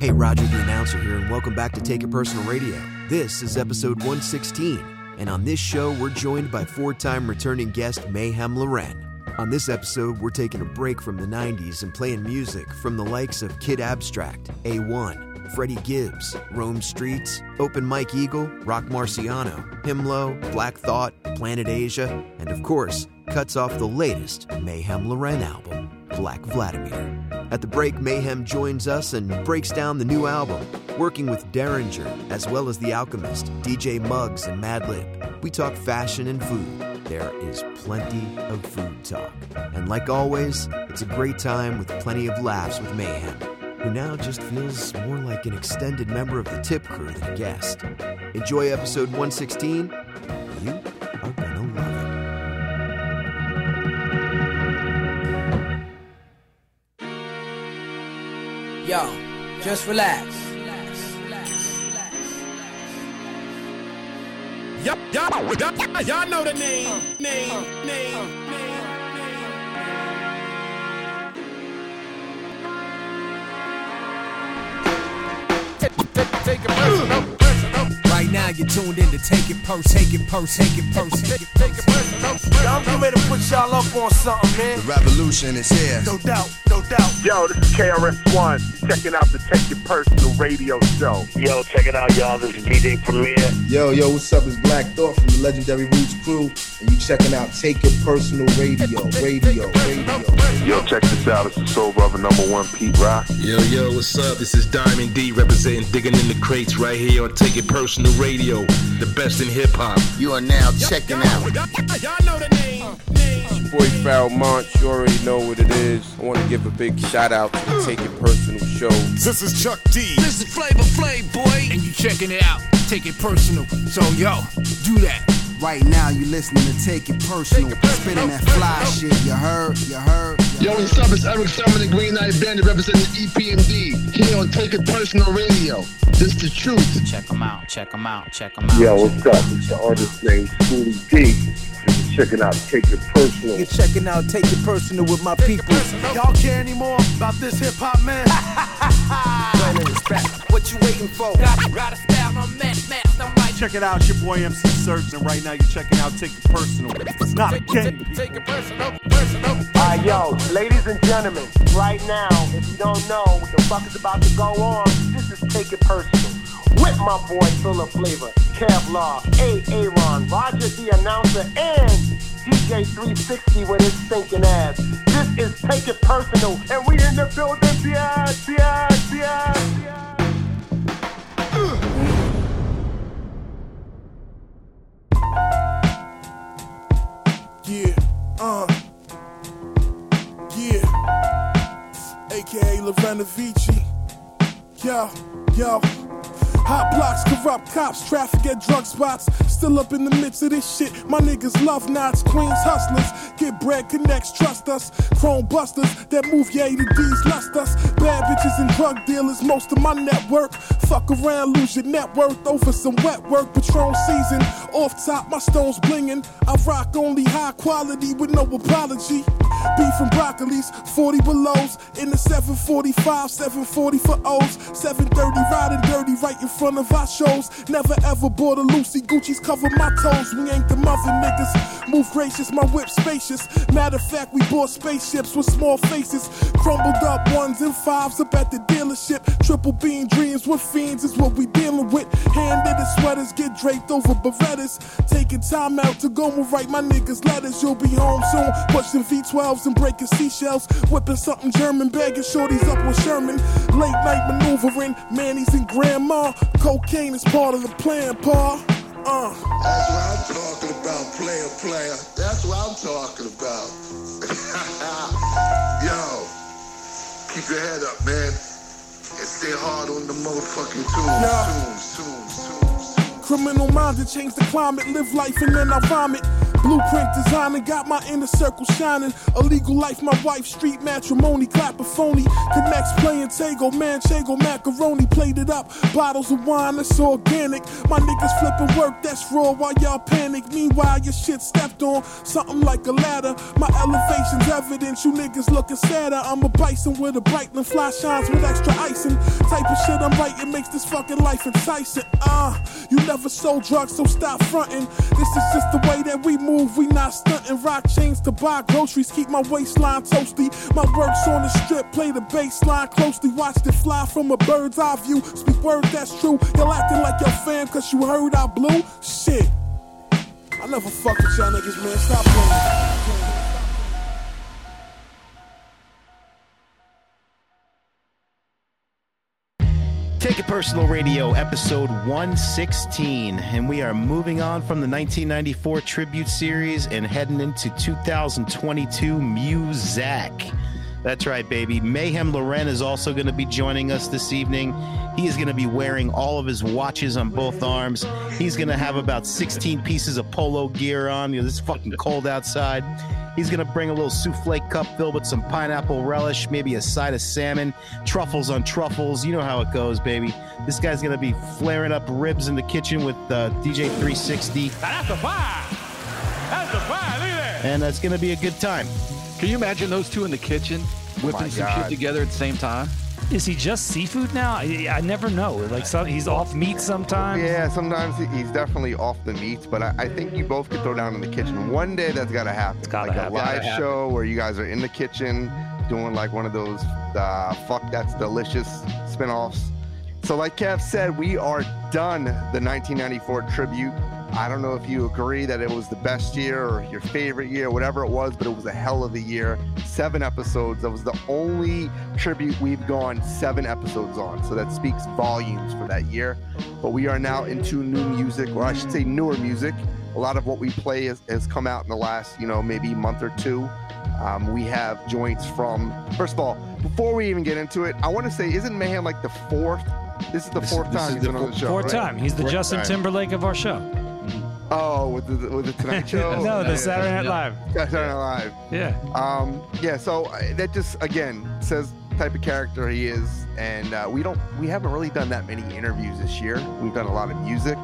Hey, Roger the announcer here, and welcome back to Take It Personal Radio. This is episode 116, and on this show, we're joined by four time returning guest Meyhem Lauren. On this episode, we're taking a break from the 90s and playing music from the likes of Kid Abstrakt, Awon, Freddie Gibbs, Rome Streetz, Open Mike Eagle, Roc Marciano, Him-Lo, Black Thought, Planet Asia, and of course, cuts off the latest Meyhem Lauren album, Black Vladimir. At the break, Meyhem joins us and breaks down the new album, working with Daringer, as well as The Alchemist, DJ Muggs, and Madlib. We talk fashion and food. There is plenty of food talk. And like always, it's a great time with plenty of laughs with Meyhem, who now just feels more like an extended member of the tip crew than a guest. Enjoy episode 116. You are gonna love it. Yo, just relax. Y'all, y'all, y'all, know the name, name, name, name. Take personal, personal. Right now you're tuned in to Take It Purse, Take It Purse, Take It Purse. Take it, take it personal. Yo, I'm getting ready to put y'all up on something, man. The revolution is here. No doubt, no doubt. Yo, this is KRS-One, checking out the Take It Personal radio show. Yo, check it out, y'all. This is DJ Premier. Yo, yo, what's up? It's Black Thought from the Legendary Roots crew, and you checking out Take It Personal Radio, radio, radio. Yo, check this out. It's the Soul Brother number one, Pete Rock. Yo, yo, what's up? This is Diamond D representing Digging in the Crates right here on Take It Personal Radio, the best in hip hop. You are now checking out. Y'all, y'all know the name, name. Boy Pharoahe Monch, you already know what it is. I want to give a big shout out to the Take It Personal show. This is Chuck D. This is Flavor Flav, boy, and you checking it out. Take it personal. So yo, do that. Right now, you listening to Take It Personal, spinning that fly shit. You heard, you heard. Yo, what's up? It's Erick Sermon, the Green Knight Bandit, representing EPMD here on Take It Personal Radio. This is the truth. Check them out, check them out, check them out. Yo, what's up? It's the artist named Schoolly D. Checking out Take It Personal. You're checking out Take It Personal with my people. Y'all care anymore about this hip hop, man? What you waiting for? Ride a style, no mess, mess, I'm right. Check it out, it's your boy MC Serch, and right now you're checking out Take It Personal. It's not a game. Take it personal, personal. Alright, yo, ladies and gentlemen, right now, if you don't know what the fuck is about to go on, this is Take It Personal. With my boy Full of Flavor, Kevlar, A. Aaron, Roger the Announcer, and DJ 360 with his stinking ass. This is Take It Personal, and we in the building, yeah, yeah, yeah, yeah. Uh, yeah. AKA Lorena Vici. Yo, yo. Hot blocks, corrupt cops, traffic at drug spots. Still up in the midst of this shit. My niggas love knots, queens, hustlers. Get bread, connects, trust us. Chrome busters that move A to D's, lust us. Bad bitches and drug dealers, most of my network. Fuck around, lose your net worth over some wet work. Patron season, off top, my stones blinging. I rock only high quality with no apology. Beef and broccolis, 40 belows. In the 745, 740 for O's. 730 riding dirty right in front of our shows. Never ever bought a Lucy, Gucci's cover my toes. We ain't the mother niggas. Move gracious, my whip spacious. Matter of fact, we bought spaceships with small faces. Crumbled up ones and fives up at the dealership. Triple beam dreams with fiends is what we dealing with. Hand knitted sweaters get draped over Berettas. Taking time out to go and write my niggas letters. You'll be home soon. Pushing V12s and breaking seashells. Whipping something German, bagging shorties up with Sherman. Late night maneuvering, Manny's and Grandma. Cocaine is part of the plan, Pa. Uh. That's what I'm talking about, player, player. That's what I'm talking about. Yo, keep your head up, man. And stay hard on the motherfucking tunes, Yeah. tunes, tunes, tunes. Criminal minded, change the climate, live life and then I vomit. Blueprint designing, got my inner circle shining. Illegal life, my wife, street matrimony, clapper phony. Connects playing Tago, Manchego, macaroni, played it up. Bottles of wine, that's organic. My niggas flipping work, that's raw while y'all panic. Meanwhile, your shit stepped on, something like a ladder. My elevation's evidence, you niggas looking sadder. I'm a bison with a Breitling, fly shines with extra icing. Type of shit I'm writing makes this fucking life enticing. Uh, you never sold drugs, so stop fronting. This is just the way that we move, we not stunting. Rock chains to buy groceries, keep my waistline toasty. My work's on the strip, play the bass line closely. Watched it fly from a bird's eye view. Speak word that's true. Y'all acting like your fam, cause you heard I blew. Shit. I never fuck with y'all niggas, man. Stop playing. Take It Personal Radio, episode 116. And we are moving on from the 1994 tribute series and heading into 2022 Muzak. That's right, baby. Meyhem Lauren is also going to be joining us this evening. He is going to be wearing all of his watches on both arms. He's going to have about 16 pieces of polo gear on. You know, it's fucking cold outside. He's going to bring a little souffle cup filled with some pineapple relish, maybe a side of salmon, truffles on truffles. You know how it goes, baby. This guy's going to be flaring up ribs in the kitchen with uh, DJ 360. That's the fire! That's the fire! Look at that! And it's going to be a good time. Can you imagine those two in the kitchen whipping some God. shit together at the same time? Is he just seafood now? I, I never know. Like some, he's off meat sometimes. Yeah, sometimes he's definitely off the meats, but I, I think you both could throw down in the kitchen. One day that's got to happen. It's gotta like happen. a live Gotta happen. show where you guys are in the kitchen doing like one of those uh, fuck that's delicious spin-offs. So like Kev said, we are done the 1994 tribute. I don't know if you agree that it was the best year or your favorite year, whatever it was, but it was a hell of a year. Seven episodes. That was the only tribute we've gone seven episodes on. So that speaks volumes for that year. But we are now into new music, or I should say newer music. A lot of what we play has, has come out in the last, you know, maybe month or two. Um, we have joints from, first of all, before we even get into it, I want to say, isn't Meyhem like the fourth? This is the This- fourth this time he's the been on the show. Fourth right? time. He's the Fourth Justin time. Timberlake of our show. Oh, with the with the Tonight Show. No, the Saturday Night Live. Saturday Night Live. Yeah. Um. Yeah. So uh, that just again says type of character he is, and uh, we don't we haven't really done that many interviews this year. We've done a lot of music,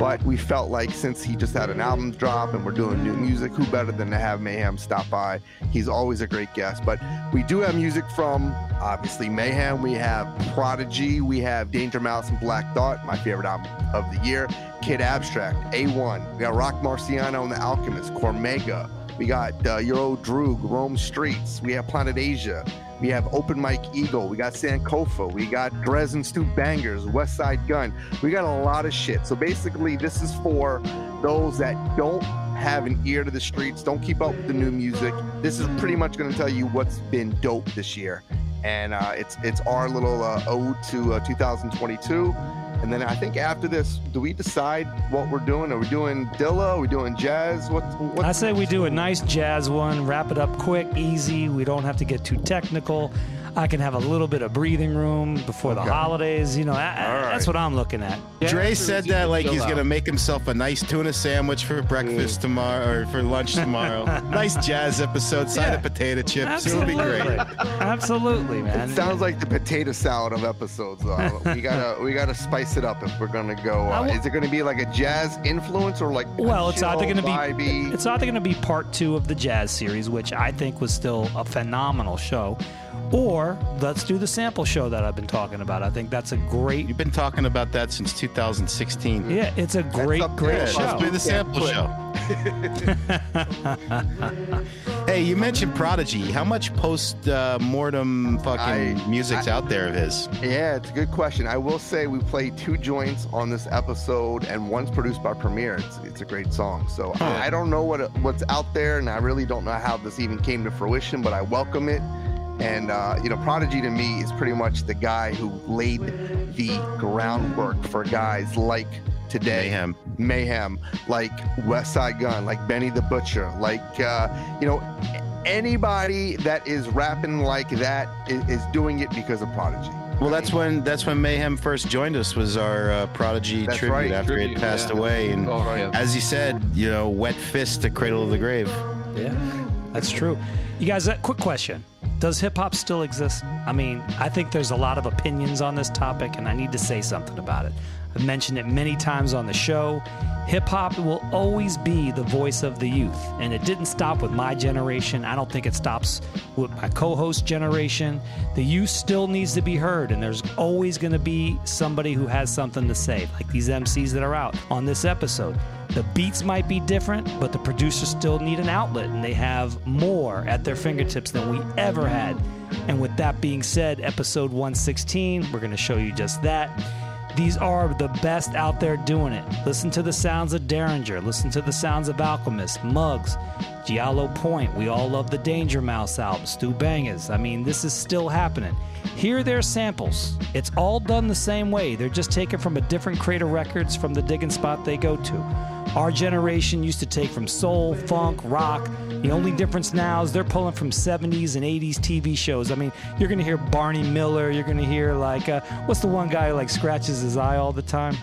but we felt like since he just had an album drop and we're doing new music, who better than to have Meyhem stop by? He's always a great guest. But we do have music from obviously Meyhem. We have Prodigy. We have Danger Mouse and Black Thought, my favorite album of the year. Kid Abstrakt, Awon. We got Roc Marciano and the Alchemist, Cormega. We got uh, Euro Droog, Rome Streetz. We have Planet Asia. We have Open Mike Eagle. We got Sankofa. We got and Stu Bangas, West Side Gun. We got a lot of shit. So basically, this is for those that don't have an ear to the streets, don't keep up with the new music. This is pretty much going to tell you what's been dope this year. And uh, it's it's our little uh, ode to uh, 2022. And then I think after this, do we decide what we're doing? Are we doing Dilla? Are we doing jazz? What? I say we do a nice jazz one, wrap it up quick, easy. We don't have to get too technical. I can have a little bit of breathing room before the holidays. You know, I- I- that's what I'm looking at. Dre said that like he's gonna make himself a nice tuna sandwich for breakfast tomorrow or for lunch tomorrow. nice jazz episode, side of potato chips. It'll be great. Absolutely, man. It sounds like the potato salad of episodes. Though. we gotta we gotta spice it up if we're gonna go. Uh, is it gonna be like a jazz influence or like Well, it's either going to be it's either going to be part two of the jazz series, which I think was still a phenomenal show, or let's do the sample show that I've been talking about. I think that's a great. You've been talking about that since 2016. Yeah, it's a great, up great there. show. Let's play the sample show. hey, you mentioned Prodigy. How much post uh, mortem fucking music's I- out there of his? Yeah, it's a good question. I will say we played two joints on this episode, and one's produced by Premier. It's, it's a great song. So I, I don't know what what's out there, and I really don't know how this even came to fruition, but I welcome it. And uh, you know, Prodigy to me is pretty much the guy who laid the groundwork for guys like today, Meyhem, Meyhem, like Westside Gunn, like Benny the Butcher, like uh, you know, anybody that is rapping like that is, is doing it because of Prodigy. Well, that's when that's when Meyhem first joined us. Was our uh, Prodigy That's tribute right. after he Tribute, had passed yeah. away, and Oh, yeah. as he said, you know, wet fist to cradle of the grave. Yeah, that's true. You guys, a quick question. Does hip hop still exist? I mean, I think there's a lot of opinions on this topic, and I need to say something about it. I've mentioned it many times on the show. Hip hop will always be the voice of the youth, and it didn't stop with my generation. I don't think it stops with my co host generation. The youth still needs to be heard, and there's always going to be somebody who has something to say, like these MCs that are out on this episode. The beats might be different, but the producers still need an outlet, and they have more at their fingertips than we ever had. And with that being said, episode 116, we're going to show you just that. These are the best out there doing it. Listen to the sounds of Daringer. Listen to the sounds of Alchemist, Muggs, Giallo Point. We all love the Danger Mouse album, Stu Bangas. I mean, this is still happening. Hear their samples. It's all done the same way. They're just taken from a different crate of records from the digging spot they go to. Our generation used to take from soul, funk, rock. The only difference now is they're pulling from 70s and 80s TV shows. I mean, you're going to hear Barney Miller. You're going to hear, like, uh, what's the one guy who, like, scratches his eye all the time?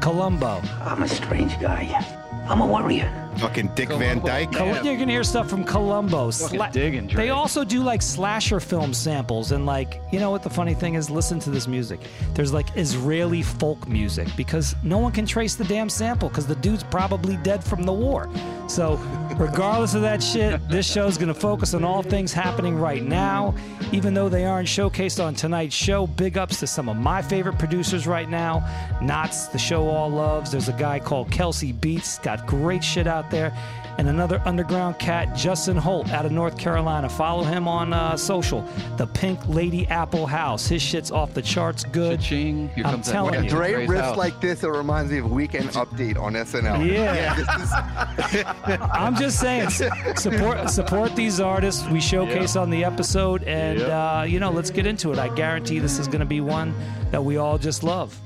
Columbo. I'm a strange guy. I'm a warrior. Fucking Dick Van Dyke. Col- You're gonna hear stuff from Columbo. Sla- digging, Dre. they also do like slasher film samples and like you know what the funny thing is? Listen to this music. There's like Israeli folk music because no one can trace the damn sample because the dude's probably dead from the war. So regardless of that shit, this show's gonna focus on all things happening right now. Even though they aren't showcased on tonight's show, big ups to some of my favorite producers right now. Nottz, the show all loves. There's a guy called Kelsey Beats, got great shit out there. And another underground cat, Justin Holt, out of North Carolina. Follow him on uh, social. The Pink Lady Apple House. His shit's off the charts. Good. Cha-ching. Here I'm comes that telling money. you. Dre Dre's riffs house. like this, it reminds me of Weekend Update on SNL. Yeah. This is- I'm just saying, support support these artists. We showcase on the episode, and uh, you know, let's get into it. I guarantee this is going to be one that we all just love.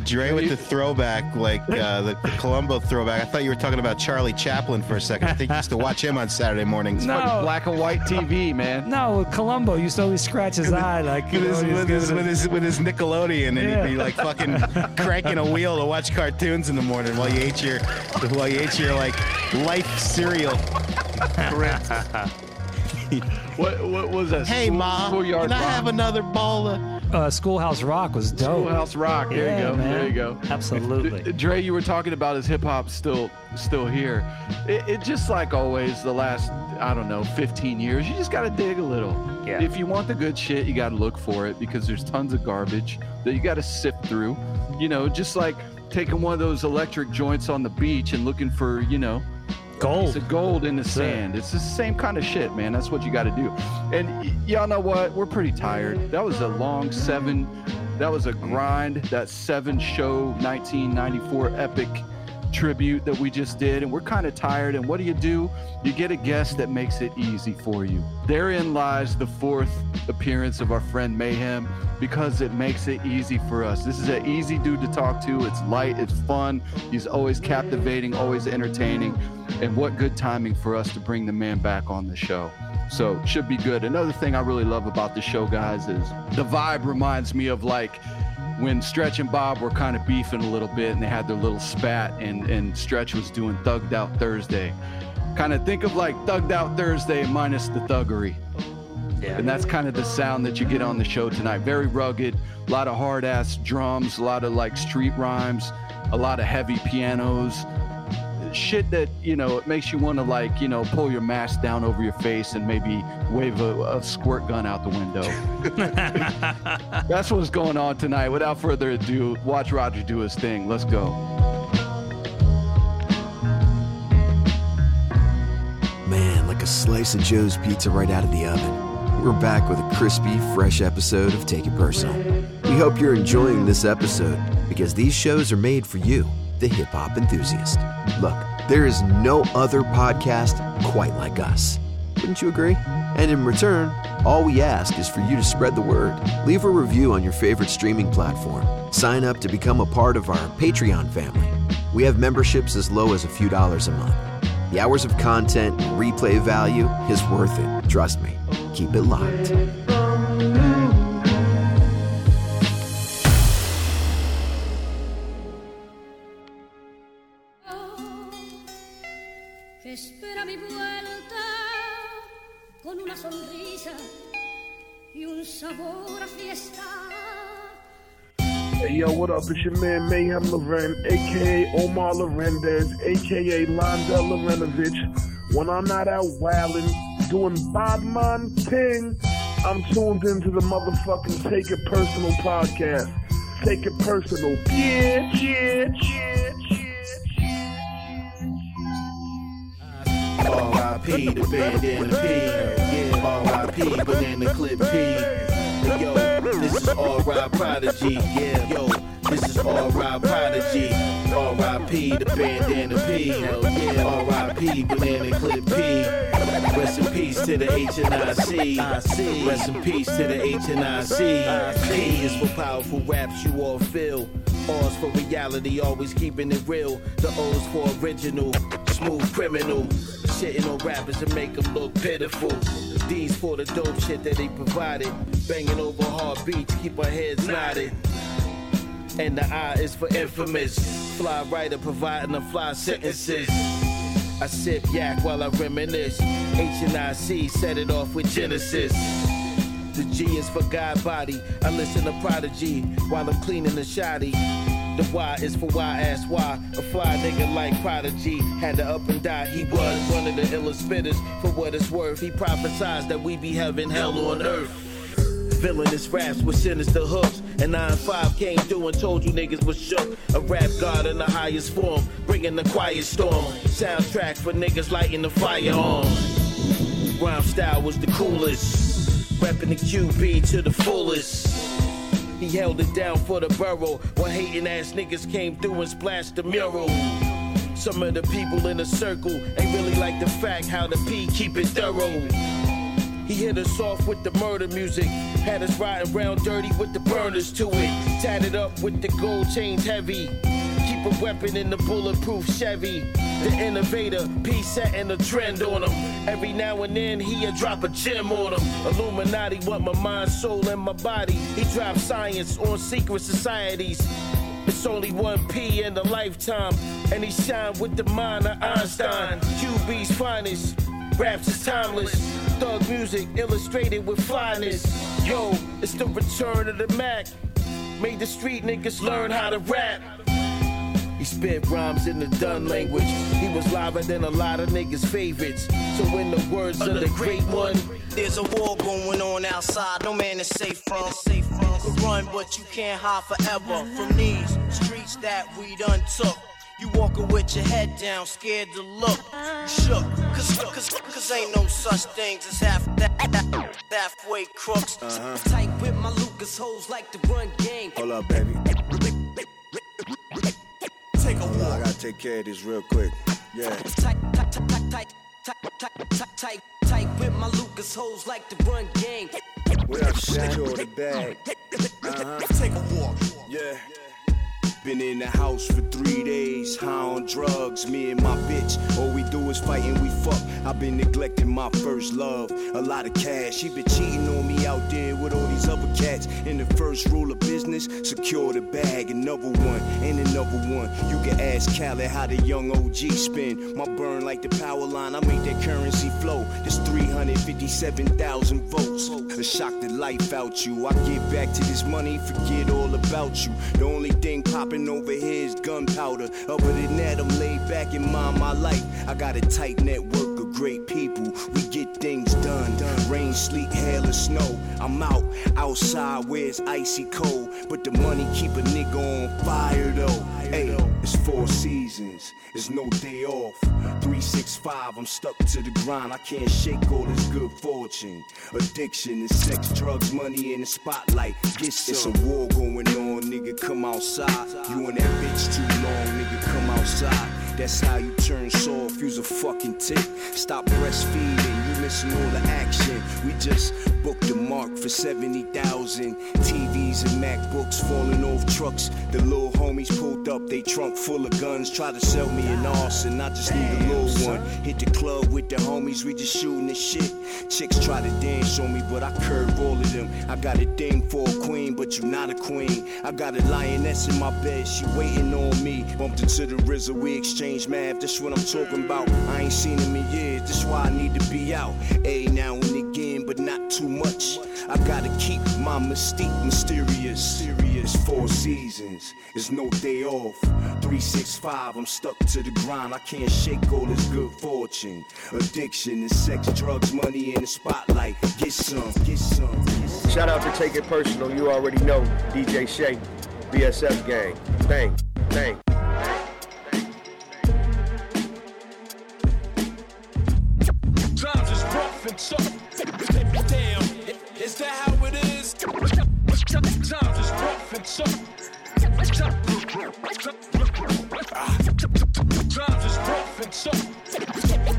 Dre with the throwback, like uh, the, the Columbo throwback. I thought you were talking about Charlie Chaplin for a second. I think you used to watch him on Saturday mornings. No. Fucking black and white TV, man. No, Columbo used to always scratch his eye, like With know, his, with, his, with, his, with his Nickelodeon, and Yeah. he'd be like fucking cranking a wheel to watch cartoons in the morning while you ate your while you ate your like life cereal. What what was that? Hey, School- ma, Schoolyard can I Rock? have another bowl of? Uh, Schoolhouse Rock was dope. Schoolhouse Rock. There Yeah, you go. man. There you go. Absolutely. Dre, you were talking about is hip hop still still here? It, it just like always the last I don't know 15 years. You just got to dig a little. Yeah. If you want the good shit, you got to look for it because there's tons of garbage that you got to sift through. You know, just like taking one of those electric joints on the beach and looking for you know Gold. piece of gold in the sand. It's the same kind of shit, man. That's what you got to do. And y- y'all know what? We're pretty tired. That was a long seven. That was a grind. That seven show 1994 epic tribute that we just did. And we're kind of tired. And what do you do? You get a guest that makes it easy for you. Therein lies the fourth appearance of our friend Meyhem because it makes it easy for us. This is an easy dude to talk to. It's light, it's fun. He's always captivating, always entertaining. And what good timing for us to bring the man back on the show. So, should be good. Another thing I really love about the show, guys, is the vibe reminds me of like when Stretch and Bob were kind of beefing a little bit and they had their little spat and, and Stretch was doing Thugged Out Thursday. Kind of think of like Thugged Out Thursday minus the thuggery. Yeah. And that's kind of the sound that you get on the show tonight. Very rugged, a lot of hard ass drums, a lot of like street rhymes, a lot of heavy pianos. Shit that, you know, it makes you want to like, you know, pull your mask down over your face and maybe wave a, a squirt gun out the window. that's what's going on tonight. Without further ado, watch Roger do his thing. Let's go. Man, like a slice of Joe's pizza right out of the oven. We're back with a crispy, fresh episode of Take It Personal. We hope you're enjoying this episode because these shows are made for you, the hip hop enthusiast. Look, there is no other podcast quite like us. Wouldn't you agree? And in return, all we ask is for you to spread the word. Leave a review on your favorite streaming platform. Sign up to become a part of our Patreon family. We have memberships as low as a few dollars a month. The hours of content and replay value is worth it. Trust me. Keep it locked. Yo, what up? It's your man Meyhem Lauren, aka Omar Lorendes, aka Londell Lorenovich. When I'm not out wildin', doing Bodman thing, I'm tuned into the motherfucking Take It Personal podcast. Take it personal, bitch, bitch, R.I.P. the bandana P. Yeah, R.I.P. banana clip P. Yo, this is R.I. Prodigy. Yeah, yo, this is R.I. Prodigy. R.I.P. the bandana P. R.I.P. banana clip P. Rest in peace to the H and I C. Rest in peace to the H and I C. P is for powerful raps you all feel. R's for reality, always keeping it real. The O's for original, smooth criminal. Shitting on rappers and make them look pitiful. D's for the dope shit that they provided. Banging over hard beats, keep our heads nodded. And the I is for infamous. Fly writer providing the fly sentences. I sip yak while I reminisce. H and I C set it off with Genesis. The G is for God body. I listen to Prodigy while I'm cleaning the shoddy. The Y is for why ask why. A fly nigga like Prodigy had to up and die. He was one of the illest spitters for what it's worth. He prophesied that we be having hell on earth. Villainous raps with sinister hooks. And 9-5 came through and told you niggas was shook. A rap god in the highest form, bringing the quiet storm. Soundtrack for niggas lighting the fire on. Rhyme style was the coolest. Repping the QB to the fullest. He held it down for the borough while hating ass niggas came through and splashed the mural. Some of the people in the circle ain't really like the fact how the P keep it thorough. He hit us off with the murder music. Had us riding round dirty with the burners to it. Tatted up with the gold chains heavy. Keep a weapon in the bulletproof Chevy. The innovator, P setting a trend on him. Every now and then he'll drop a gem on him. Illuminati want my mind, soul, and my body. He drops science on secret societies. It's only one P in a lifetime, and he shine with the mind of Einstein. QB's finest. Raps is timeless. Thug music illustrated with flyness. Yo, it's the return of the Mac. Made the street niggas learn how to rap. He spit rhymes in the done language. He was liver than a lot of niggas' favorites. So in the words of the great one, There's a war going on outside, no man is safe from. Safe from. Could run, but you can't hide forever from these streets that we done took. You walking with your head down, scared to look. You shook, cause, cause, cause ain't no such things as half halfway crooks. Uh-huh. Tight with my Lucas hoes like to run game. Hold up, baby. Take a on, I gotta take care of this real quick. Yeah. Tight, tight, tight, tight, tight, tight, tight, tight, tight with my Lucas hoes like to run game. What up, the bag? Uh-huh. Take a walk. Yeah. Been in the house for three days, high on drugs. Me and my bitch, all we do is fight and we fuck. I've been neglecting my first love. A lot of cash, she been cheating on me out other cats. And the first rule of business, secure the bag. Another one, and another one. You can ask Khaled how the young OG spin. My burn like the power line, I make that currency flow. There's 357,000 votes. To shock the life out you. I get back to this money, forget all about you. The only thing popping over here is gunpowder. Other than that, I'm laid back and mind my life. I got a tight network great people. We get things done. Rain, sleet, hail, or snow. I'm out, outside where it's icy cold. But the money keep a nigga on fire though. Hey, it's four seasons, it's no day off. 365, I'm stuck to the grind. I can't shake all this good fortune. Addiction and sex, drugs, money in the spotlight. Get some. It's a war going on, nigga. Come outside. You and that bitch too long, nigga. Come outside. That's how you turn soft, use a fucking tick. Stop breastfeeding, missing all the action. We just booked the mark for 70,000. TVs and MacBooks falling off trucks. The little homies pulled up, they trunk full of guns. Try to sell me an arson, I just need a little one. Hit the club with the homies, we just shooting the shit. Chicks try to dance on me, but I curve all of them. I got a thing for a queen, but you're not a queen. I got a lioness in my bed, she waiting on me. Bumped into the RZA, we exchange math, that's what I'm talking about. I ain't seen him in years, that's why I need to be out. A now and again, but not too much. I gotta keep my mystique mysterious. Serious four seasons, it's no day off. 365, I'm stuck to the grind. I can't shake all this good fortune. Addiction and sex, drugs, money in the spotlight. Get some, get some. Shout out to Take It Personal. You already know DJ Shay, BSF gang. Bang, bang. Rough. Damn, is that how it is? Times is rough and tough. Times is rough and tough.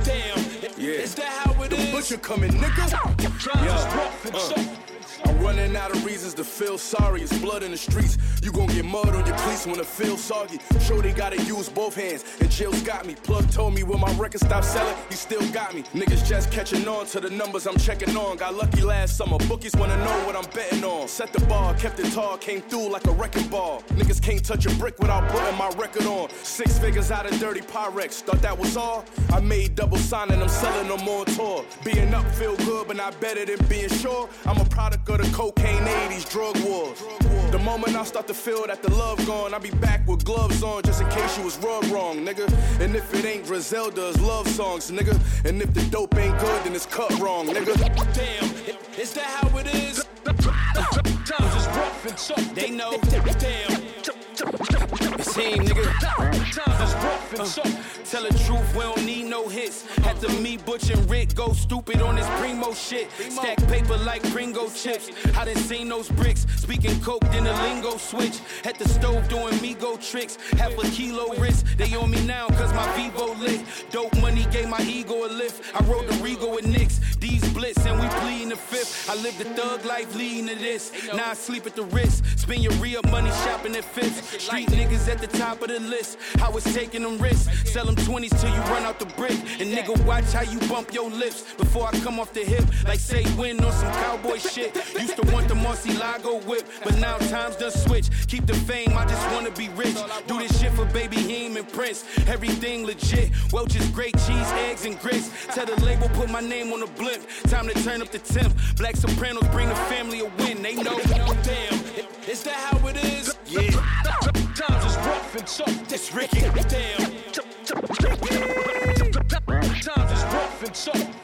Damn, is that how it is? Butcher coming, nigga. Times is rough and tough. I'm running out of reasons to feel sorry. It's blood in the streets. You gon' get mud on your cleats when it feels soggy. Sure they gotta use both hands. And Jill's got me. Plug told me when my record stopped selling, he still got me. Niggas just catching on to the numbers I'm checking on. Got lucky last summer. Bookies wanna know what I'm betting on. Set the bar, kept it tall, came through like a wrecking ball. Niggas can't touch a brick without putting my record on. Six figures out of dirty Pyrex. Thought that was all? I made double sign and I'm selling them on tour. Being up feel good, but not better than being sure. I'm a product of the cocaine 80s drug wars. The moment I start to feel that the love gone, I be back with gloves on just in case you was rubbed wrong, nigga. And if it ain't Griselda's love songs, nigga. And if the dope ain't good, then it's cut wrong, nigga. Damn, is that how it is? Times is rough and tough. They know. Damn. It's nigga. Times rough and. Tell the truth, we don't need no hits. Had to me, Butch and Rick go stupid on this primo shit. Stack paper like Pringo chips. I done seen those bricks. Speaking coke, then the lingo switch. At the stove doing me go tricks. Half a kilo wrist. They on me now cause my Vivo lit. Dope money gave my ego a lift. I rode the Regal with Knicks. These blitz and we pleading the fifth. I live the thug life leading to this. Now I sleep at the wrist. Spend your re-up money shopping at fifth. Street niggas at the top of the list. I was taking them risks. Sell them 20s till you run out the brick. And nigga, watch how you bump your lips before I come off the hip. Like say win on some cowboy shit. Used to want the Marcy Lago whip, but now times done switch. Keep the fame, I just wanna be rich. Do this shit for baby Heem and Prince. Everything legit. Welch's great cheese, eggs, and grits. Tell the label, put my name on the blimp. Time to turn up the temp. Black Sopranos bring the family a win. They know. Damn, is that how it is? Yeah. Times is rough and tough. This Ricky. Damn. Times is and tough.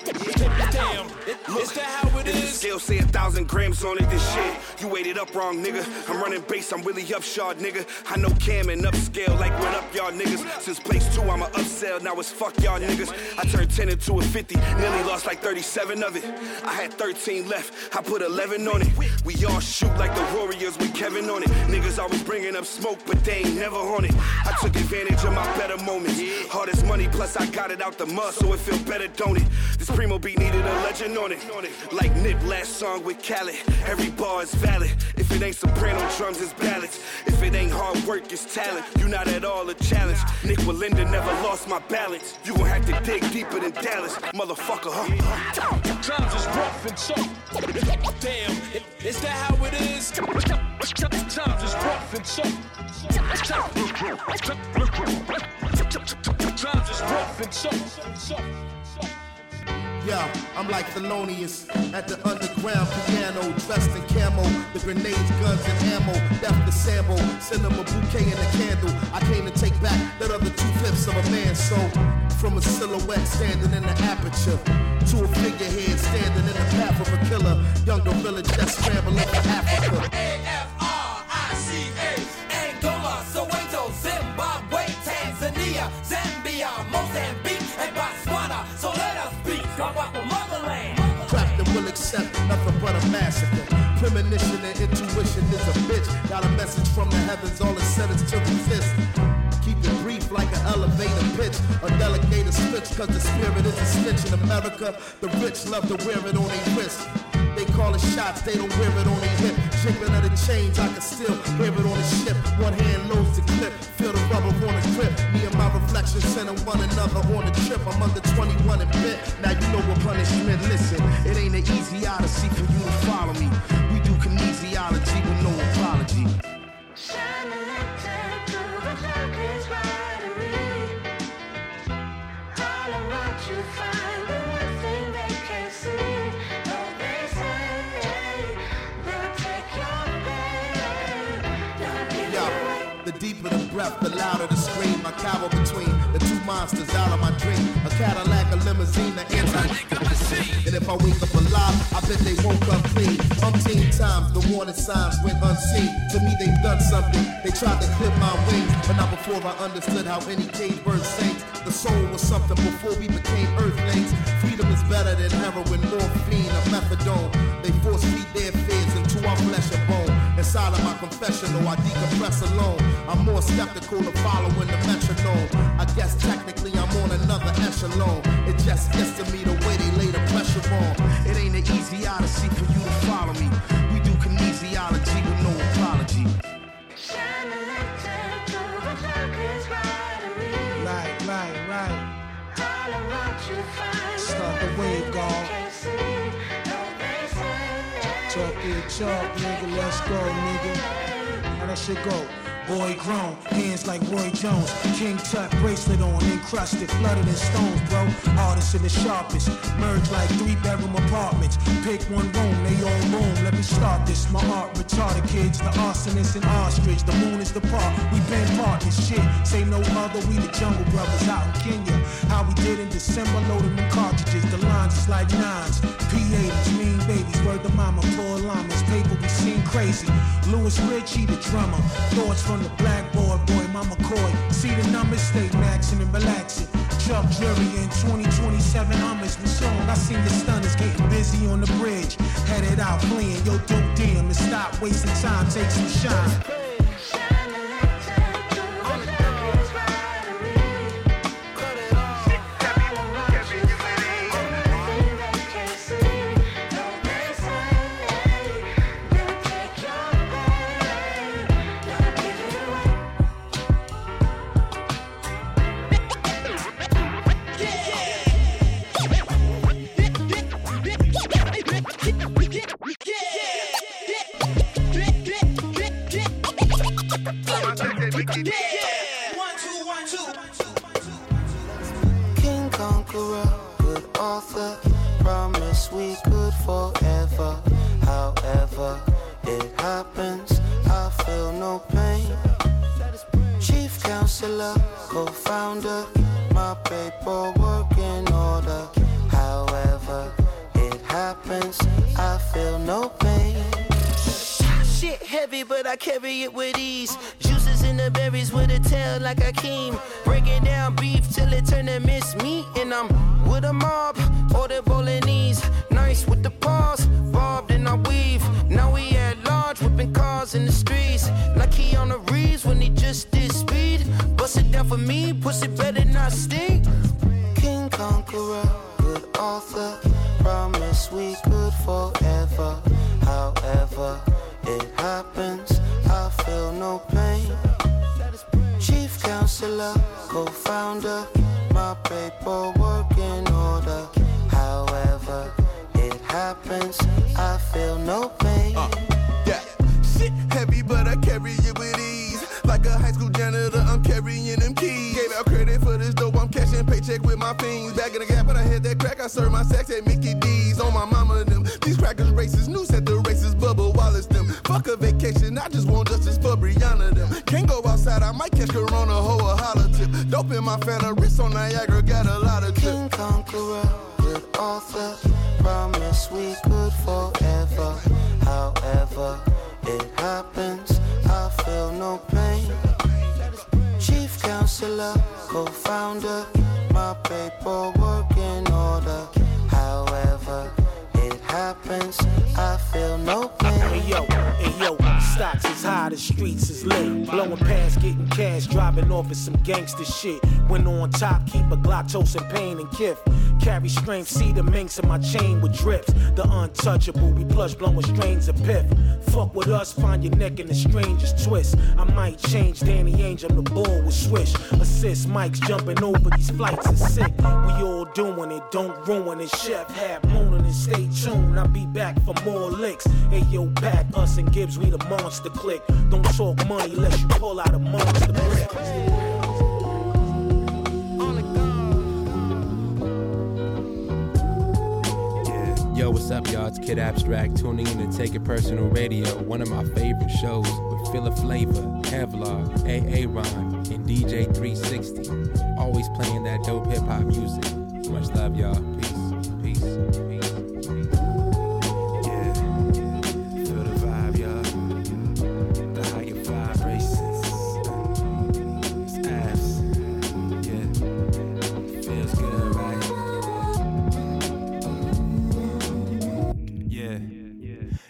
Damn, is that how it If scale say a thousand grams on it, this shit. You weighted up wrong, nigga. I'm running base, I'm really upshot, nigga. I know Cam and upscale, like what up, y'all niggas. Since place two, I'm a upsell, now it's fuck y'all niggas. I turned 10 into a 50, nearly lost like 37 of it. I had 13 left, I put 11 on it. We all shoot like the Warriors with Kevin on it. Niggas always bringing up smoke, but they ain't never on it. I took advantage of my better moments. Hardest money, plus I got it out the mud, so it feel better, This primo beat needed a legend on it. Like Nip last song with Khaled. Every bar is valid. If it ain't soprano drums, it's ballads. If it ain't hard work, it's talent. You're not at all a challenge. Nik Wallenda never lost my balance. You gon' have to dig deeper than Dallas, motherfucker, huh? Times is rough and tough. Damn, is that how it is? Times is rough and tough. Times is rough and tough. Yeah, I'm like Thelonious at the underground piano, dressed in camo. The grenades, guns, and ammo. Death to Sambo, send a bouquet and a candle. I came to take back that other two fifths of a man. So, from a silhouette standing in the aperture to a figurehead standing in the path of a killer, young gorilla just scrambling for Africa. Massacre. Premonition and intuition is a bitch. Got a message from the heavens, all it said is to resist. Keep it brief like an elevator pitch. A delegated switch, cause the spirit is a snitch in America. The rich love to wear it on their wrist. They call it shots, they don't wear it on their hip. Jiggling of the chains, I can still hear it on the ship. One hand loads reflection center one another on the trip. I'm under 21 and bit. Now you know what punishment. Listen, it ain't an easy odyssey for you to follow me. We do kinesiology with no apology. The The deeper the breath, the louder the cower between the two monsters out of my dream. A Cadillac, a limousine, the anti And if I wake up alive, I bet they woke up clean. Umpteen times, the warning signs went unseen. To me, they've done something. They tried to clip my wings, but not before I understood how any cage bird sings. The soul was something before we became earthlings. Freedom is better than heroin, morphine, or methadone. They force feed their fears into our flesh and bone. Inside of my confessional, I decompress alone. I'm more skeptical of following the metronome. I guess technically I'm on another echelon. It just gets to me the way they lay the pressure on. It ain't an easy odyssey for you to follow me. We do kinesiology with no apology. Right, right, right. Start the wave, God. Your nigga. Let's go, nigga. How that shit go? Boy grown, hands like Roy Jones. King Tut bracelet on, encrusted, flooded in stones, bro. Artists in the sharpest, merge like three bedroom apartments. Pick one room, they all room. Let me start this. My art retarded kids, the arsonist and ostrich. The moon is the park, we been partners. Shit, say no other, we the jungle brothers out in Kenya. How we did in December, loading them cartridges. The lines is like nines. P80s, mean babies, word to mama, poor llamas. Paper we seen crazy. Louis Richie, the drummer. Thoughts from the blackboard, boy, mama coy. See the numbers, stay maxing and relaxing. Chuck Jury in 2027 Hummers with song. I seen the stunners getting busy on the bridge. Headed out fleeing, yo, dope damn, and stop wasting time, take some shine. We could forever. However, it happens, I feel no pain. Chief counselor, co-founder, my paperwork in order. However, it happens, I feel no pain. Shit heavy, but I carry it with ease. Juices in the berries with a tail like a keem. Breaking down beef till it turn to miss meat. And I'm with a mob, order bolognese. Nice with the paws, bobbed and I weave. Now we at large, whipping cars in the streets. Like he on the Reeves when he just did speed. Bust it down for me, pussy better not stink. King Conqueror, good author, promise we could forever. However, it happens, I feel no pain. Chief counselor, co-founder, my paperwork in order. However, it happens, I feel no pain. Uh, yeah, shit heavy, but I carry it with ease. Like a high school janitor, I'm carrying them keys. Gave out credit for this dope, I'm cashing paycheck with my fiends. Back in the gap, when I hit that crack, I serve my sex at Mickey D's. On my mama, them. These crackers racist, new set the Fuck a vacation, I just want justice for Brianna, them. Can't go outside, I might catch Corona, hoe a holler tip. Dope in my fan, wrist on Niagara, got a lot of tip. King Conqueror, good author, promise we could forever. However, it happens, I feel no pain. Chief counselor, co-founder, my paperwork happens, I feel no pain. Hey yo, hey yo, stocks is high, the streets is lit. Blowing past, getting cash, driving off of some gangster shit. When on top, keep a Glock, toasting pain and kiff. Carry strength, see the minks in my chain with drips. The untouchable, we plush blowing strains of piff. Fuck with us, find your neck in the strangest twist. I might change Danny Angel, the bull with swish. Assist Mike's jumping over these flights is sick. We all doing it, don't ruin it. Chef hat mooning and stay tuned. I'll be back for more licks. Hey yo, pack us and Gibbs, we the monster click. Don't talk money unless you pull out a monster brick. Yo, what's up, y'all? It's Kid Abstrakt tuning in to Take It Personal Radio, one of my favorite shows with Philip Flavor. Kevlar, AA Ron, and DJ 360. Always playing that dope hip hop music. Much love, y'all. Peace, peace, peace.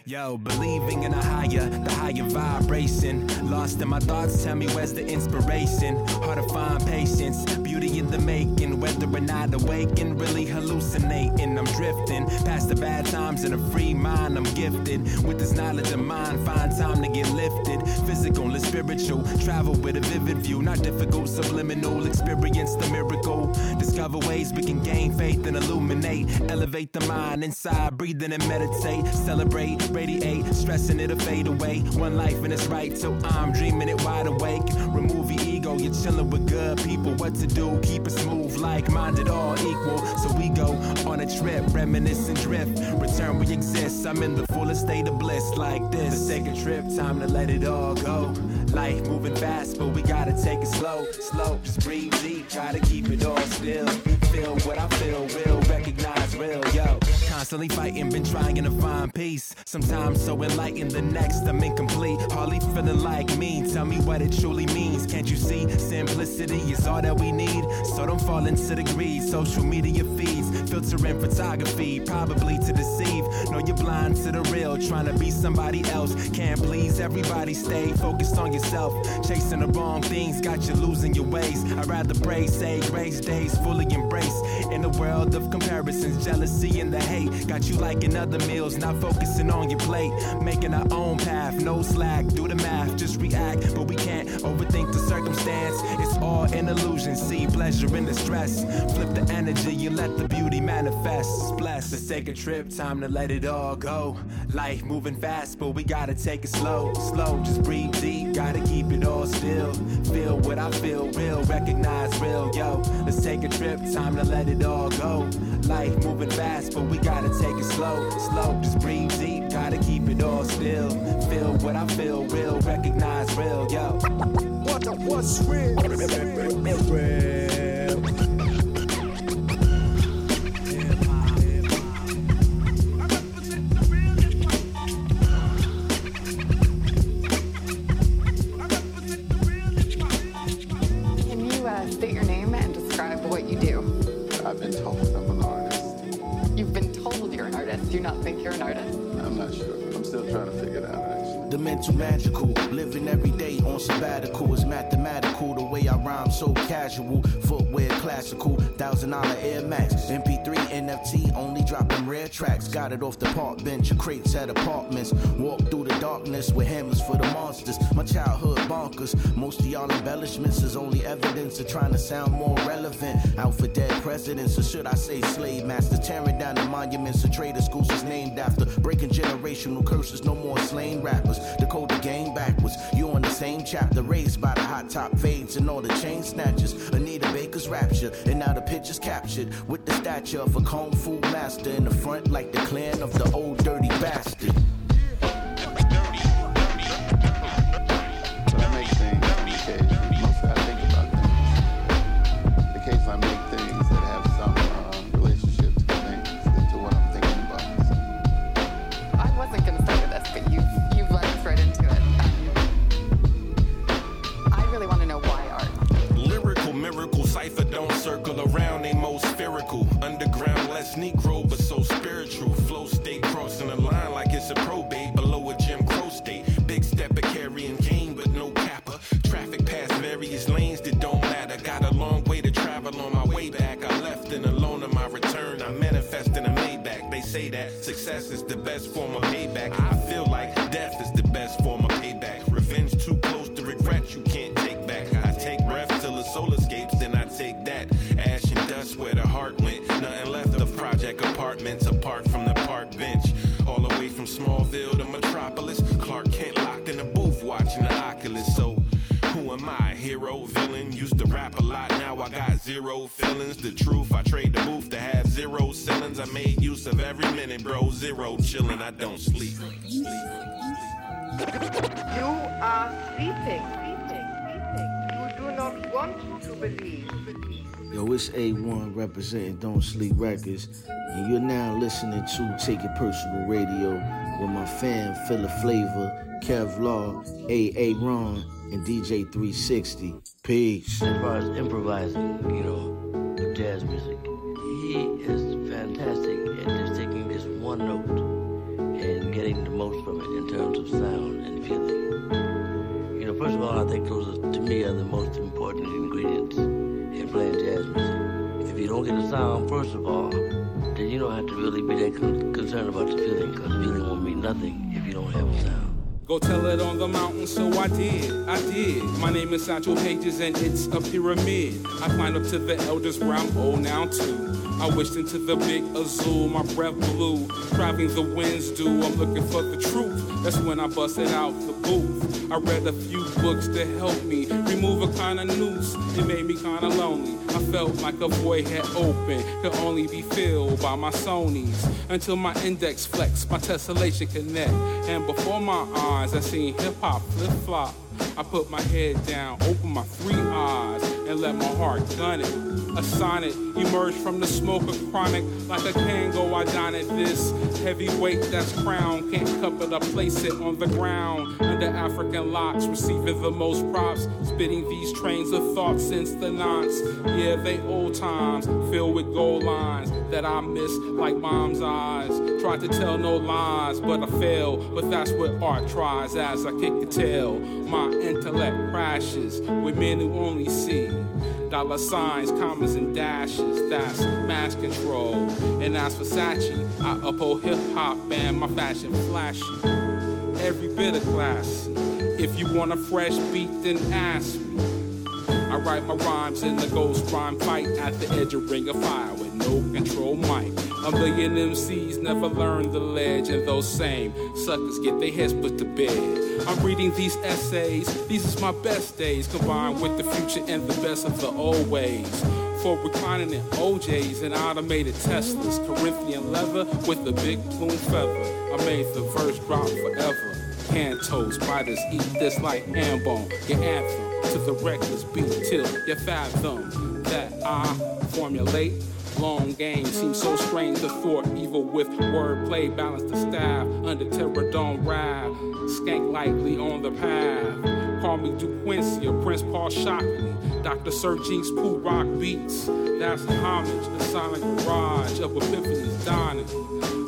Yo, believing in a higher, the higher vibration. Lost in my thoughts, tell me where's the inspiration? Hard to find patience, beauty in the making. Whether or not awaken, really hallucinating. I'm drifting past the bad times in a free mind. I'm gifted with this knowledge of mine. Find time to get lifted, physical and spiritual. Travel with a vivid view, not difficult, subliminal. Experience the miracle. Discover ways we can gain faith and illuminate. Elevate the mind inside, breathing and meditate. Celebrate, radiate, stressing it'll fade away. One life and it's right, so I'm dreaming it wide awake. Remove your ego, you're chilling with good people. What to do? Keep it smooth, like minded, all equal. So we go on a trip, reminisce and drift. Return we exist. I'm in the fullest state of bliss, like this. Let's trip, time to let it all go. Life moving fast, but we gotta take it slow, slow. Just breathe deep, try to keep it all still. Feel what I feel, real, recognize real, yo. Constantly fighting, been trying to find peace. Sometimes so enlightened, the next I'm incomplete. Hardly feeling like me. Tell me what it truly means. Can't you see? Simplicity is all that we need. So don't fall into the greed. Social media feeds, filtering photography, probably to deceive. No, you're blind to the real, trying to be somebody else. Can't please everybody. Stay focused on yourself. Chasing the wrong things got you losing your ways. I'd rather pray, say grace days fully embrace. In the world of comparisons, jealousy, and the hate, got you liking other meals, not focusing on your plate. Making our own path, no slack. Do the math, just react, but we can't overthink the circumstance. It's all an illusion. See pleasure in the stress. Flip the energy you let the beauty manifest. It's blessed. Let's take a trip, time to let it all go. Life moving fast, but we gotta take it slow, slow. Just breathe deep, gotta keep it all still. Feel what I feel, real, recognize real, yo. Let's take a trip, time to let it all go. Life moving fast, but we gotta take it slow, slow. Just breathe deep, gotta keep it all still. Feel what I feel, real, recognize real, yo. What the what's real? Can think you're an artist? I'm not sure. I'm still trying to figure it out, actually. The mental magical, living every day on sabbatical is mathematical. The way I rhyme so casual, footwear classical, thousand dollar Air Max, MP3 NFT, only dropping rare tracks. Got it off the park bench, crates at apartments. Walk through the darkness with hammers for the monsters. My childhood bonkers. Most of y'all embellishments is only evidence of trying to sound more relevant. Out for dead presidents, or should I say slave masters? Tearing down the monuments of trader schools is named after. Breaking generational curses, no more slain rappers. Decode the game backwards. You on the same chapter, raised by the hot top fades and all the chain snatchers. Anita Baker's rapture, and now the picture's captured with the stature of a kung fu master in the front, like the clan of the old dirty bastard. Less Negro, but so spiritual. Flow state crossing the line like it's a probate below a Jim Crow state. Big stepper carrying cane, but no capper. Traffic past various lanes that don't matter. Got a long way to travel on my way back. I left and alone on my return. I manifest in a Maybach. They say that success is the best form of apart from the park bench. All the way from Smallville to Metropolis. Clark Kent locked in a booth watching the Oculus. So who am I? Hero, villain? Used to rap a lot, now I got zero feelings. The truth, I trade the booth to have zero ceilings. I made use of every minute, bro. Zero chillin', I don't sleep. You are sleeping. You do not want to believe. Yo, it's A1 representing Don't Sleep Records, and you're now listening to Take It Personal Radio with my fan Philip Flavor, Kevlar, AA Ron, and DJ 360. Peace. As far as improvising, you know, with jazz music, he is fantastic at just taking this one note and getting the most from it in terms of sound and feeling. You know, first of all, I think those are, to me are the most important ingredients in playing jazz music. If you don't get the sound, first of all, then you don't have to really be that con- concerned about the feeling, because the feeling won't mean nothing if you don't have a sound. Go tell it on the mountain, so I did, I did. My name is Satchel Pages and it's a pyramid. I climbed up to the elders where I'm old now too. I wished into the big azul, my breath blew. Driving the winds do, I'm looking for the truth. That's when I busted out the booth. I read a few books to help me remove a kind of noose. It made me kind of lonely. I felt like a void had opened, could only be filled by my Sony's. Until my index flex, my tessellation connect. And before my eyes, I seen hip hop flip flop. I put my head down, open my three eyes, and let my heart gun it. A sonnet emerged from the smoke of chronic like a Kango. I dine at this heavyweight that's crown. Can't cup it, I place it on the ground under African locks, receiving the most props. Spitting these trains of thought since the nonce. Yeah, they old times filled with gold lines that I miss like mom's eyes. Tried to tell no lies, but I fail. But that's what art tries as I kick the tail. My intellect crashes with men who only see dollar signs, commas, and dashes. That's mass control. And as for Sachi, I uphold hip hop and my fashion flashy. Every bit of class. If you want a fresh beat, then ask me. I write my rhymes in the ghost rhyme fight at the edge of ring of fire with no control mic. A million MCs never learned the ledge, and those same suckers get their heads put to bed. I'm reading these essays, these is my best days, combined with the future and the best of the old ways. For reclining in OJs and automated Teslas, Corinthian leather with a big plume feather. I made the verse drop forever. Cantos, spiders eat this like ham bone. Your anthem to the reckless beat till you fathom that I formulate. Long game seems so strange to thwart evil with wordplay. Balance the staff under terror, don't ride. Skank lightly on the path. Call me DeQuincy or Prince Paul Shockley. Dr. Sir Pooh Rock Beats. That's homage, the silent garage of Epiphany's dawning.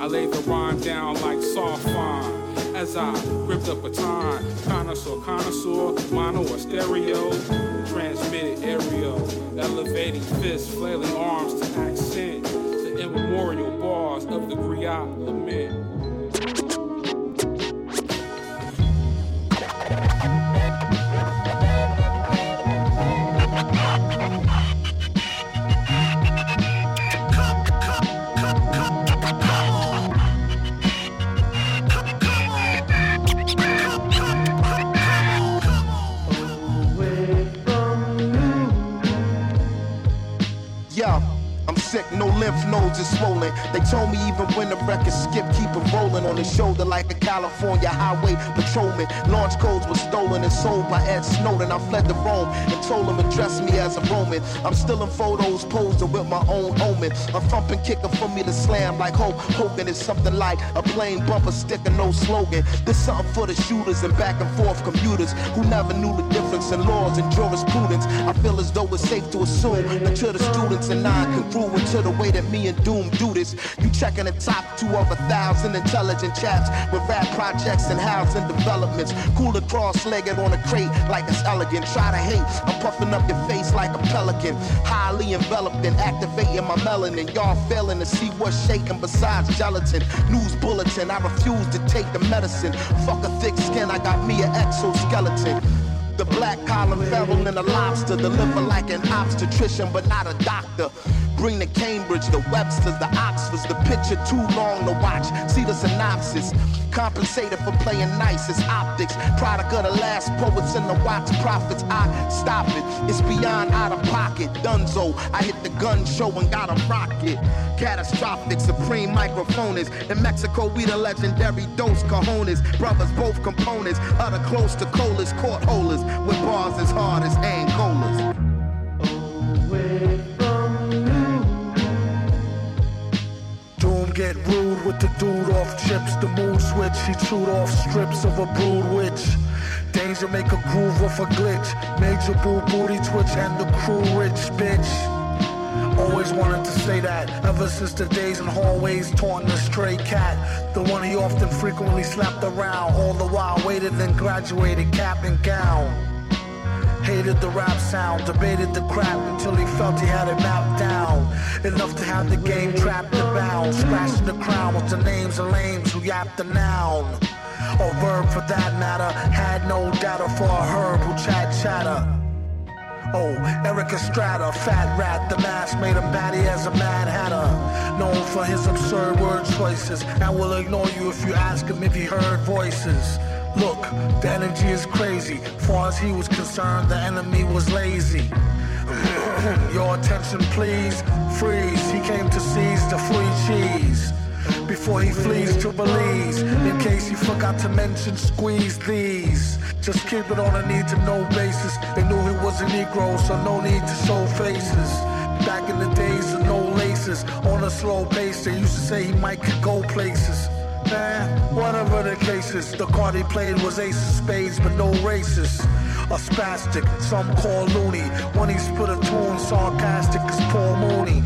I lay the rhyme down like soft fine as I gripped up a time. Connoisseur, connoisseur, mono or stereo. Transmitted aerial, elevating fists, flailing arms to accent the immemorial bars of the griot lament. Yeah. Sick, no lymph nodes is swollen. They told me even when the record skip, keep it rolling on the shoulder like a California highway patrolman. Launch codes were stolen and sold by Ed Snowden. I fled to Rome and told him address me as a Roman. I'm still in photos posing with my own omen. A thumping kicker for me to slam like Hulk Hogan is something like a plain bumper sticker, no slogan. This something for the shooters and back and forth commuters who never knew the difference in laws and jurisprudence. I feel as though it's safe to assume that to the students and non-congruent to the way that me and Doom do this. You checking the top two of a thousand intelligent chaps with rap projects and housing developments. Cooler cross-legged on a crate like it's elegant. Try to hate, I'm puffing up your face like a pelican. Highly enveloped and activating my melanin. Y'all failing to see what's shaking besides gelatin. News bulletin, I refuse to take the medicine. Fuck a thick skin, I got me an exoskeleton. The black collar feral and a lobster. Deliver like an obstetrician, but not a doctor. Bring the Cambridge, the Websters, the Oxfords. The picture too long to watch. See the synopsis. Compensated for playing nice as optics. Product of the last poets and the Watts prophets. I stop it. It's beyond out of pocket. Dunzo. I hit the gun show and got a rocket. Catastrophic, supreme microphonist. In Mexico, we the legendary Dos Cajones. Brothers, both components. Utter close to colas, court holders. With bars as hard as Angolas. Get rude with the dude off chips. The mood switch, he chewed off strips of a brood witch. Danger make a groove off a glitch. Major boo booty twitch and the crew rich bitch. Always wanted to say that ever since the days in hallways taunting a stray cat. The one he often frequently slapped around, all the while waited and graduated cap and gown. Hated the rap sound, debated the crap until he felt he had it mapped down. Enough to have the game trapped and bound. Scratching the crown with the names of lames who yapped the noun. Or verb for that matter. Had no data for a herb who chat chatter. Oh, Erik Estrada, fat rat, the mask made him batty as a mad hatter. Known for his absurd word choices, and will ignore you if you ask him if he heard voices. Look, the energy is crazy. Far as he was concerned, the enemy was lazy. Your attention, please. Freeze. He came to seize the free cheese. Before he flees to Belize, in case he forgot to mention, squeeze these. Just keep it on a need to know basis. They knew he was a Negro, so no need to show faces. Back in the days of no laces, on a slow pace, they used to say he might could go places. Man, whatever the cases, the card he played was ace of spades, but no races. A spastic, some call loony. When he spit a tune, sarcastic as Paul Mooney.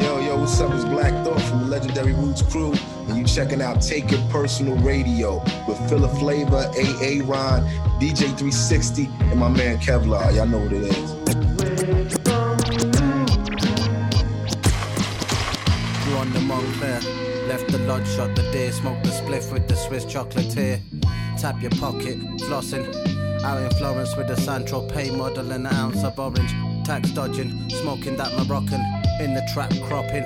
Yo, yo, what's up? It's Black Thought from the Legendary Roots crew, and you checking out Take It Personal Radio with Philip Flavor, AA Ron, DJ 360, and my man Kevlar. Y'all know what it is. Left the lodge shot the deer, smoked the spliff with the Swiss chocolatier. Tap your pocket, flossing. Out in Florence with a San Tropez model and an ounce of orange. Tax dodging, smoking that Moroccan. In the trap cropping,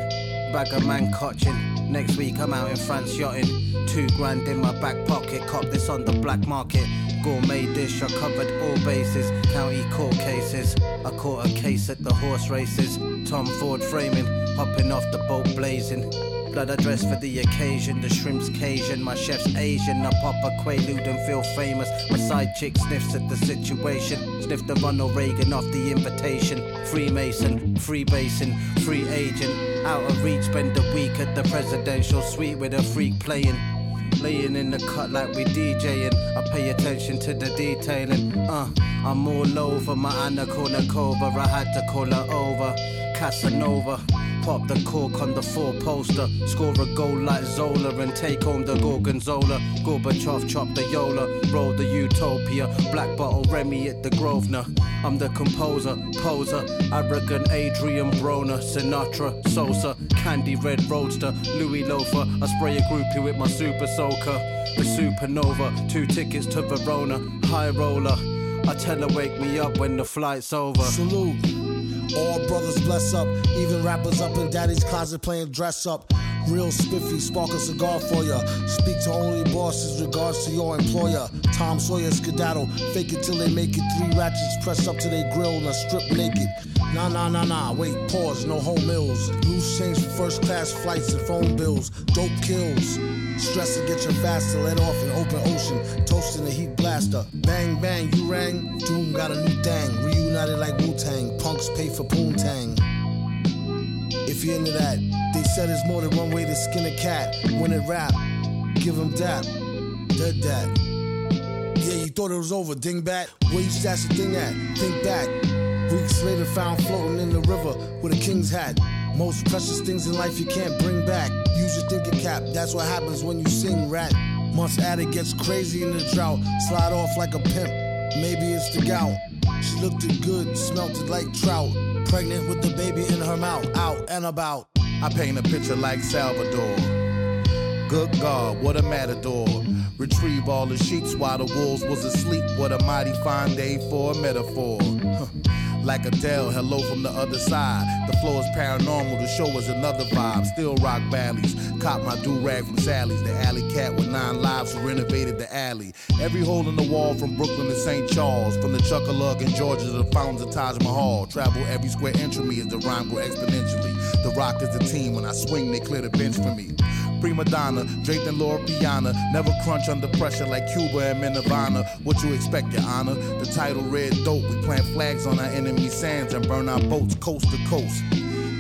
bag of man cotching. Next week I'm out in France yachting. Two grand in my back pocket, cop this on the black market. Gourmet dish, I covered all bases. County court cases. I caught a case at the horse races. Tom Ford framing, hopping off the boat blazing. Blood I dress for the occasion, the shrimp's Cajun, my chef's Asian. I pop a quaalude and feel famous. My side chick sniffs at the situation. Sniff the Ronald Reagan off the invitation. Freemason, free basin, free agent. Out of reach, spend a week at the presidential suite with a freak playing. Laying in the cut like we DJing. I pay attention to the detailing. Uh, I'm all over my Anna Kournikova. I had to call her over. Casanova. Pop the cork on the four poster. Score a goal like Zola and take home the Gorgonzola. Gorbachev chop the Yola. Roll the Utopia. Black bottle Remy at the Grosvenor. I'm the composer, poser, arrogant Adrian Broner, Sinatra, Sosa, Candy Red Roadster, Louis Loafer. I spray a groupie with my super soaker. The supernova, two tickets to Verona, high roller. I tell her wake me up when the flight's over. Salute. All brothers bless up, even rappers up in daddy's closet playing dress up. Real spiffy, spark a cigar for ya. Speak to only bosses, regards to your employer. Tom Sawyer skedaddle, fake it till they make it. Three ratchets press up to their grill and I strip naked. Nah, nah, nah, nah, wait, pause, no home meals. Loose change for first class flights and phone bills. Dope kills. Stress to get your fast to let off in open ocean. Toasting the heat blaster. Bang, bang, you rang. Doom got a new thing. Reunited like Wu Tang. Punks pay for poontang. If you're into that, they said there's more than one way to skin a cat. When it rap, give them dap. Dead dat. Yeah, you thought it was over, dingbat. Where you stash the thing at? Think back. Weeks later, found floating in the river with a king's hat. Most precious things in life you can't bring back. Use your thinking cap, that's what happens when you sing rat. Months at it gets crazy in the drought. Slide off like a pimp, maybe it's the gout. She looked it good, smelt like trout. Pregnant with the baby in her mouth, out and about. I paint a picture like Salvador. Good God, what a matador. Retrieve all the sheets while the wolves was asleep. What a mighty fine day for a metaphor. Huh. Like Adele, hello from the other side. The flow is paranormal, the show is another vibe. Still rock valleys. Cop my do rag from Sally's. The alley cat with nine lives who renovated the alley. Every hole in the wall from Brooklyn to St. Charles. From the Chuckalug in Georgia to the fountains of Taj Mahal. Travel every square inch of me as the rhyme grow exponentially. The rock is the team. When I swing, they clear the bench for me. Prima donna, draped in Loro Piana. Never crunch under pressure like Cuba and Nirvana. What you expect, Your Honor? The title Red Dope. We plant flags on our enemy sands and burn our boats coast to coast.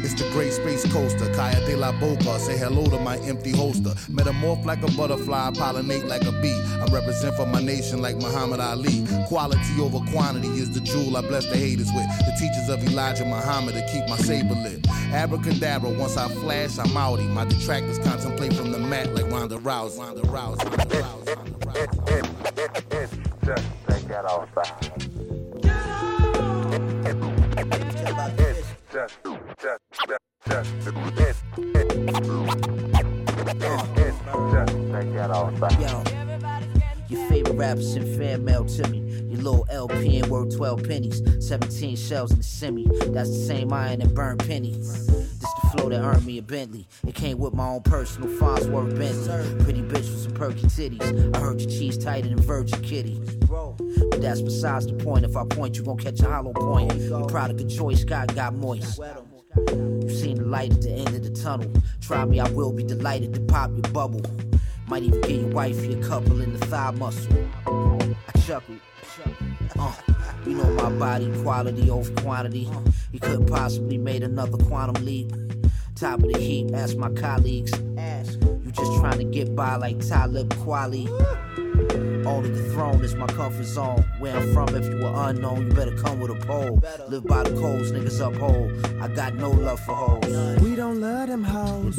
It's the great space coaster, Kaya de la Boca. Say hello to my empty holster. Metamorph like a butterfly, pollinate like a bee. I represent for my nation like Muhammad Ali. Quality over quantity is the jewel I bless the haters with. The teachers of Elijah Muhammad to keep my saber lit. Abracadabra, once I flash, I'm outie. My detractors contemplate from the mat like Ronda Rousey. Ronda Rousey. Ronda Rousey. Ronda Rousey. Just take that outside. Just, just, just, just, Yo, your favorite rapper sent fan mail to me. Your little LP and worth 12 pennies. 17 shells in the semi. That's the same iron that burned pennies. This the flow that earned me a Bentley. It came with my own personal Farnsworth Bentley. Pretty bitch with some perky titties. I heard your cheese tighter than Virgin Kitty. But that's besides the point. If I point, you gon' catch a hollow point. Your product of choice got got moist. You seen the light at the end of the tunnel. Try me, I will be delighted to pop your bubble. Might even get your wife a couple in the thigh muscle. I chuckle. Uh, you know my body, quality over quantity. You couldn't possibly made another quantum leap. Top of the heap, ask my colleagues. Ask. You just trying to get by like Talib Kweli. Only the throne is my comfort zone. Where I'm from, if you were unknown, you better come with a pole. Live by the codes, niggas uphold. I got no love for hoes. We don't love them hoes.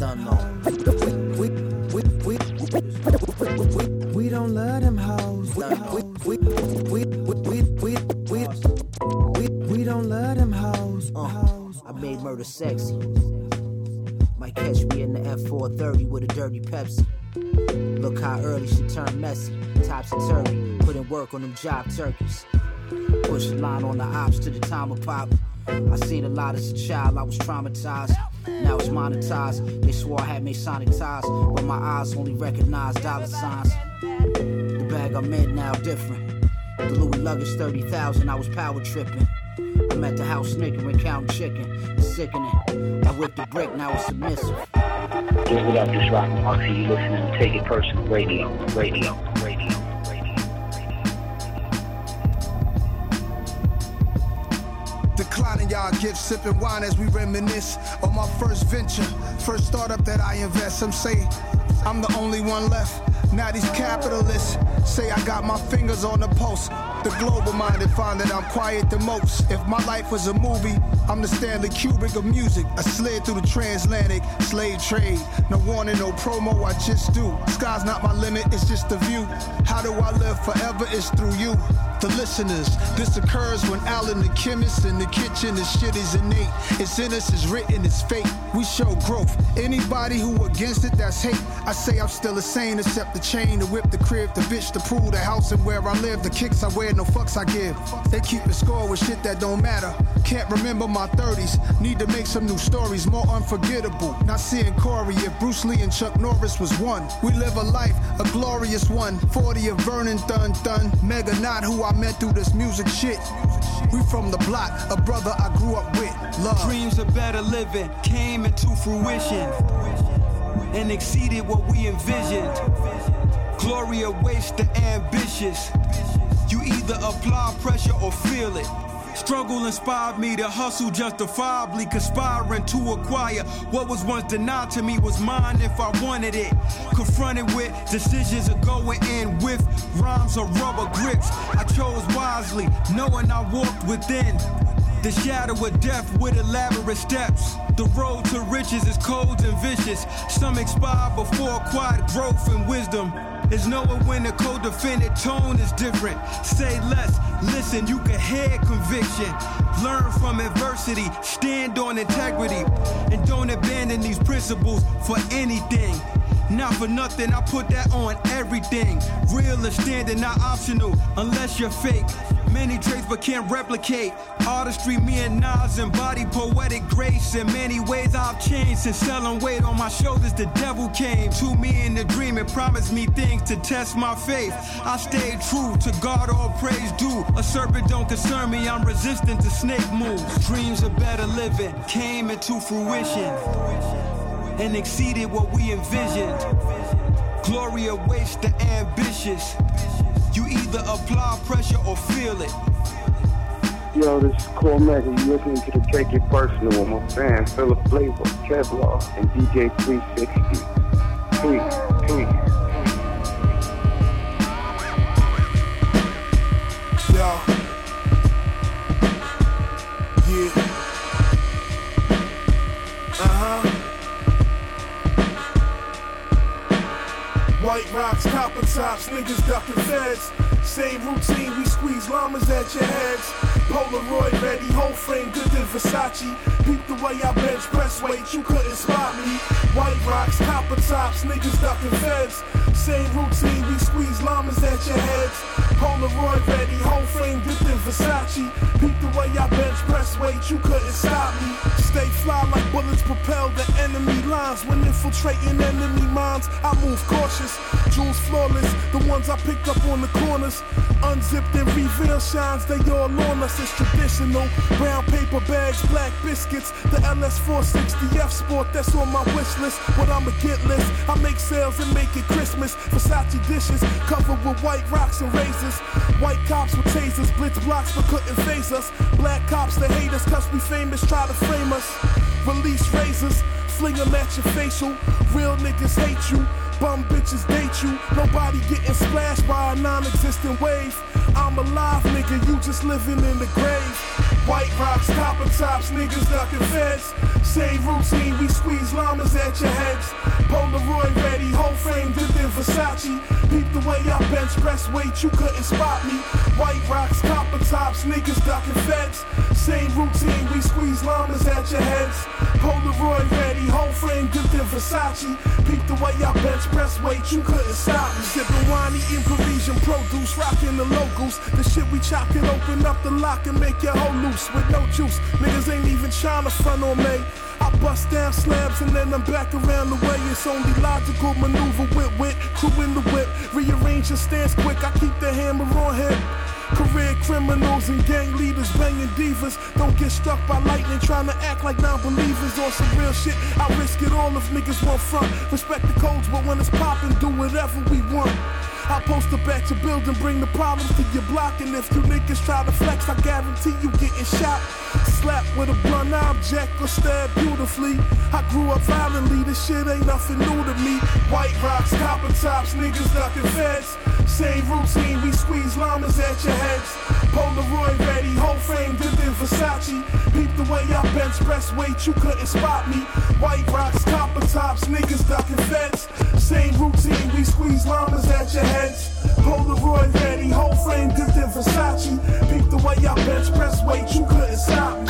We don't love them hoes. We don't love them hoes. Uh, I made murder sexy. Might catch me in the F430 with a dirty Pepsi. Look how early she turned messy. Topsy turvy. Put in work on them job turkeys. Push the line on the ops to the time of pop. I seen a lot as a child, I was traumatized. Now it's monetized. They swore I had Masonic ties, but my eyes only recognize dollar signs. The bag I'm in now different. The Louis luggage 30,000, I was power tripping. I'm at the house snickering, counting chicken. Sickening. I whipped the brick, now it's submissive. Yo, what up? This Rock Moxie. You listening to Take It Personal Radio, Radio, Radio. Declining y'all gifts, sipping wine as we reminisce on my first venture, first startup that I invest. Some say I'm the only one left. Now these capitalists say I got my fingers on the pulse. The global minded find that I'm quiet the most. If my life was a movie, I'm the Stanley Kubrick of music. I slid through the transatlantic slave trade. No warning, no promo, I just do. Sky's not my limit, it's just the view. How do I live forever? It's through you. The listeners, this occurs when Alan the chemist in the kitchen, the shit is innate. It's in us, it's written, it's fate. We show growth. Anybody who against it, that's hate. I say I'm still the same, except the chain, the whip, the crib, the bitch, the pool, the house, and where I live, the kicks I wear, no fucks I give. They keep the score with shit that don't matter. Can't remember my 30s. Need to make some new stories more unforgettable. Not seeing Corey if Bruce Lee and Chuck Norris was one. We live a life, a glorious one. 40 of Vernon Dun Dun. Mega not who I met through this music shit. We from the block, a brother I grew up with. Love. Dreams of better living came into fruition and exceeded what we envisioned. Glory awaits the ambitious. You either apply pressure or feel it. Struggle inspired me to hustle justifiably, conspiring to acquire what was once denied to me was mine if I wanted it. Confronted with decisions of going in with rhymes or rubber grips. I chose wisely, knowing I walked within the shadow of death with elaborate steps. The road to riches is cold and vicious. Some expire before quiet growth and wisdom. Is knowing when the co-defendant tone is different. Say less, listen, you can hear conviction. Learn from adversity, stand on integrity, and don't abandon these principles for anything. Not for nothing, I put that on everything. Real is standing, not optional, unless you're fake. Many traits but can't replicate. Artistry, me and Nas embody poetic grace. In many ways, I've changed since selling weight on my shoulders. The devil came to me in a dream and promised me things to test my faith. I stayed true to God, all praise due. A serpent don't concern me, I'm resistant to snake moves. Dreams of better living came into fruition and exceeded what we envisioned. Glory awaits the ambitious. You either apply pressure or feel it. Yo, this is Cormega. You listening to the Take It Personal with my fan, Philip Flavor, Kevlar, and DJ 360. Peace, peace. White rocks, copper tops, niggas ducking feds. Same routine, we squeeze llamas at your heads. Polaroid ready, whole frame good than Versace. Beat the way I bench press weight, you couldn't spot me. White rocks, copper tops, niggas ducking feds. Same routine, we squeeze llamas at your heads. Polaroid ready, whole frame good than Versace. Beat the way I bench press weight, you couldn't stop me. Stay fly like bullets propel the enemy lines. When infiltrating enemy minds, I move cautious. Jewels flawless, the ones I picked up on the corners. Unzipped and reveal shines, they all on us. It's traditional. Brown paper bags, black biscuits. The LS460F Sport, that's on my wish list. What I'ma get list. I make sales and make it Christmas. Versace dishes covered with white rocks and razors. White cops with tasers, blitz blocks but couldn't phase us. Black cops that hate us cause we famous try to frame us. Release razors, fling them at your facial. Real niggas hate you. Bum bitches date you. Nobody getting splashed by a non-existent wave. I'm alive, nigga. You just living in the grave. White rocks, copper tops, niggas ducking feds. Same routine, we squeeze llamas at your heads. Polaroid ready, whole frame dipped in Versace. Peep the way I bench press weight, you couldn't spot me. White rocks, copper tops, niggas ducking feds. Same routine, we squeeze llamas at your heads. Polaroid ready, whole frame dipped in Versace. Peep the way I bench press you couldn't stop me. Sipping wine, eating Parisian produce, rocking the logos. The shit we chop can open up the lock and make your whole loose with no juice. Niggas ain't even trying to front on me. I bust down slabs and then I'm back around the way. It's only logical maneuver with wit, crew in the whip. Rearrange your stance quick, I keep the hammer on hip. Career criminals and gang leaders banging divas. Don't get struck by lightning trying to act like non-believers on some real shit. I risk it all if niggas want front. Respect the codes, but when it's poppin', do whatever we want. I post up at your building, bring the problems to your block. And if you niggas try to flex, I guarantee you getting shot. Slap with a blunt object or stab beautifully. I grew up violently, this shit ain't nothing new to me. White rocks, copper tops, niggas ducking feds. Same routine, we squeeze llamas at your heads. Polaroid ready, whole frame dipped in Versace. Peep the way I bench press weight, you couldn't spot me. White rocks, copper tops, niggas ducking feds. Same routine, we squeeze llamas at your heads. Polaroid ready, whole frame dipped in Versace. The way I bench press weight, you couldn't. Stop me.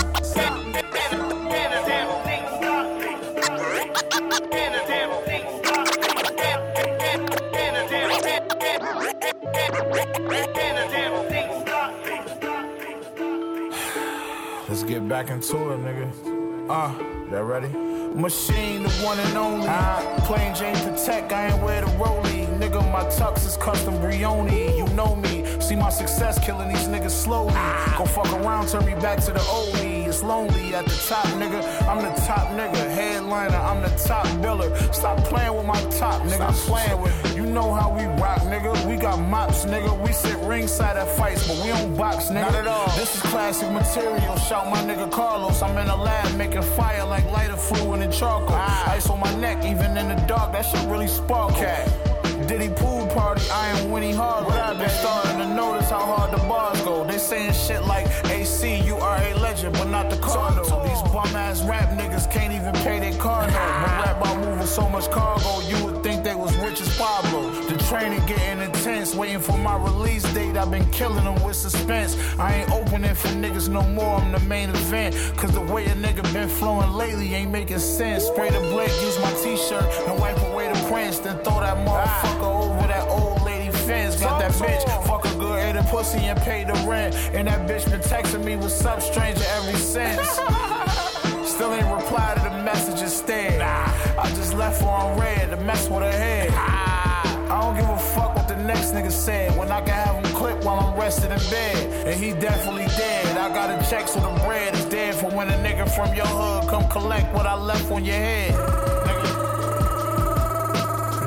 Let's get back into it, nigga. Uh, y'all ready? Machine, the one and only. Uh, plain Jane Patek, I ain't wear the rollie. Nigga, my tux is custom Brioni. You know me. See my success killing these niggas slowly. Go fuck around, turn me back to the old me. It's lonely at the top, nigga. I'm the top nigga. Headliner, I'm the top biller. Stop playing with my top, nigga. Stop playing with You know how we rock, nigga. We got mops, nigga. We sit ringside at fights, but we don't box, nigga. Not at all. This is classic material. Shout my nigga Carlos. I'm in the lab making fire like lighter fluid and charcoal. Ah. Ice on my neck, even in the dark. That shit really sparkle. Diddy pool party, I am Winnie Harlow. They starting to notice how hard the bars go. They saying shit like AC, you are a legend, but not the car though. These bum ass rap niggas can't even pay their car note. But rap about moving so much cargo, you would think they was rich as Pablo. The training getting intense, waiting for my release date. I've been killing them with suspense. I ain't opening for niggas no more, I'm the main event. Cause the way a nigga been flowing lately ain't making sense. Spray the blick, use my t-shirt, and wipe away the prints. Then throw that motherfucker over that old lady fence. Got that bitch, fuck a good, ate a pussy and pay the rent. And that bitch been texting me, what's up, stranger, ever since. Still ain't reply to the message instead. I just left her on red to mess with her head. I don't give a fuck what the next nigga said when I can have him clip while I'm rested in bed. And he definitely dead. I got a check so the bread is dead for when a nigga from your hood come collect what I left on your head.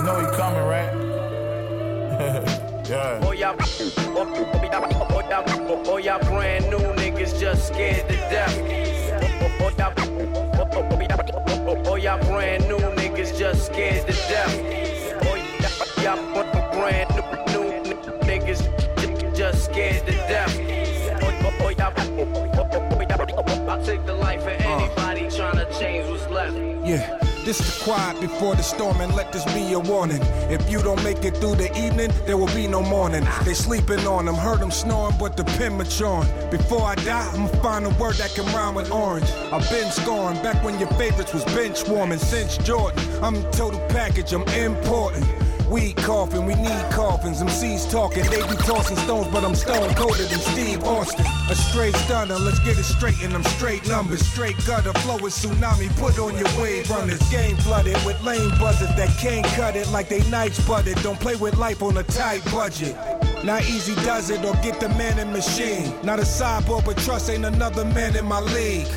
Know you coming, right? yeah. Oh, y'all, oh, oh, y'all, oh, brand new niggas just scared to death. Oh, oh, y'all, oh, oh, oh, oh, brand new niggas just scared to death. Oh, y'all, brand new, niggas just scared to death. Oh, oh, oh, y'all, oh, oh, oh, I'll take the life of anybody trying to change what's left. Yeah, this the quiet before the storm, and let this be a warning. If you don't make it through the evening, there will be no morning. They sleeping on them, heard them snoring, but the pen maturing. Before I die, I'ma find a word that can rhyme with orange. I've been scoring back when your favorites was bench warming. Since Jordan, I'm total package, I'm important. We coughing, we need coffins. Them C's talking, they be tossing stones, but I'm stone colder than Steve Austin. A straight stunner, let's get it straight and I'm straight numbers. Straight gutter, flow is tsunami, put on your wave runners. Game flooded with lame buzzers that can't cut it like they nights butted. Don't play with life on a tight budget. Not easy does it or get the man in machine. Not a cyborg, but trust ain't another man in my league.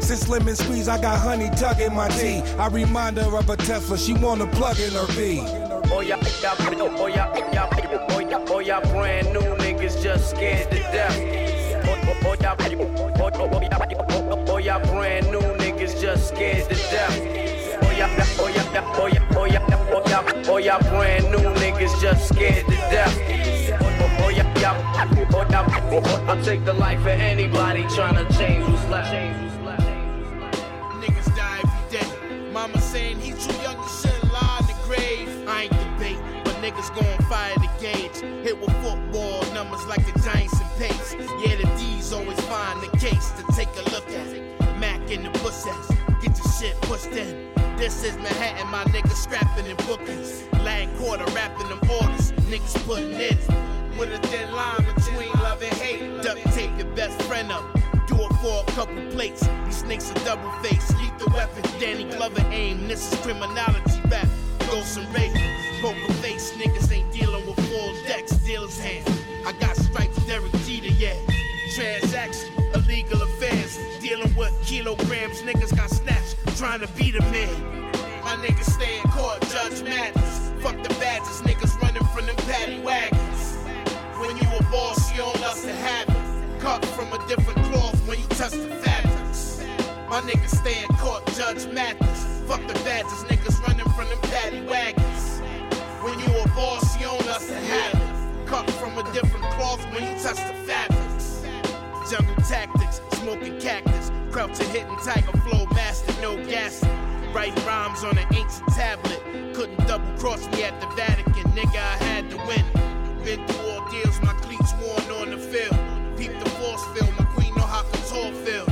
Since lemon squeeze, I got honey tugging my tea. I remind her of a Tesla, she wanna plug in her V. Oh y'all, y'all, oh y'all, y'all, oh y'all, oh y'all brand new niggas just scared to death. Oh, oh, oh y'all, oh, oh, oh, y'all, oh brand new niggas just scared to death. Oh y'all, oh y'all, oh y'all, oh y'all, oh y'all, oh y'all brand new niggas just scared to death. Oh, oh, oh y'all, oh y'all, oh, oh, I'll take the life of anybody trying to change what's left. Niggas die every day. Mama saying he's too young Ain't debate, but niggas gon' fire the gauge. Hit with football numbers like the Giants and pace. Yeah, the D's always find the case to take a look at. Mac in the ass, get your shit pushed in. This is Manhattan, my niggas scrapping in bookings. Lang quarter rapping them orders, niggas putting in. With a thin line between love and hate. Duct tape your best friend up. Do it for a couple plates. These snakes are double face. Lethal weapon. Danny Glover aim. This is criminality rap. Ghost and rape. Poker face. Niggas ain't dealing with full decks. Dealer's hand. I got stripes. Derek Jeter, yeah. Transaction. Illegal affairs. Dealing with kilograms. Niggas got snatched. Trying to beat a man. My niggas stay in court. Judge Mathis. Fuck the badges. Niggas running from them paddy wagons. When you a boss, you don't love to have it. Cut from a different cloth when you touch the fabrics. My niggas stay in court, Judge Mathis. Fuck the badges, niggas running from them paddy wagons. When you a boss, you don't love to have it. Cut from a different cloth when you touch the fabrics. Jungle tactics, smoking cactus, crouching, hitting tiger flow, master, no gas. Writing rhymes on an ancient tablet. Couldn't double cross me at the Vatican, nigga, I had to win. Been through ordeals, my cleats worn on the field. Peep the force field, my queen know how couture feel.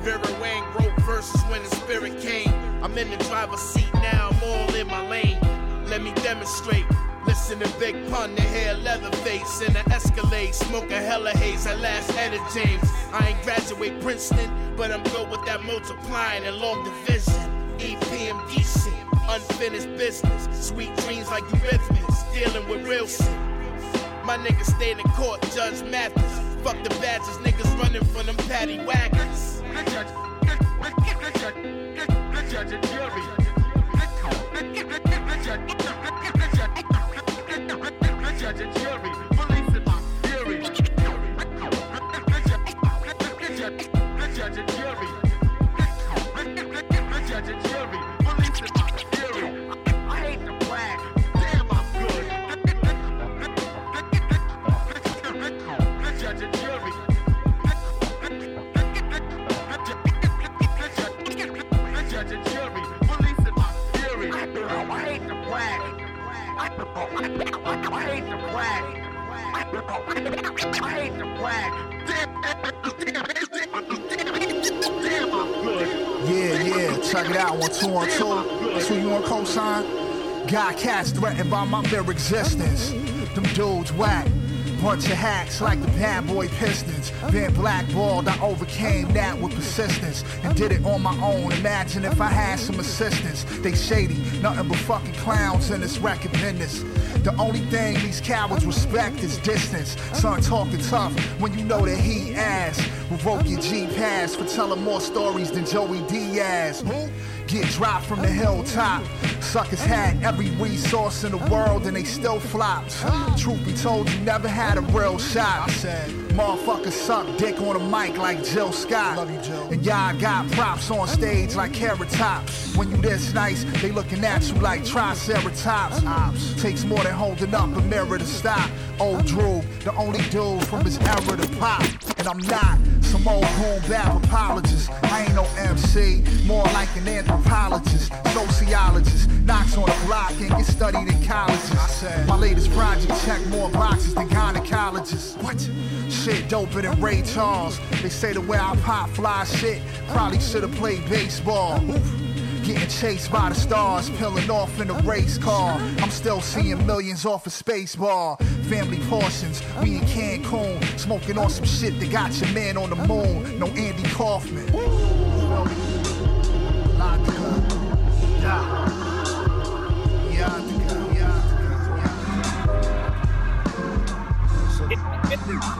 Vera Wang wrote verses when the spirit came. I'm in the driver's seat now, I'm all in my lane. Let me demonstrate. Listen to Big Pun, the hair Leatherface in the Escalade, smoking hella haze. I last headed James. I ain't graduate Princeton, but I'm good with that multiplying and long division. EPMD shit, unfinished business. Sweet dreams like Eurythmics, dealing with real shit. My niggas stayed in court, Judge Mathis. Fuck the badges, niggas running from them paddy wagons. Judge and jury. Judge and jury. Yeah, yeah, check it out. One, two, one, two. Who you want co-sign? Got cats threatened by my mere existence. Them dudes whack. Bunch of hacks like the bad boy Pistons. Been blackballed, I overcame that with persistence and did it on my own. Imagine if I had some assistance. They shady, nothing but fucking clowns in this record business. The only thing these cowards respect is distance. Son talking tough when you know that he ass. Revoke your G pass for telling more stories than Joey Diaz. Get dropped from the hilltop. Suckers had every resource in the world and they still flopped. Truth be told, you never had a real shot. I said, motherfuckers suck dick on a mic like Jill Scott. Love you, Jill. And y'all got props on stage like carrot tops. When you this nice, they looking at you like triceratops. Ops. Takes more than holding up a mirror to stop. Old Drew, the only dude from his era to pop. And I'm not some old boom bap apologist. I ain't no MC, more like an anthropologist, sociologist. Knocks on the block and get studied in colleges. My latest project check more boxes than gynecologists. What? Shit doper than Ray Charles. They say the way I pop fly shit, probably should've played baseball. Getting chased by the stars, peeling off in a race car. I'm still seeing millions off a space bar. Family portions, we in Cancun, smoking on some shit that got your man on the moon. No Andy Kaufman. If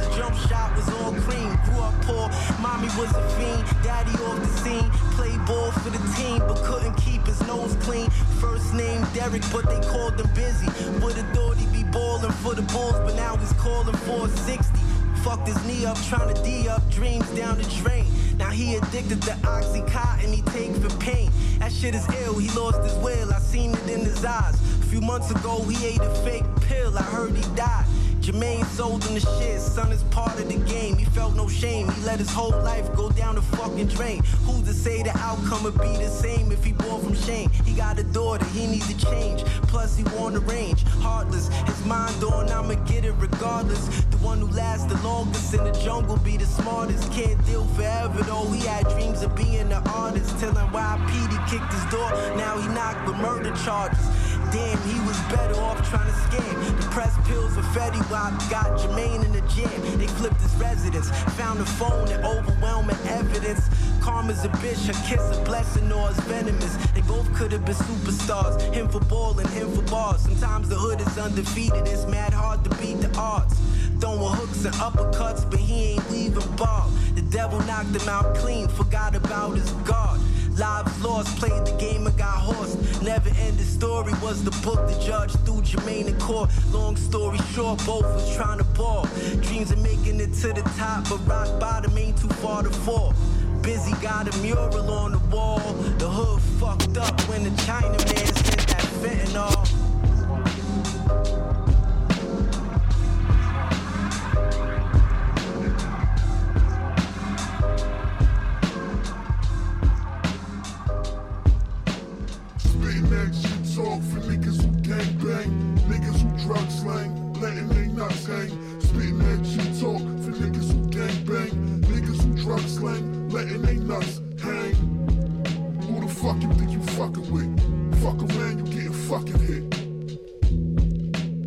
mommy was a fiend, daddy off the scene. Played ball for the team, but couldn't keep his nose clean. First name Derek, but they called him busy. Would've thought he'd be balling for the Bulls, but now he's calling for a 60. Fucked his knee up, trying to D up, dreams down the drain. Now he addicted to Oxycontin, he take for pain. That shit is ill, he lost his will, I seen it in his eyes. A few months ago, he ate a fake pill, I heard he died. Jermaine sold him the shit, son is part of the game. He felt no shame, he let his whole life go down the fucking drain. Who's to say the outcome would be the same if he bore from shame? He got a daughter, he needs to change. Plus, he want the range, heartless. His mind on, I'ma get it regardless. The one who lasts the longest in the jungle be the smartest. Can't deal forever though, he had dreams of being an artist. Till NYPD kicked his door, now he knocked with murder charges. Damn, he was better off trying to scam. The press pills for Fetty Wap got Jermaine in the jam. They flipped his residence, found a phone and overwhelming evidence. Karma's a bitch, her kiss a blessing or it's venomous. They both could have been superstars, him for ball and him for bars. Sometimes the hood is undefeated, it's mad hard to beat the odds. Throwing hooks and uppercuts, but he ain't leaving ball. The devil knocked him out clean, forgot about his guard. Lives lost, played the game and got horsed. Never ended story was the book the judge threw Jermaine in court. Long story short, both was trying to ball. Dreams of making it to the top, but rock bottom ain't too far to fall. Busy got a mural on the wall. The hood fucked up when the Chinaman sent that fentanyl. Talk for niggas who gang bang, niggas who drug slang, letting they nuts hang. Spitting that shit talk for niggas who gang bang, niggas who drug slang, letting they nuts hang. Who the fuck you think you fucking with? Fuck around, you getting fucking hit.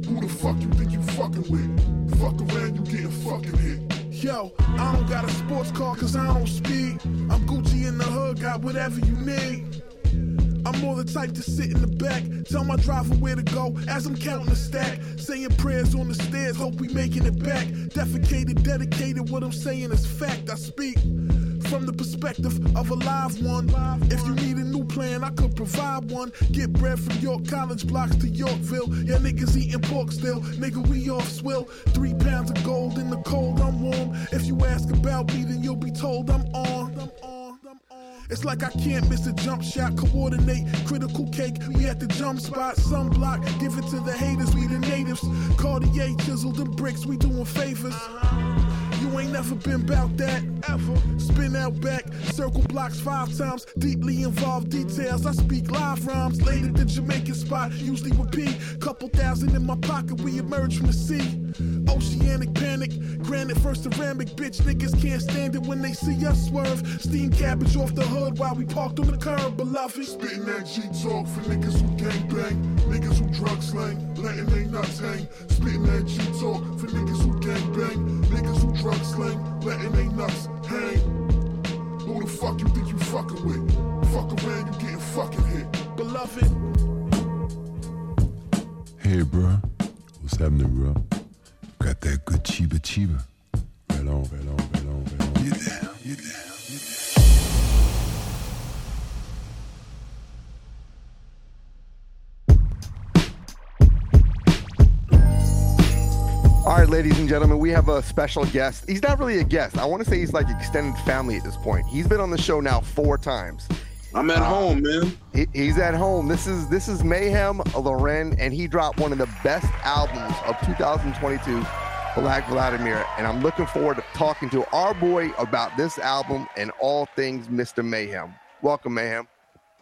Who the fuck you think you fucking with? Fuck around, you getting fucking hit. Yo, I don't got a sports car cause I don't speed. I'm Gucci in the hood, got whatever you need. I'm more the type to sit in the back, tell my driver where to go as I'm counting the stack. Saying prayers on the stairs, hope we making it back. Defecated, dedicated, what I'm saying is fact. I speak from the perspective of a live one. If you need a new plan, I could provide one. Get bread from York College blocks to Yorkville. Yeah, niggas eating pork still. Nigga, we off swill. Three pounds of gold in the cold, I'm warm. If you ask about me, then you'll be told I'm on. It's like I can't miss a jump shot, coordinate, critical cake. We at the jump spot, sunblock, give it to the haters, we the natives. Cartier chiseled them bricks, we doing favors. Ain't never been about that ever. Spin out back, circle blocks five times. Deeply involved details. I speak live rhymes. Late at the Jamaican spot, usually P. Couple thousand in my pocket, we emerge from the sea. Oceanic panic, granite first ceramic. Bitch, niggas can't stand it when they see us swerve. Steam cabbage off the hood while we parked on the curb, beloved. Spitting that G talk for niggas who gang bang, niggas who drug slang, letting they nuts hang. Spitting that G talk for niggas who gang bang, drug slang, letting they nuts hang. Who the fuck you think you fucking with? Fuck around, you getting fucking hit. Beloved. Hey, bro. What's happening, bro? Got that good chiba chiba. Right on, right on, right on, right on. You down, you down, you down. All right, ladies and gentlemen, we have a special guest. He's not really a guest. I want to say he's like extended family at this point. He's been on the show now four times. I'm at home, man. He, he's at home. This is this is Meyhem Lauren, and he dropped one of the best albums of 2022, Black Vladimir. And I'm looking forward to talking to our boy about this album and all things Mr. Meyhem. Welcome, Meyhem.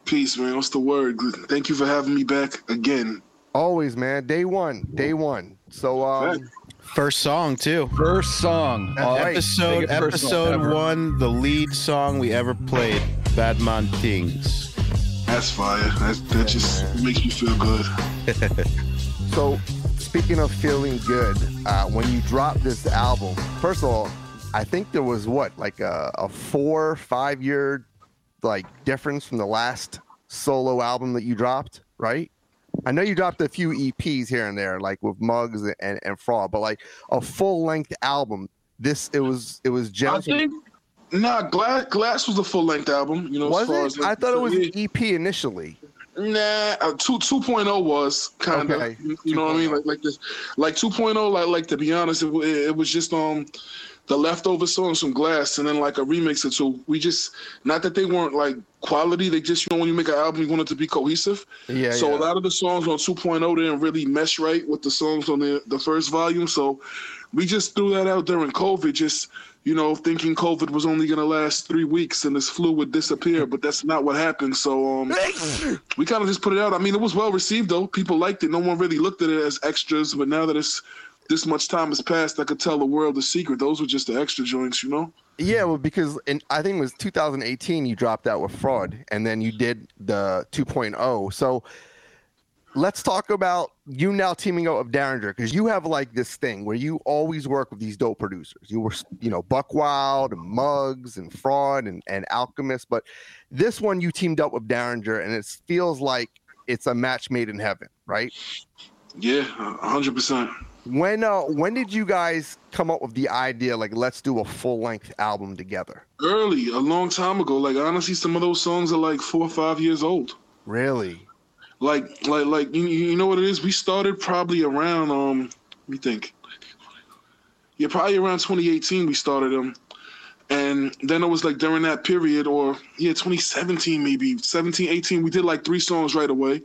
Peace, man. What's the word? Thank you for having me back again. Always, man. Day one, day one. So, um, First song too. First song. That's right. Episode Biggest song episode ever. one, the lead song we ever played, Bad Man Things. That's fire. That, that just makes me feel good. So, speaking of feeling good, uh, when you dropped this album, first of all, I think there was what, like a, a four, five year like difference from the last solo album that you dropped, right? I know you dropped a few EPs here and there, like with Muggs and, and Fraud, but like a full length album. This it was it was think nah, Glass Glass was a full length album. You know, was as far it? as like, I thought it was an EP initially. Nah, uh, two two was kind of. Okay. You know what I mean? Like like this, like 2.0. Like like to be honest, it, wa- it was just um the leftover songs from Glass, and then like a remix or two. We just not that they weren't like quality. They just you know when you make an album, you want it to be cohesive. Yeah, So yeah. a lot of the songs on 2.0 didn't really mesh right with the songs on the the first volume. So we just threw that out during COVID. Just you know, thinking COVID was only gonna last three weeks and this flu would disappear, but that's not what happened. So um, we kind of just put it out. I mean, it was well received though. People liked it. No one really looked at it as extras, but now that it's this much time has passed, I could tell the world the secret. Those were just the extra joints, you know. Yeah, well, because in, I think it was 2018 you dropped out with Fraud, and then you did the 2.0. So let's talk about you now teaming up with Daringer because you have like this thing where you always work with these dope producers. You were, you know, Buckwild and Muggs and Fraud and, and Alchemist, but this one you teamed up with Daringer, and it feels like it's a match made in heaven, right? Yeah, hundred percent. When uh, when did you guys come up with the idea like let's do a full length album together? Early, a long time ago. Like honestly, some of those songs are like four or five years old. Really? Like, like, like you, you know what it is? We started probably around um, let me think. Yeah, probably around 2018 we started them, and then it was like during that period, or yeah, 2017 maybe 17, 18. We did like three songs right away,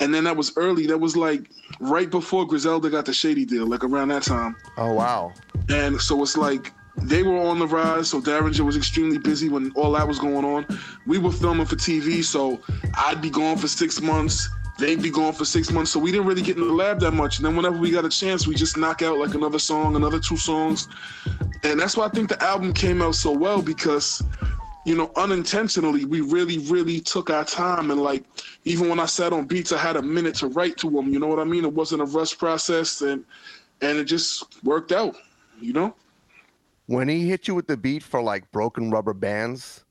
and then that was early. That was like right before Griselda got the Shady deal, like around that time. Oh wow! And so it's like they were on the rise, so Daringer was extremely busy when all that was going on. We were filming for TV, so I'd be gone for six months. They'd be gone for six months, so we didn't really get in the lab that much. And then whenever we got a chance, we just knock out like another song, another two songs, and that's why I think the album came out so well because, you know, unintentionally we really, really took our time and like even when I sat on beats, I had a minute to write to them. You know what I mean? It wasn't a rush process, and and it just worked out. You know. When he hit you with the beat for like broken rubber bands,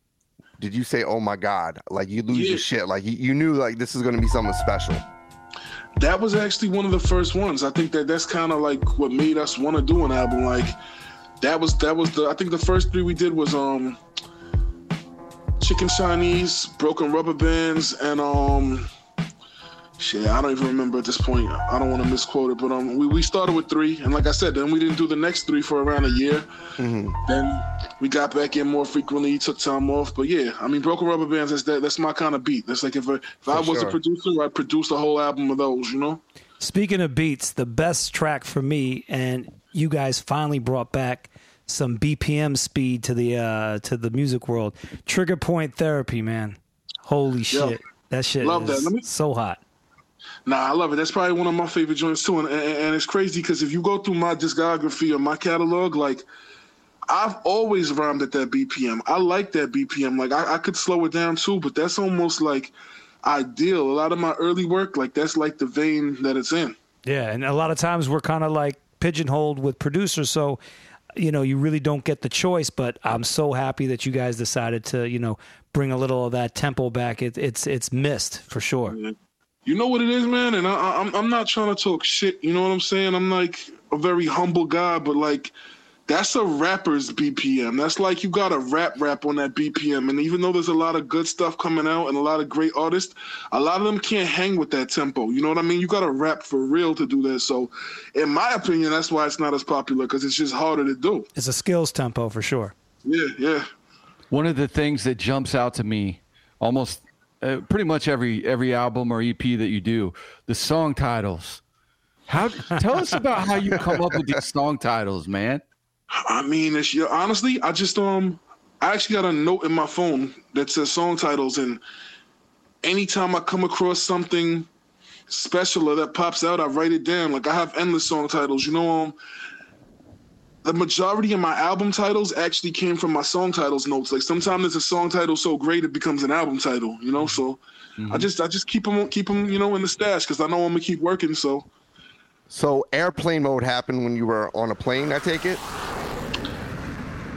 did you say, "Oh my god"? Like you lose your shit. Like you, you knew like this is gonna be something special. That was actually one of the first ones. I think that that's kind of like what made us want to do an album. Like that was that was the I think the first three we did was um Chicken Chinese, Broken Rubber Bands, and um shit, I don't even remember at this point. I don't want to misquote it, but um we, we started with three, and like I said, then we didn't do the next three for around a year. Then we got back in more frequently, took time off. But yeah, I mean Broken Rubber Bands, that's that that's my kind of beat. That's like if I, if I was sure. a producer, I'd produce a whole album of those, you know? Speaking of beats, the best track for me, and you guys finally brought back some BPM speed to the uh, to the music world. Trigger point therapy, man. Holy Yo, shit, that shit love that. is Let me- so hot. Nah, I love it. That's probably one of my favorite joints too, and, and, and it's crazy because if you go through my discography or my catalog, like I've always rhymed at that BPM. I like that BPM. Like I, I could slow it down too, but that's almost like ideal. A lot of my early work, like that's like the vein that it's in. Yeah, and a lot of times we're kind of like pigeonholed with producers, so you know you really don't get the choice. But I'm so happy that you guys decided to you know bring a little of that tempo back. It, it's it's missed for sure. You know what it is, man, and I, I'm I'm not trying to talk shit. You know what I'm saying? I'm like a very humble guy, but like that's a rapper's BPM. That's like you got a rap rap on that BPM. And even though there's a lot of good stuff coming out and a lot of great artists, a lot of them can't hang with that tempo. You know what I mean? You got to rap for real to do that. So, in my opinion, that's why it's not as popular because it's just harder to do. It's a skills tempo for sure. Yeah, yeah. One of the things that jumps out to me, almost uh, pretty much every every album or EP that you do, the song titles. How tell us about how you come up with these song titles, man? I mean, it's yeah, honestly, I just um, I actually got a note in my phone that says song titles, and anytime I come across something special or that pops out, I write it down. Like I have endless song titles. You know, um, the majority of my album titles actually came from my song titles notes. Like sometimes there's a song title so great it becomes an album title. You know, so I just I just keep them keep them you know in the stash because I know I'm gonna keep working. So So airplane mode happened when you were on a plane. I take it.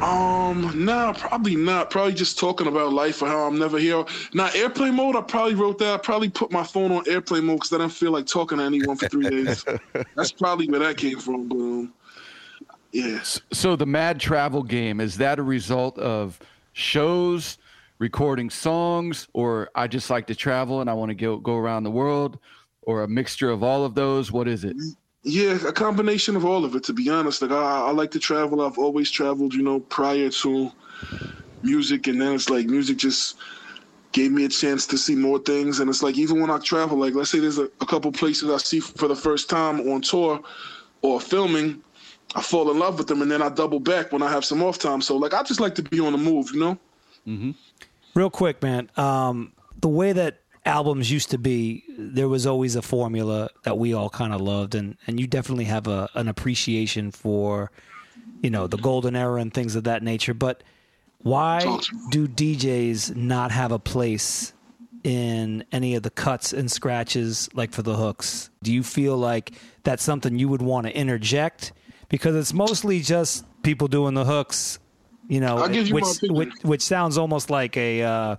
Um, nah, probably not. Probably just talking about life or how I'm never here. Now, airplane mode, I probably wrote that. I probably put my phone on airplane mode because I didn't feel like talking to anyone for three days. That's probably where that came from. But um, yeah. So the Mad Travel game is that a result of shows, recording songs, or I just like to travel and I want to go go around the world, or a mixture of all of those? What is it? Yeah, a combination of all of it. To be honest, like I, I like to travel. I've always traveled, you know, prior to music, and then it's like music just gave me a chance to see more things. And it's like even when I travel, like let's say there's a, a couple places I see for the first time on tour or filming, I fall in love with them, and then I double back when I have some off time. So like I just like to be on the move, you know. Mm-hmm. Real quick, man. Um, the way that albums used to be, there was always a formula that we all kind of loved, and and you definitely have a an appreciation for, you know, the golden era and things of that nature. But why do DJs not have a place in any of the cuts and scratches, like for the hooks? Do you feel like that's something you would want to interject? Because it's mostly just people doing the hooks, you know, you which, which which sounds almost like a uh,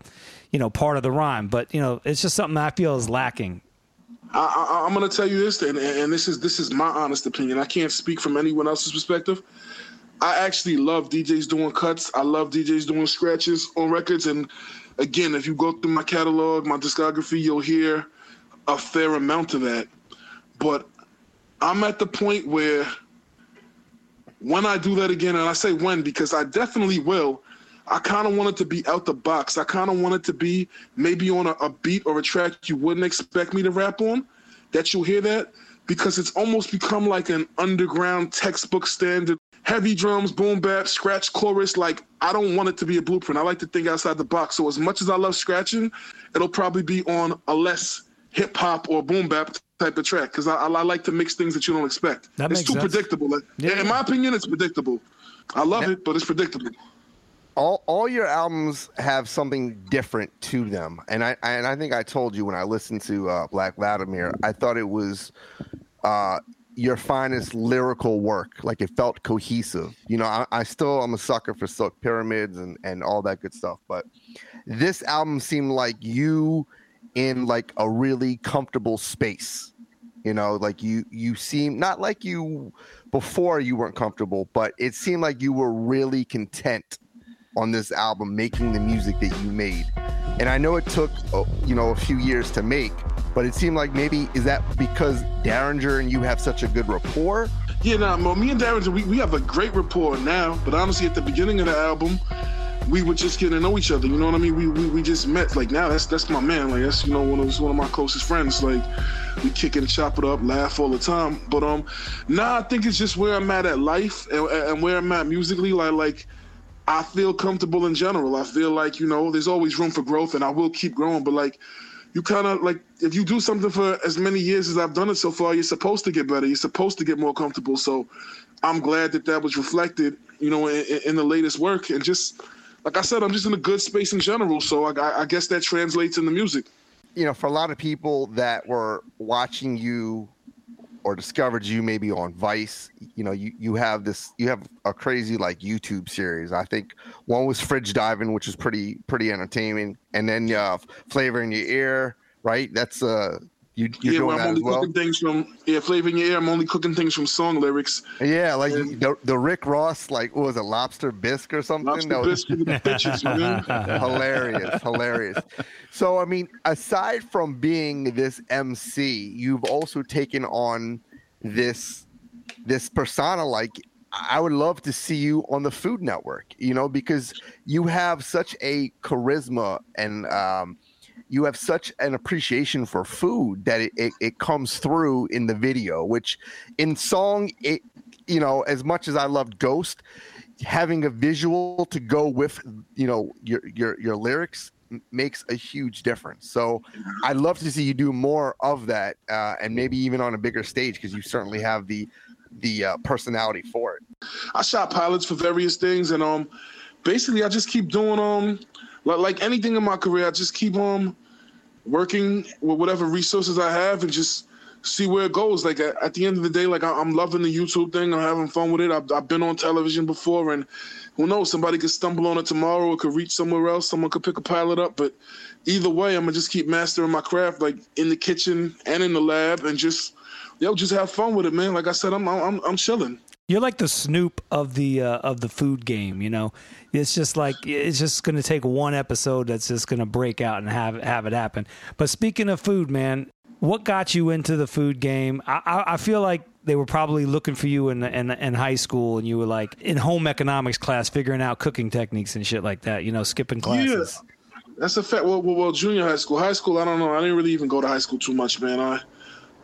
you know part of the rhyme, but you know, it's just something I feel is lacking. I, I, I'm gonna tell you this, and, and this is this is my honest opinion. I can't speak from anyone else's perspective. I actually love DJs doing cuts. I love DJs doing scratches on records. And again, if you go through my catalog, my discography, you'll hear a fair amount of that. But I'm at the point where when I do that again, and I say when because I definitely will, I kind of wanted to be out the box. I kind of wanted to be maybe on a, a beat or a track you wouldn't expect me to rap on, that you'll hear that, because it's almost become like an underground textbook standard. Heavy drums, boom bap, scratch chorus. Like, I don't want it to be a blueprint. I like to think outside the box. So, as much as I love scratching, it'll probably be on a less hip hop or boom bap type of track because I, I, I like to mix things that you don't expect. That it's too sense. predictable. Like, In my opinion, it's predictable. I love it, but it's predictable. All all your albums have something different to them, and I and I think I told you when I listened to uh, Black Vladimir, I thought it was uh, your finest lyrical work. Like it felt cohesive. You know, I, I still I'm a sucker for Silk Pyramids and and all that good stuff, but this album seemed like you in like a really comfortable space. You know, like you you seem not like you before you weren't comfortable, but it seemed like you were really content on this album making the music that you made. And I know it took uh, you know a few years to make, but it seemed like maybe is that because Daringer and you have such a good rapport? Yeah, nah, me and Darren, we, we have a great rapport now. But honestly, at the beginning of the album, we were just getting to know each other. You know what I mean? We we, we just met. Like now, that's that's my man. Like that's you know one of one of my closest friends. Like we kick it and chop it up, laugh all the time. But um, now I think it's just where I'm at at life and, and where I'm at musically. Like like I feel comfortable in general. I feel like you know there's always room for growth, and I will keep growing. But like you kind of like if you do something for as many years as I've done it so far, you're supposed to get better. You're supposed to get more comfortable. So I'm glad that that was reflected, you know, in, in the latest work. And just like I said, I'm just in a good space in general. So I, I guess that translates in the music. You know, for a lot of people that were watching you or discovered you maybe on Vice, you know, you, you have this, you have a crazy like YouTube series. I think one was Fridge Diving, which is pretty, pretty entertaining. And then uh, Flavor in Your Ear, right? That's, uh, you, you're yeah, doing well, that I'm only as well. cooking things from yeah, flavor in your ear. I'm only cooking things from song lyrics. Yeah, like the, the Rick Ross, like what was it, lobster bisque or something? Lobster That was- bitches, man. hilarious, hilarious. So, I mean, aside from being this MC, you've also taken on this this persona. Like, I would love to see you on the Food Network. You know, because you have such a charisma and um, you have such an appreciation for food that it, it, it comes through in the video which in song it you know as much as i loved ghost having a visual to go with you know your your your lyrics makes a huge difference. So i'd love to see you do more of that uh, and maybe even on a bigger stage because you certainly have the the uh, personality for it. I shot pilots for various things, and um, basically I just keep doing um, like, anything in my career, I just keep um, working with whatever resources I have, and just see where it goes. Like at, the end of the day, like I, I'm loving the YouTube thing, I'm having fun with it. I've, I've been on television before, and who knows, somebody could stumble on it tomorrow, it could reach somewhere else, someone could pick a pilot up, but either way, I'm gonna just keep mastering my craft, like in the kitchen and in the lab, and just yo, just have fun with it, man. Like I said, I'm I'm I'm chilling. You're like the Snoop of the uh, of the food game. You know, it's just like it's just going to take one episode that's just going to break out and have have it happen. But speaking of food, man, what got you into the food game? I, I, I feel like they were probably looking for you in, in in high school, and you were like in home economics class, figuring out cooking techniques and shit like that. You know, skipping classes. Yeah, that's a fact. Well, well, well, junior high school, high school. I don't know. I didn't really even go to high school too much, man. I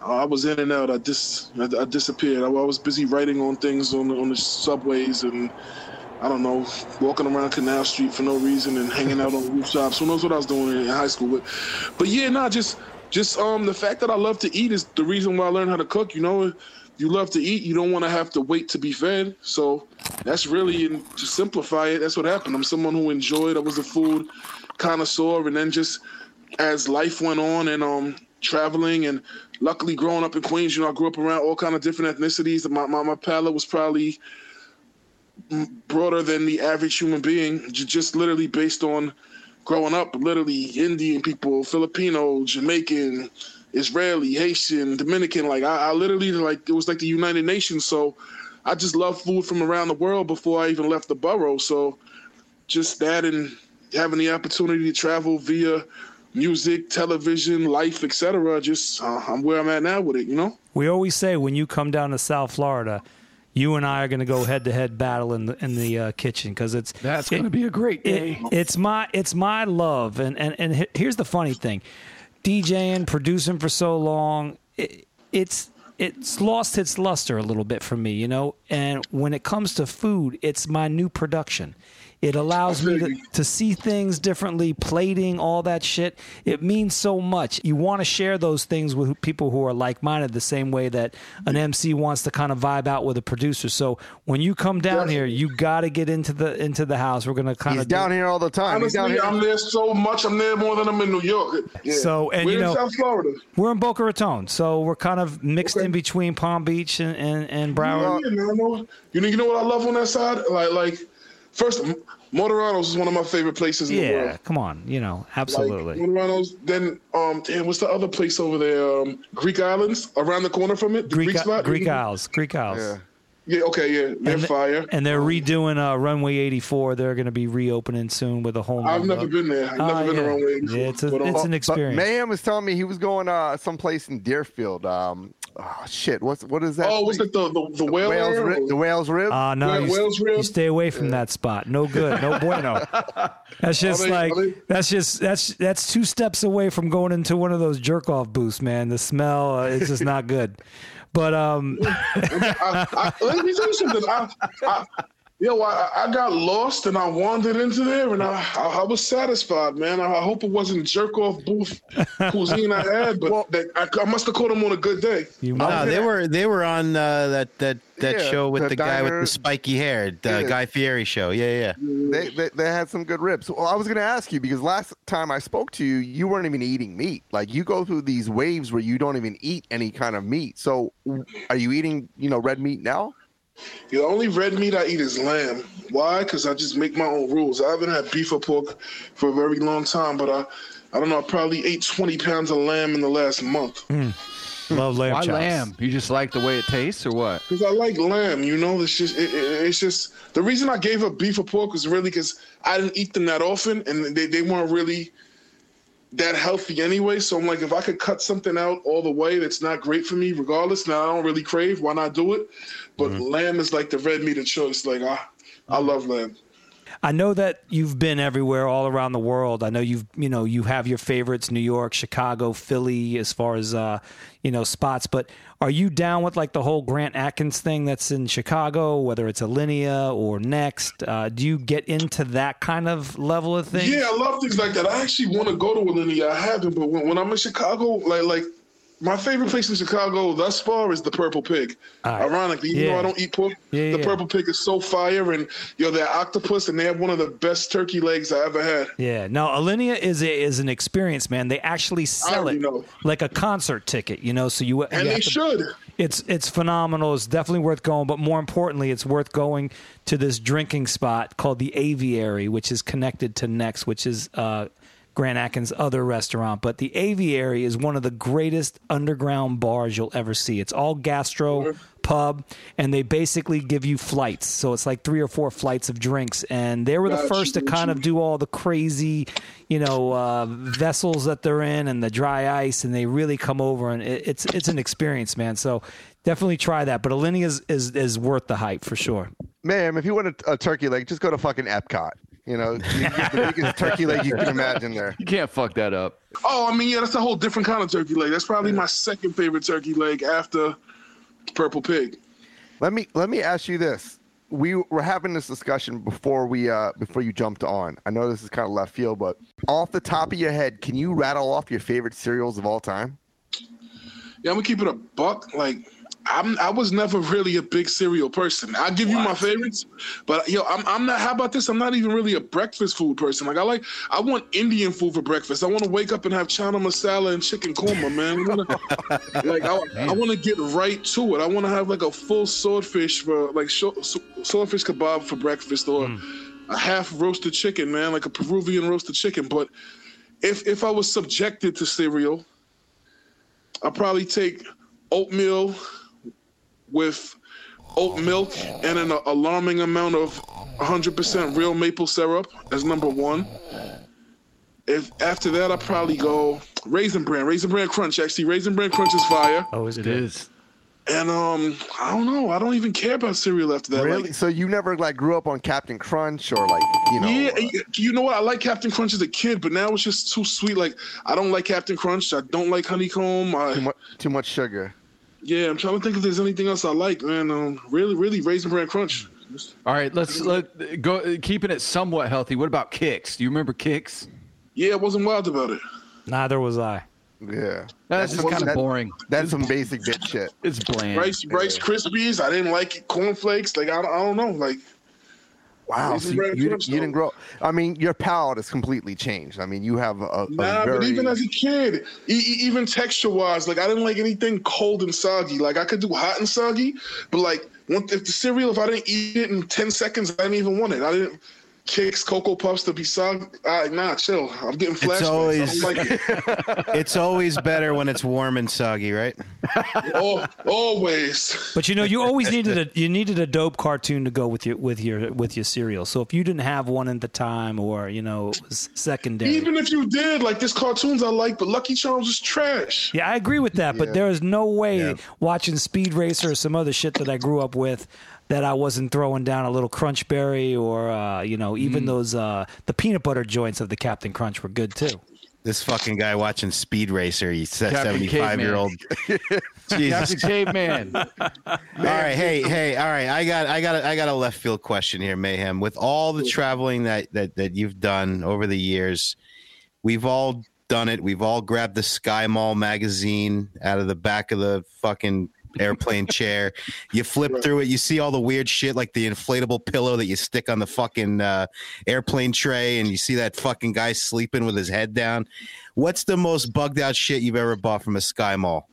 I was in and out. I dis I, I disappeared. I, I was busy writing on things on the, on the subways and I don't know, walking around Canal Street for no reason and hanging out on rooftops. Who knows what I was doing in high school? But but yeah, nah, just just um the fact that I love to eat is the reason why I learned how to cook. You know, you love to eat. You don't want to have to wait to be fed. So that's really and to simplify it. That's what happened. I'm someone who enjoyed. I was a food connoisseur, and then just as life went on and um traveling and luckily growing up in Queens, you know, I grew up around all kind of different ethnicities. My my, my palate was probably broader than the average human being, just literally based on growing up, literally Indian people, Filipino, Jamaican, Israeli, Haitian, Dominican. Like I, I literally like it was like the United Nations. So I just love food from around the world before I even left the borough. So just that and having the opportunity to travel via music, television, life, etc. Just uh, I'm where I'm at now with it. You know. We always say when you come down to South Florida, you and I are going to go head to head battle in the in the uh, kitchen because it's That's gonna be a great day. It, it's my it's my love, and and and here's the funny thing, DJing, producing for so long, it, it's it's lost its luster a little bit for me, you know. And when it comes to food, it's my new production. It allows me to, to see things differently, plating, all that shit. It means so much. You want to share those things with people who are like minded, the same way that an MC wants to kind of vibe out with a producer. So when you come down here, you got to get into the into the house. We're gonna kind He's of down here all the time. He's down Honestly, here. I'm there so much. I'm there more than I'm in New York. Yeah. So and We're you know, in South Florida. we're in Boca Raton, so we're kind of mixed in between Palm Beach and and, and Broward. Yeah, man, know- you know, you know what I love on that side? Like, like first, M- Moderanos is one of my favorite places in the Yeah, come on, you know, absolutely. Like, Moderanos. Then, um, damn, what's the other place over there? Um, Greek Islands, around the corner from it. The Greek, Greek spot. Greek Isles, Greek Isles. Yeah. Yeah, Okay. Yeah. They're And th- fire. And they're redoing uh, Runway 84. They're going to be reopening soon with a whole. I've new never look. been there. I've never been yeah. around Wade. Yeah, it's a, But, it's an experience. Meyhem was telling me he was going uh someplace in Deerfield. Um, oh shit, what's what is that? Oh, was it the the, the whale? whale's rib? rib? The whale's rib. Ah, no, you, whale's rib. you stay away from that spot. No good. No bueno. That's just they- like they- that's just that's that's two steps away from going into one of those jerk off booths, man. The smell uh, is just not good. But um, I, I, let me tell you something. I, I, yo, I, I got lost and I wandered into there and I, I, I was satisfied, man. I, I hope it wasn't jerk off booth cuisine I had, but that, I, I must have caught him on a good day. No, they were they were on uh, that that that Yeah, show with the the, guy with the spiky hair, the Yeah. Guy Fieri show. Yeah, yeah. They, they they had some good ribs. Well, I was going to ask you because last time I spoke to you, you weren't even eating meat. Like you go through these waves where you don't even eat any kind of meat. So, are you eating you know red meat now? The only red meat I eat is lamb. Why? Because I just make my own rules. I haven't had beef or pork for a very long time, but I, I don't know. I probably ate 20 pounds of lamb in the last month. Hmm. love lamb Why chops. lamb? You just like the way it tastes, or what? Because I like lamb, you know. It's just, it, it, it's just the reason I gave up beef or pork was really because I didn't eat them that often, and they, they weren't really that healthy anyway. So I'm like, if I could cut something out all the way that's not great for me, regardless, now I don't really crave. Why not do it? But lamb is like the red meat of choice. Like I, I love lamb. I know that you've been everywhere, all around the world. I know you've, you know, you have your favorites: New York, Chicago, Philly, as far as, uh, you know, spots. But are you down with like the whole Grant Achatz thing that's in Chicago, whether it's Alinea or Next? Uh, do you get into that kind of level of thing? Yeah, I love things like that. I actually want to go to Alinea. I haven't, but when, when I'm in Chicago, like like my favorite place in Chicago thus far is the Purple Pig. Ironically, even though I don't eat pork, Yeah, the yeah. Purple Pig is so fire, and yo, they're octopus, and they have one of the best turkey legs I ever had. Yeah, no, Alinea is a, is an experience, man. They actually sell it like a concert ticket, you know. So you And you they to- should. It's it's phenomenal. It's definitely worth going, but more importantly, it's worth going to this drinking spot called the Aviary, which is connected to Next, which is uh, Grant Achatz' other restaurant. But the Aviary is one of the greatest underground bars you'll ever see. It's all gastro pub, and they basically give you flights. So it's like three or four flights of drinks, and they were the Gotcha, first to kind of do all the crazy, you know, uh, vessels that they're in and the dry ice, and they really come over, and it, it's it's an experience, man. So definitely try that. But Alinea is, is is worth the hype for sure. Ma'am, if you want a, a turkey leg, just go to fucking Epcot. You know, you get the biggest turkey leg you can imagine there. You can't fuck that up. Oh, I mean, yeah, that's a whole different kind of turkey leg. That's probably my second favorite turkey leg after Purple Pig. Let me let me ask you this. We were having this discussion before we uh before you jumped on. I know this is kind of left field, but off the top of your head, can you rattle off your favorite cereals of all time? Yeah, I'm gonna keep it a buck. Like, I'm I was never really a big cereal person. I'll give you my favorites, but yo, I'm I'm not. How about this? I'm not even really a breakfast food person. Like, I like I want Indian food for breakfast. I want to wake up and have chana masala and chicken korma, man. I wanna, like, I, I want to get right to it. I want to have like a full swordfish for like swordfish kebab for breakfast or hmm. a half roasted chicken, man, like a Peruvian roasted chicken. But if if I was subjected to cereal, I'd probably take oatmeal with oat milk and an alarming amount of 100% real maple syrup as number one. If after that, I probably go raisin bran, raisin bran crunch. Actually, raisin bran crunch is fire. Oh, is it is. And um, I don't know. I don't even care about cereal after that. Really? Like, so you never like grew up on Captain Crunch or like you know? yeah, you know what? I like Captain Crunch as a kid, but now it's just too sweet. Like I don't like Captain Crunch. I don't like honeycomb. I, too much too much sugar. Yeah, I'm trying to think if there's anything else I like, man. Um, really, really, raisin bran crunch. All right, let's let go. Keeping it somewhat healthy. What about kicks? Do you remember kicks? Yeah, I wasn't wild about it. Neither was I. Yeah, That's just kind of boring. That's some basic bitch shit. It's bland. Rice, Rice Krispies. I didn't like it. Cornflakes. Like I, I don't know. Like Wow, so you, you, didn't grow. I mean, your palate has completely changed. I mean, you have a, a Nah, very. but even as a kid, e- e- even texture wise, like I didn't like anything cold and soggy. Like I could do hot and soggy, but like if the cereal, if I didn't eat it in ten seconds, I didn't even want it. I didn't. Kicks, Cocoa Puffs to be sung. Uh, nah, chill. I'm getting flashbacks. It's always I don't like it. it's always better when it's warm and soggy, right? Al- always. But you know, you always needed a you needed a dope cartoon to go with your with your with your cereal. So if you didn't have one at the time, or you know, it was secondary. Even if you did, like this cartoons I like, but Lucky Charms is trash. Yeah, I agree with that, but there is no way Yeah. watching Speed Racer or some other shit that I grew up with that I wasn't throwing down a little Crunch Berry or uh, you know even those uh, the peanut butter joints of the Captain Crunch were good too. This fucking guy watching Speed Racer, he's Captain seventy-five year old. Jesus. Captain Caveman. All right, hey, hey, all right. I got, I got, a, I got a left field question here, Meyhem. With all the traveling that that that you've done over the years, we've all done it. We've all grabbed the Sky Mall magazine out of the back of the fucking airplane chair. You flip through it, you see all the weird shit like the inflatable pillow that you stick on the fucking uh, airplane tray, and you see that fucking guy sleeping with his head down. What's the most bugged out shit you've ever bought from a Sky Mall?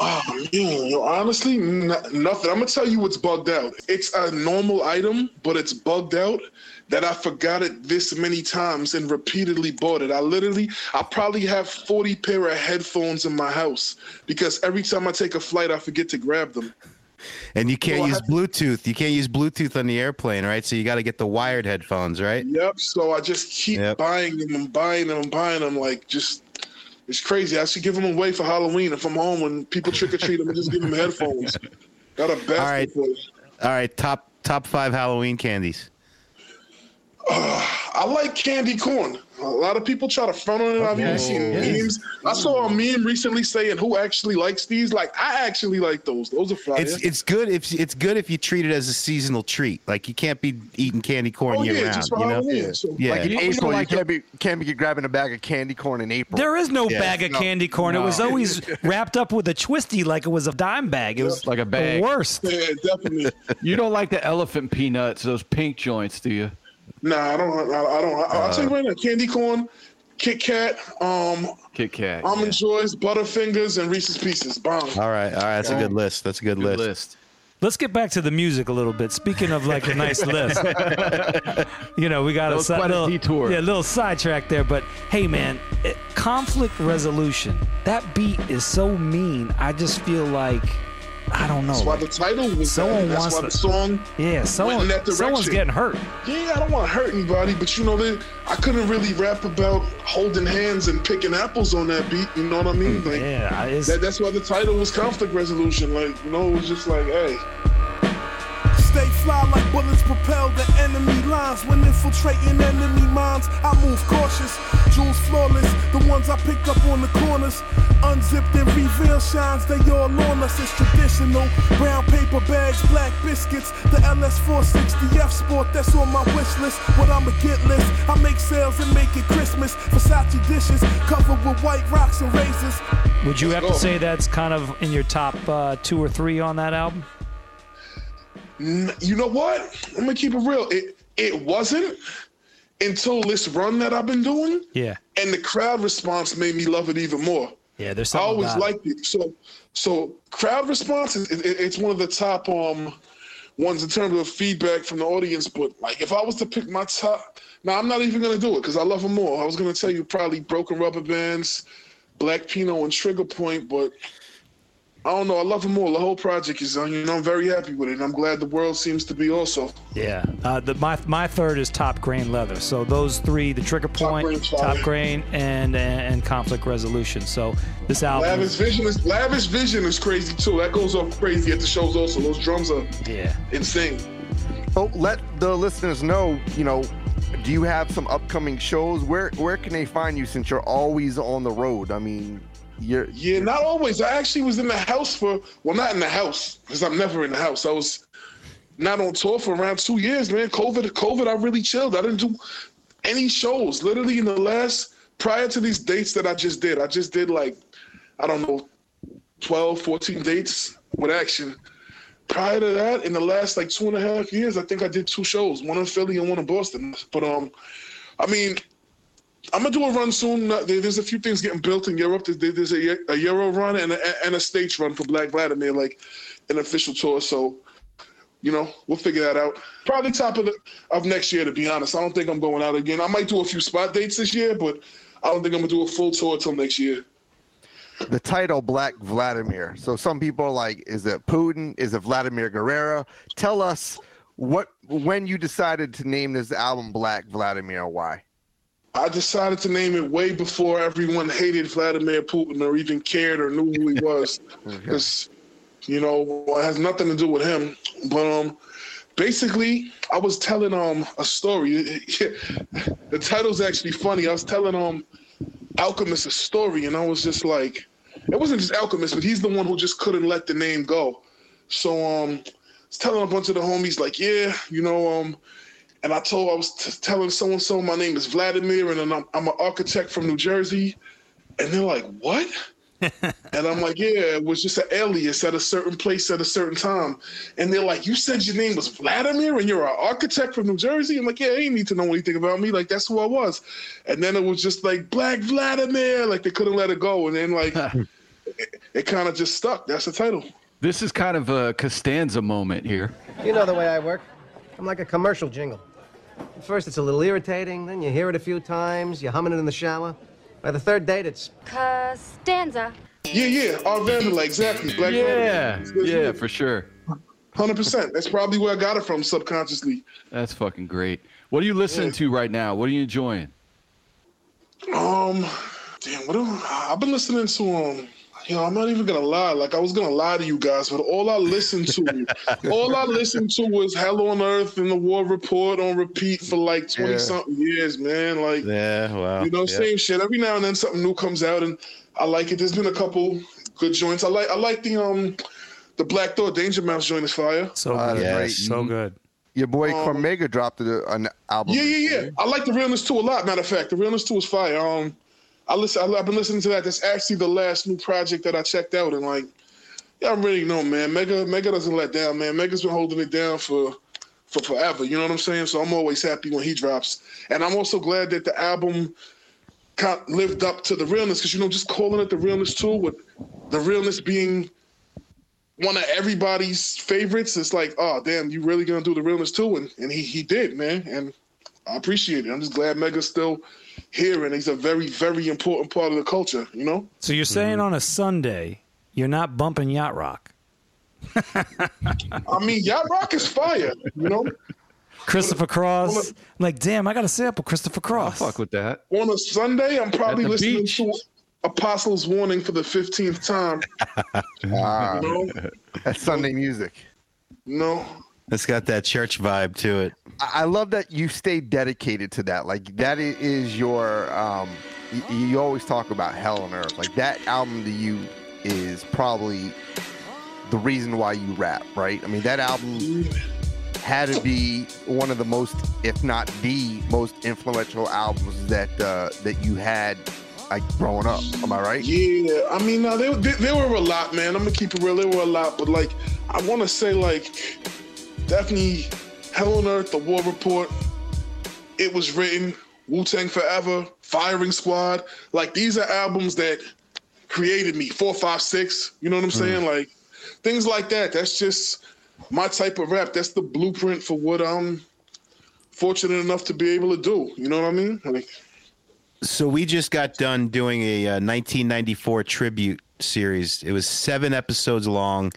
Oh man, yo, honestly, n- nothing. I'm gonna tell you what's bugged out. It's a normal item, but it's bugged out that I forgot it this many times and repeatedly bought it. I literally, I probably have 40 pair of headphones in my house because every time I take a flight, I forget to grab them. And you can't I use Bluetooth. You can't use Bluetooth on the airplane, right? So you got to get the wired headphones, right? Yep. So I just keep buying them and buying them and buying them. Like just, it's crazy. I should give them away for Halloween if I'm home when people trick or treat them and just give them headphones. Got a basket All right. All right, top top five Halloween candies. I like candy corn. A lot of people try to front on it. I've even seen Yes. memes. I saw a meme recently saying who actually likes these. Like I actually like those. Those are fire. It's it's good if it's good if you treat it as a seasonal treat. Like you can't be eating candy corn Oh, year yeah, round. just for you know? Halloween, so- yeah. Like in You- you April, like you can't be can't be grabbing a bag of candy corn in April. There is no Yeah. bag of No. candy corn. It was always wrapped up with a twisty like it was a dime bag. It was like a bag. The worst. Yeah, definitely. You don't like the elephant peanuts, those pink joints, do you? Nah, I don't. I, I don't. I, I'll tell you right now. Candy corn, Kit Kat, um, Kit Kat. almond joys, Butterfingers, and Reese's Pieces. Bomb. All right, all right. That's a good list. That's a good, list. list. Let's get back to the music a little bit. Speaking of like a nice list, you know, we got That a, si- quite a little detour. yeah, a little sidetrack there. But hey, man, it, conflict resolution. That beat is so mean. I just feel like I don't know. That's why the title was. someone that. That's why the song. yeah, went in someone that someone's getting hurt. Yeah, I don't want to hurt anybody, but you know, they, I couldn't really rap about holding hands and picking apples on that beat. You know what I mean? Like, yeah, that, that's why the title was conflict resolution. Like, you know, it was just like, hey. Stay fly like bullets propel the enemy lines. When infiltrating enemy minds, I move cautious. Jewels flawless, the ones I picked up on the corners. Unzipped and reveal shines, they all on us. It's traditional. Brown paper bags, black biscuits. The LS460F Sport, that's on my wish list. What I'ma get list. I make sales and make it Christmas. Versace dishes covered with white rocks and razors. Would you have go. to say that's kind of in your top uh, two or three on that album? You know what? I'm gonna keep it real. It it wasn't until this run that I've been doing, Yeah, and the crowd response made me love it even more. yeah. There's I always about it. liked it. So, so crowd response is it, it- it's one of the top um ones in terms of feedback from the audience. But like, if I was to pick my top, now I'm not even gonna do it because I love them all. I was gonna tell you probably Broken Rubber Bands, Black Pinot, and Trigger Point, but I don't know. I love them all. The whole project is, uh, you know, I'm very happy with it. And I'm glad the world seems to be also. Yeah, uh, the, my my third is top grain leather. So those three: the trigger point, Grain top Fire. grain, and and conflict resolution. So this album, Lavish Vision is Lavish Vision is crazy too. That goes off crazy at the shows also. Those drums are yeah, insane. So let the listeners know, you know, do you have some upcoming shows? Where where can they find you since you're always on the road? I mean, you're Yeah, not always. I actually was in the house for well, not in the house because I'm never in the house. I was not on tour for around two years, man. COVID, COVID, I really chilled. I didn't do any shows. Literally in the last prior to these dates that I just did, I just did like I don't know, 12, 14 dates with action. Prior to that, in the last like two and a half years, I think I did two shows, one in Philly and one in Boston. But um, I mean, I'm gonna do a run soon. There's a few things getting built in Europe. There's a, a Euro run and a, and a stage run for Black Vladimir, like an official tour. So you know, we'll figure that out. Probably top of the of next year, to be honest. I don't think I'm going out again. I might do a few spot dates this year, but I don't think I'm gonna do a full tour till next year. the title Black Vladimir. So some people are like, is it Putin? Is it Vladimir Guerrero? Tell us what when you decided to name this album Black Vladimir. Why? I decided to name it way before everyone hated Vladimir Putin or even cared or knew who he was, because you know it has nothing to do with him. But um, basically, I was telling um a story. the title's actually funny. I was telling um Alchemist a story, and I was just like, it wasn't just Alchemist, but he's the one who just couldn't let the name go. So um, I was telling a bunch of the homies like, yeah, you know um. And I told I was t- telling so and so my name is Vladimir, and I'm, I'm an architect from New Jersey, and they're like, "What?" and I'm like, "Yeah, it was just an alias at a certain place at a certain time." And they're like, "You said your name was Vladimir, and you're an architect from New Jersey?" I'm like, "Yeah, they need to know anything about me. Like that's who I was." And then it was just like Black Vladimir, like they couldn't let it go, and then like it, it kind of just stuck. That's the title. This is kind of a Costanza moment here. You know the way I work. I'm like a commercial jingle. At first, it's a little irritating, then you hear it a few times, you're humming it in the shower. By the third date, it's. Costanza. Yeah, yeah, Art Vandelay, exactly. Black Yeah, Vladimir. yeah, for sure. Hundred percent. That's probably where I got it from subconsciously. That's fucking great. What are you listening to right now? What are you enjoying? Um, damn, what do I've been listening to? Um, you know, I'm not even gonna lie. Like I was gonna lie to you guys, but all I listened to, all I listened to was Hell on Earth and the War Report on repeat for like twenty Yeah. something years, man. Like, Yeah, wow. you know, yeah. same shit. Every now and then something new comes out, and I like it. There's been a couple good joints. I like, I like the um, the Black Thought Danger Mouse joint is fire. So Uh, good. great. So good. Your boy Um, Cormega dropped an album. Yeah, yeah, yeah. I like the Realness 2 a lot. Matter of fact, the Realness 2 is fire. Um, I listen. I, I've been listening to that. That's actually the last new project that I checked out, and like, yeah, I'm really know, man. Mega, Mega doesn't let down, man. Mega's been holding it down for for forever. You know what I'm saying? So I'm always happy when he drops, and I'm also glad that the album lived up to the realness, because you know, just calling it the Realness 2 with the realness being one of everybody's favorites. It's like, oh damn, you really gonna do the realness too? And and he he did, man. And I appreciate it. I'm just glad Mega's still here and he's a very, very important part of the culture, you know? So you're saying on a Sunday you're not bumping yacht rock? I mean, Yacht Rock is fire, you know? Christopher Cross. I'm like, damn, I got to sample Christopher Cross. fuck with that. On a Sunday, I'm probably listening beach. to Apostles Warning for the 15th time. Ah, No. that's Sunday music. No. It's got that church vibe to it. I I love that you stay dedicated to that. Like that is your. Um, y- you always talk about Hell on Earth. Like that album to you is probably the reason why you rap, right? I mean, that album had to be one of the most, if not the most influential albums that uh, that you had like growing up. Am I right? Yeah, I mean, no, they, they, they were a lot, man. I'm gonna keep it real. They were a lot, but like, I want to say, like, definitely Hell on Earth, The War Report. It was written. Wu Tang Forever, Firing Squad. Like, these are albums that created me. Four, five, six. You know what I'm saying? Like, things like that. That's just my type of rap. That's the blueprint for what I'm fortunate enough to be able to do. You know what I mean? Like, So we just got done doing a, uh 1994 tribute series. It was seven episodes long,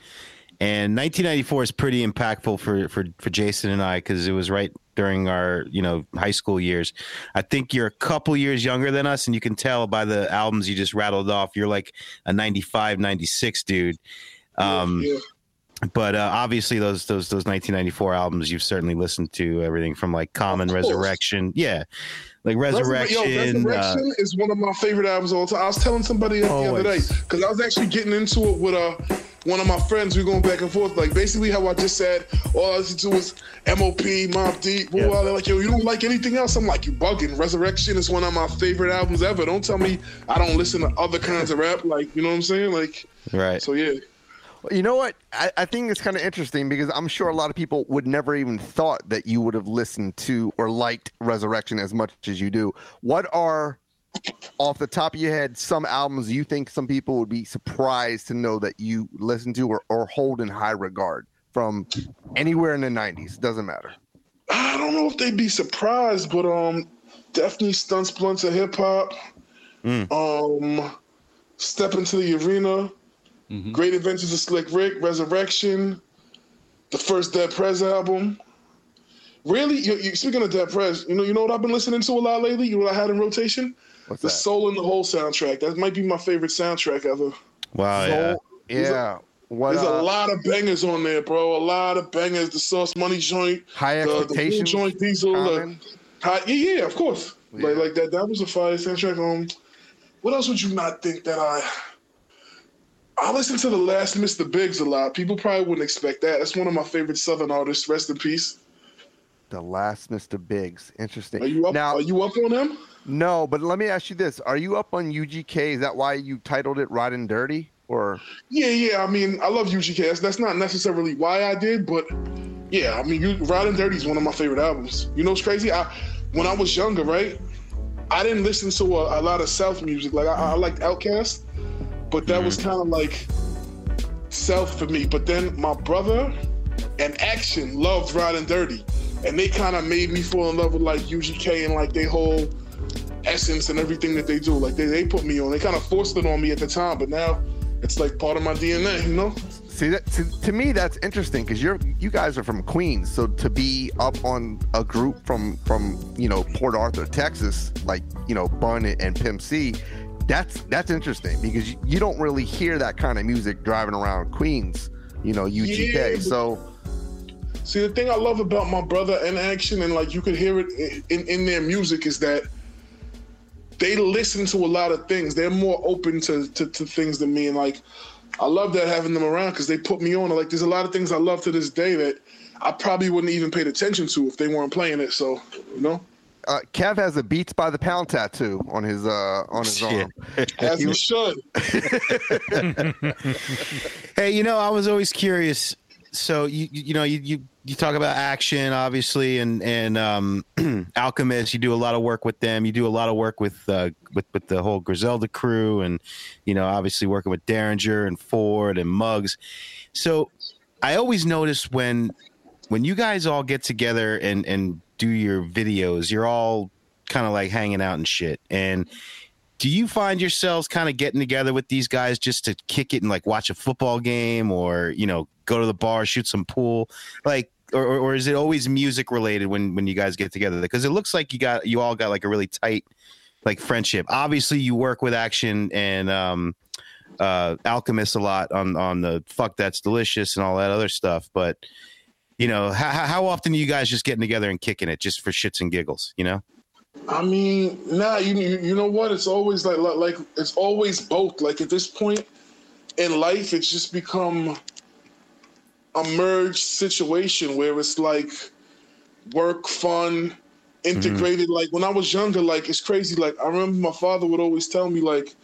and 1994 is pretty impactful for for for Jason and I because it was right during our you know high school years. I think you're a couple years younger than us, and you can tell by the albums you just rattled off. You're like a 95, 96 dude. Um, But uh, obviously, those those those 1994 albums, you've certainly listened to everything from like Common. Resurrection, yeah, like Resurre- Resurrection. Yo, uh, is one of my favorite albums of all time. I was telling somebody the other day because I was actually getting into it with uh, one of my friends. We were going back and forth. Like basically how I just said, all I listened to was MOP, Mobb Deep. Blah, blah. They're like, yo, you don't like anything else? I'm like, you bugging. Resurrection is one of my favorite albums ever. Don't tell me I don't listen to other kinds of rap. Like, you know what I'm saying? Like, right. so yeah. You know what? I, I think it's kind of interesting because I'm sure a lot of people would never even thought that you would have listened to or liked Resurrection as much as you do. What are, off the top of your head, some albums you think some people would be surprised to know that you listen to or, or hold in high regard from anywhere in the '90s. Doesn't matter. I don't know if they'd be surprised, but um, definitely stunts, blunts of hip hop. Um, step into the arena. Great Adventures of Slick Rick, Resurrection, the first Dead Prez album. Really, you, you, speaking of Dead Prez, you know, you know what I've been listening to a lot lately. You know what I had in rotation? What's the that? Soul in the Hole soundtrack. That might be my favorite soundtrack ever. Wow, So, yeah. there's a- Yeah. What, There's uh, a lot of bangers on there, bro. A lot of bangers. The Sauce Money joint, High the, the Expectations, joint, Diesel. The, high, yeah, yeah, of course. Like, like that. That was a fire soundtrack. Um, what else would you not think that I? I listen to the last Mr. Biggs a lot. People probably wouldn't expect that. That's one of my favorite Southern artists. Rest in peace. The last Mr. Biggs. Interesting. Are you up? Now, are you up on them? No, but let me ask you this: Are you up on UGK? Is that why you titled it "Riding Dirty"? Or Yeah, yeah. I mean, I love UGK. That's, that's not necessarily why I did, but yeah, I mean, you, Riding Dirty is one of my favorite albums. You know what's crazy? I when I was younger, right? I didn't listen to a, a lot of South music. Like I, I liked Outkast, but that was mm. kind of like South for me. But then my brother and Action loved Riding Dirty, and they kind of made me fall in love with like UGK and like they whole essence and everything that they do. Like they, they put me on. They kind of forced it on me at the time, but now it's like part of my DNA, you know? see that to, to me that's interesting because you're you guys are from Queens, so to be up on a group from from you know Port Arthur, Texas, like you know Bun and Pimp C. That's that's interesting because you, you don't really hear that kind of music driving around Queens, you know UGK. Yeah, so See, the thing I love about my brother and Action, and like you could hear it in, in their music, is that they listen to a lot of things. They're more open to, to, to things than me. And like, I love that having them around because they put me on. Like, there's a lot of things I love to this day that I probably wouldn't even paid attention to if they weren't playing it. So, you know? uh, Kev has a Beats by the Pound tattoo on his uh on his arm. As he should. Hey, you know, I was always curious. So you you know you you, you talk about action, obviously, and and um, Alchemist. You do a lot of work with them. You do a lot of work with uh, with with the whole Griselda crew, and you know, obviously working with Daringer and Fraud and Muggs. So I always notice when when you guys all get together and and do your videos, you're all kind of like hanging out and shit. And do you find yourselves kind of getting together with these guys just to kick it and like watch a football game or you know go to the bar shoot some pool like or, or is it always music related when when you guys get together because it looks like you got you all got like a really tight like friendship obviously you work with action and um uh alchemist a lot on on the fuck that's delicious and all that other stuff but you know how, how often are you guys just getting together and kicking it just for shits and giggles you know I mean, nah, you you know what? It's always like like it's always both. Like at this point in life, it's just become a merged situation where it's like work, fun, integrated. Mm-hmm. Like when I was younger, like it's crazy. Like I remember my father would always tell me like.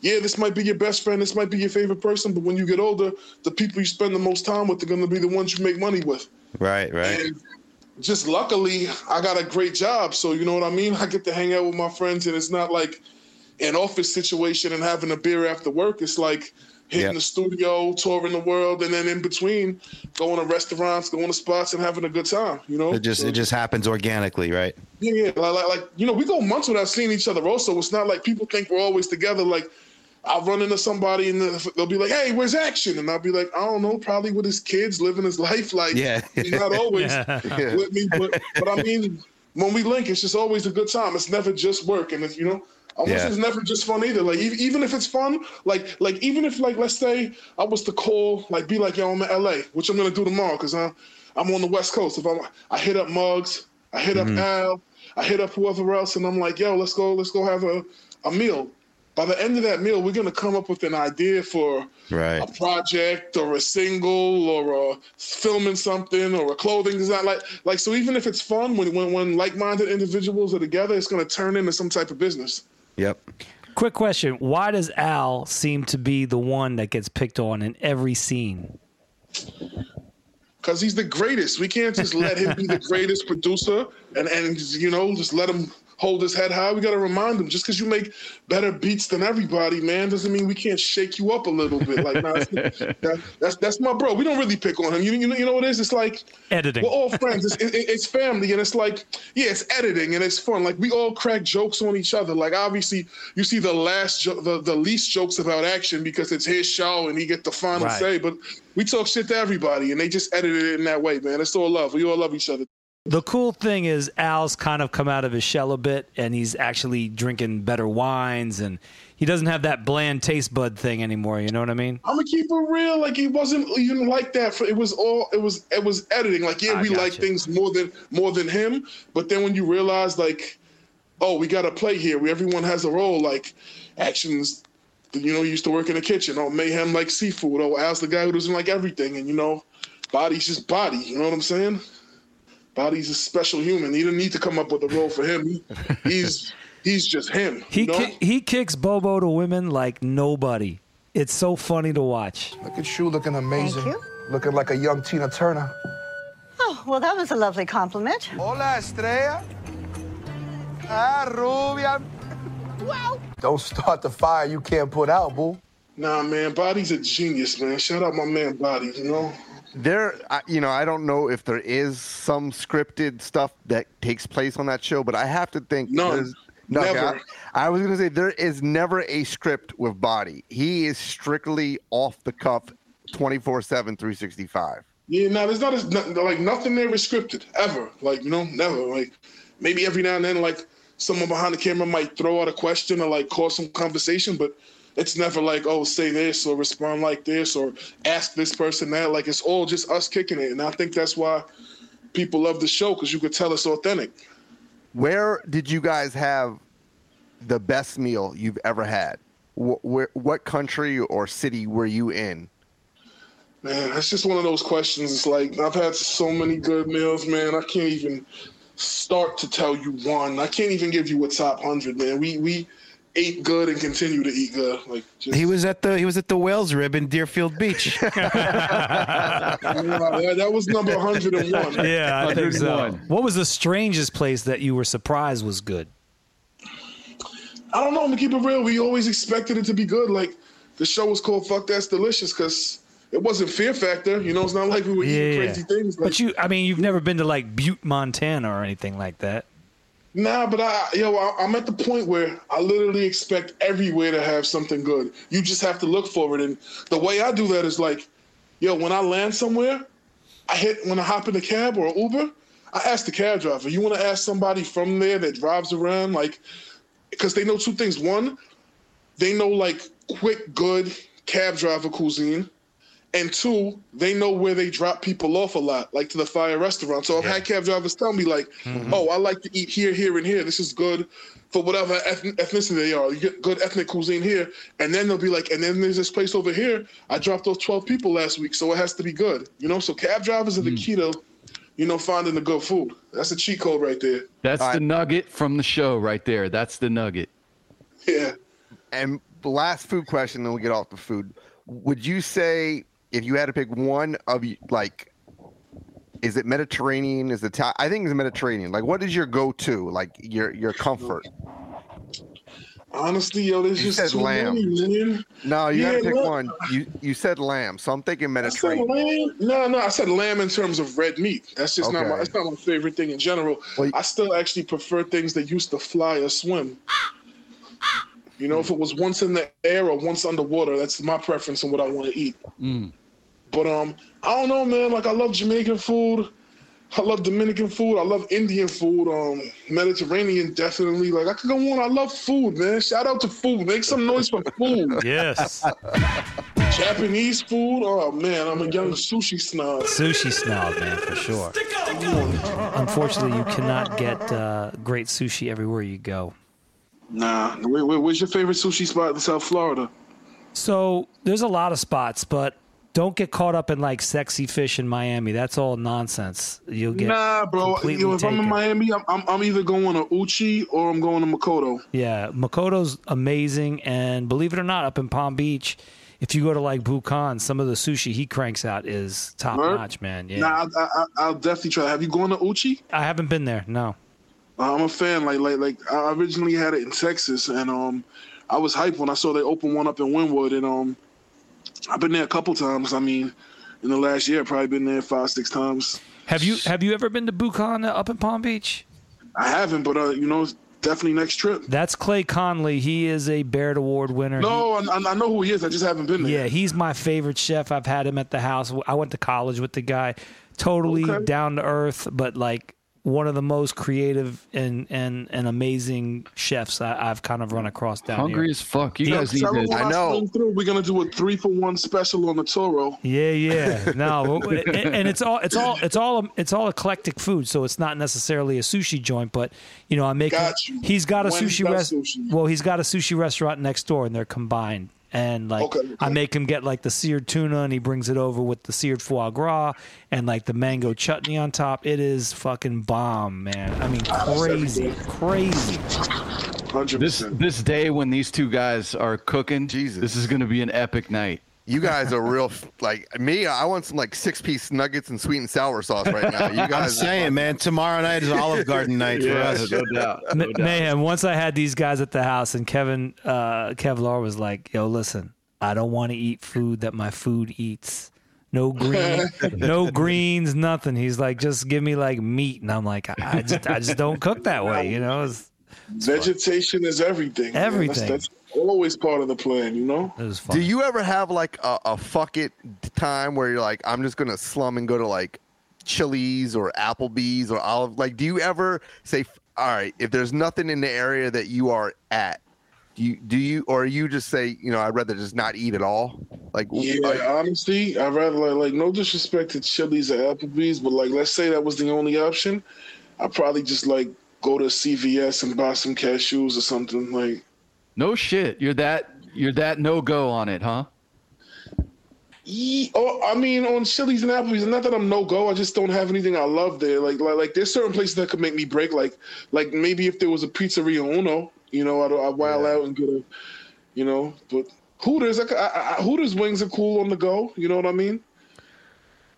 Yeah, this might be your best friend. This might be your favorite person, but when you get older, the people you spend the most time with are going to be the ones you make money with. right right And just luckily, I got a great job. So, you know what I mean? I get to hang out with my friends, and it's not like an office situation and having a beer after work. It's like hitting Yeah. the studio, touring the world, and then in between, going to restaurants, going to spots, and having a good time, you know? it just So- it just happens organically right yeah, yeah. Like, like, like, you know, we go months without seeing each other. Also, it's not like people think we're always together. Like, I'll run into somebody and they'll be like, "Hey, where's Action?" And I'll be like, "I don't know, probably with his kids, living his life. Like, Yeah. he's not always Yeah. with me, but but I mean, when we link, it's just always a good time. It's never just work, and it's you know." Almost Yeah. it's never just fun either. Like even if it's fun, like like even if like let's say I was to call like be like yo I'm in LA, which I'm gonna do tomorrow because I'm I'm on the West Coast. If I'm I hit up Muggs, I hit Mhm. up Al, I hit up whoever else, and I'm like yo let's go let's go have a a meal. By the end of that meal, we're gonna come up with an idea for right a project or a single or a filming something or a clothing design. Like like so even if it's fun when when when like minded individuals are together, it's gonna turn into some type of business. Yep. Quick question: Why does Al seem to be the one that gets picked on in every scene? Because he's the greatest. We can't just let him be the greatest producer and and you know just let him hold his head high. We got to remind him just because you make better beats than everybody, man, doesn't mean we can't shake you up a little bit. Like, nah, that's, that, that's that's my bro. We don't really pick on him. You, you know, you know what it is? It's like Editing. We're all friends. It's, it, it's family, and it's like, yeah, it's editing and it's fun. Like we all crack jokes on each other. Like obviously, you see the last, jo- the the least jokes about action because it's his show and he get the final Right. say. But we talk shit to everybody, and they just edited it in that way, man. It's all love. We all love each other. The cool thing is Al's kind of come out of his shell a bit, and he's actually drinking better wines, and he doesn't have that bland taste bud thing anymore. You know what I mean? I'm gonna keep it real. Like it wasn't even like that. For it was all it was. It was editing. Like yeah, I we like things more than more than him. But then when you realize like, oh, we got to play here. We, everyone has a role. Like actions. You know, used to work in the kitchen. Oh, Meyhem like seafood. Oh, Al's the guy who doesn't like everything. And you know, body's just body. You know what I'm saying? Body's a special human. He didn't need to come up with a role for him. He, he's he's just him. He you know? ki- he kicks Bobo to women like nobody. It's so funny to watch. Look at you looking amazing. Thank you. Looking like a young Tina Turner. Oh, well, that was a lovely compliment. Hola, Estrella. Ah, Rubia. Wow. Don't start the fire you can't put out, boo. Nah, man, Body's a genius, man. Shout out my man Body. You know. There, you know, I don't know if there is some scripted stuff that takes place on that show, but I have to think No, Never. I, was going to say there is never a script with Body. He is strictly off the cuff, 24 7, 365. Yeah, no, there's not as no- like nothing there is scripted ever. Like you know, never. Like maybe every now and then, like someone behind the camera might throw out a question or like cause some conversation, but it's never like oh say this or respond like this or ask this person that. Like it's all just us kicking it, and I think that's why people love the show because you could tell it's authentic. Where did you guys have the best meal you've ever had? Wh- where, what country or city were you in? Man, that's just one of those questions. It's like I've had so many good meals, man. I can't even start to tell you one. I can't even give you a top hundred, man. We we ate good and continue to eat good. Like just, He was at the he was at the Whale's Rib in Deerfield Beach. that, that was number 101. Yeah, I think so. What was the strangest place that you were surprised was good? I don't know. I'm gonna keep it real. We always expected it to be good. Like the show was called "Fuck That's Delicious" because it wasn't Fear Factor. You know, it's not like we were eating crazy things. Like, but you, I mean, you've never been to like Butte, Montana, or anything like that. Nah, but I, yo, I, I'm at the point where I literally expect everywhere to have something good. You just have to look for it, and the way I do that is like, yo, when I land somewhere, I hit when I hop in a cab or Uber, I ask the cab driver, "You want to ask somebody from there that drives around, like, because they know two things. One, they know like quick, good cab driver cuisine." And two, they know where they drop people off a lot, like to the fire restaurant. So I've had cab drivers tell me, like, Mm-hmm. oh, I like to eat here, here, and here. This is good for whatever eth- ethnicity they are. You get good ethnic cuisine here. And then they'll be like, and then there's this place over here. I dropped off 12 people last week, so it has to be good. You know, so cab drivers are the key to, you know, finding the good food. That's a cheat code right there. That's the nugget from the show right there. That's the nugget. Yeah. And the last food question, then we'll get off the food. Would you say if you had to pick one of you, like, is it Mediterranean? Is it? Thai- I think it's Mediterranean. Like, what is your go-to? Like your your comfort? Honestly, yo, this You just said too lamb. many, man. No, you Yeah, gotta pick look. one. You you said lamb, so I'm thinking I said Mediterranean. lamb. No, no, I said lamb in terms of red meat. That's just not my. That's not my favorite thing in general. I still actually prefer things that used to fly or swim. You know, if it was once in the air or once underwater, that's my preference and what I want to eat. Mm. But um, I don't know, man. Like I love Jamaican food. I love Dominican food. I love Indian food. Um, Mediterranean definitely. Like I could go on. I love food, man. Shout out to food. Make some noise for food. Yes. Japanese food. Oh man, I'm a young sushi snob. Sushi snob, man, for sure. Unfortunately, you cannot get uh, great sushi everywhere you go. Nah. Where, where, where's your favorite sushi spot in South Florida? So there's a lot of spots, but don't get caught up in like sexy fish in Miami. That's all nonsense. You'll get nah, bro. completely Yo, if I'm in. Miami, I'm, I'm, I'm either going to Uchi or I'm going to Makoto. Yeah, Makoto's amazing, and believe it or not, up in Palm Beach, if you go to like Buccan, some of the sushi he cranks out is top Word? notch, man. Yeah, Nah, I, I, I'll definitely try. Have you gone to Uchi? I haven't been there. No. I'm a fan. Like like like I originally had it in Texas, and um, I was hyped when I saw they opened one up in Wynwood, and um, I've been there a couple times. I mean, in the last year, I've probably been there five six times. Have you have you ever been to Buccan up in Palm Beach? I haven't, but uh, you know, definitely next trip. That's Clay Conley. He is a Beard Award winner. No, I, I know who he is. I just haven't been there. Yeah, he's my favorite chef. I've had him at the house. I went to college with the guy. Totally down to earth, but like one of the most creative and and, and amazing chefs I, I've kind of run across down Hungry here. as fuck. You He- guys need Tell him to. I swing through, we're gonna do a three for one special on the Toro. Yeah, yeah. No, and, and it's all it's all it's all it's all eclectic food. So it's not necessarily a sushi joint, but you know, I make. Got you. He's got a When's sushi that restaurant. Well, he's got a sushi restaurant next door, and they're combined. And like, Okay, okay. I make him get like the seared tuna, and he brings it over with the seared foie gras and like the mango chutney on top. It is fucking bomb, man. I mean, crazy, crazy. This this day when these two guys are cooking, Jesus, this is going to be an epic night. You guys are real like me. I want some like six piece nuggets and sweet and sour sauce right now. You I'm guys, saying, man, tomorrow night is Olive Garden night for Yeah, us. no doubt. Ma- Meyhem. Once I had these guys at the house, and Kevin uh, Kevlar was like, "Yo, listen, I don't want to eat food that my food eats. No green, no greens, nothing." He's like, "Just give me like meat," and I'm like, "I, I just, I just don't cook that way, you know." It's, Vegetation is everything. man. Everything. That's, that's always part of the plan, you know. it was do you ever have like a, a fuck it time where you're like, I'm just gonna slum and go to like Chili's or Applebee's or Olive? Like, do you ever say, all right, if there's nothing in the area that you are at, do you do you or you just say, you know, I'd rather just not eat at all? Like, Yeah, like- honestly, I'd rather like, like no disrespect to Chili's or Applebee's, but like let's say that was the only option, I'd probably just like go to CVS and buy some cashews or something. Like No shit. You're that you're that no go on it, huh? Oh, I mean, on Chili's and Applebee's, not that I'm no go. I just don't have anything I love there. Like, like, like, there's certain places that could make me break. Like, like maybe if there was a pizzeria Uno, you know, I'd, I'd wild out and get a, you know. But Hooters, I, I, I, Hooters wings are cool on the go. You know what I mean?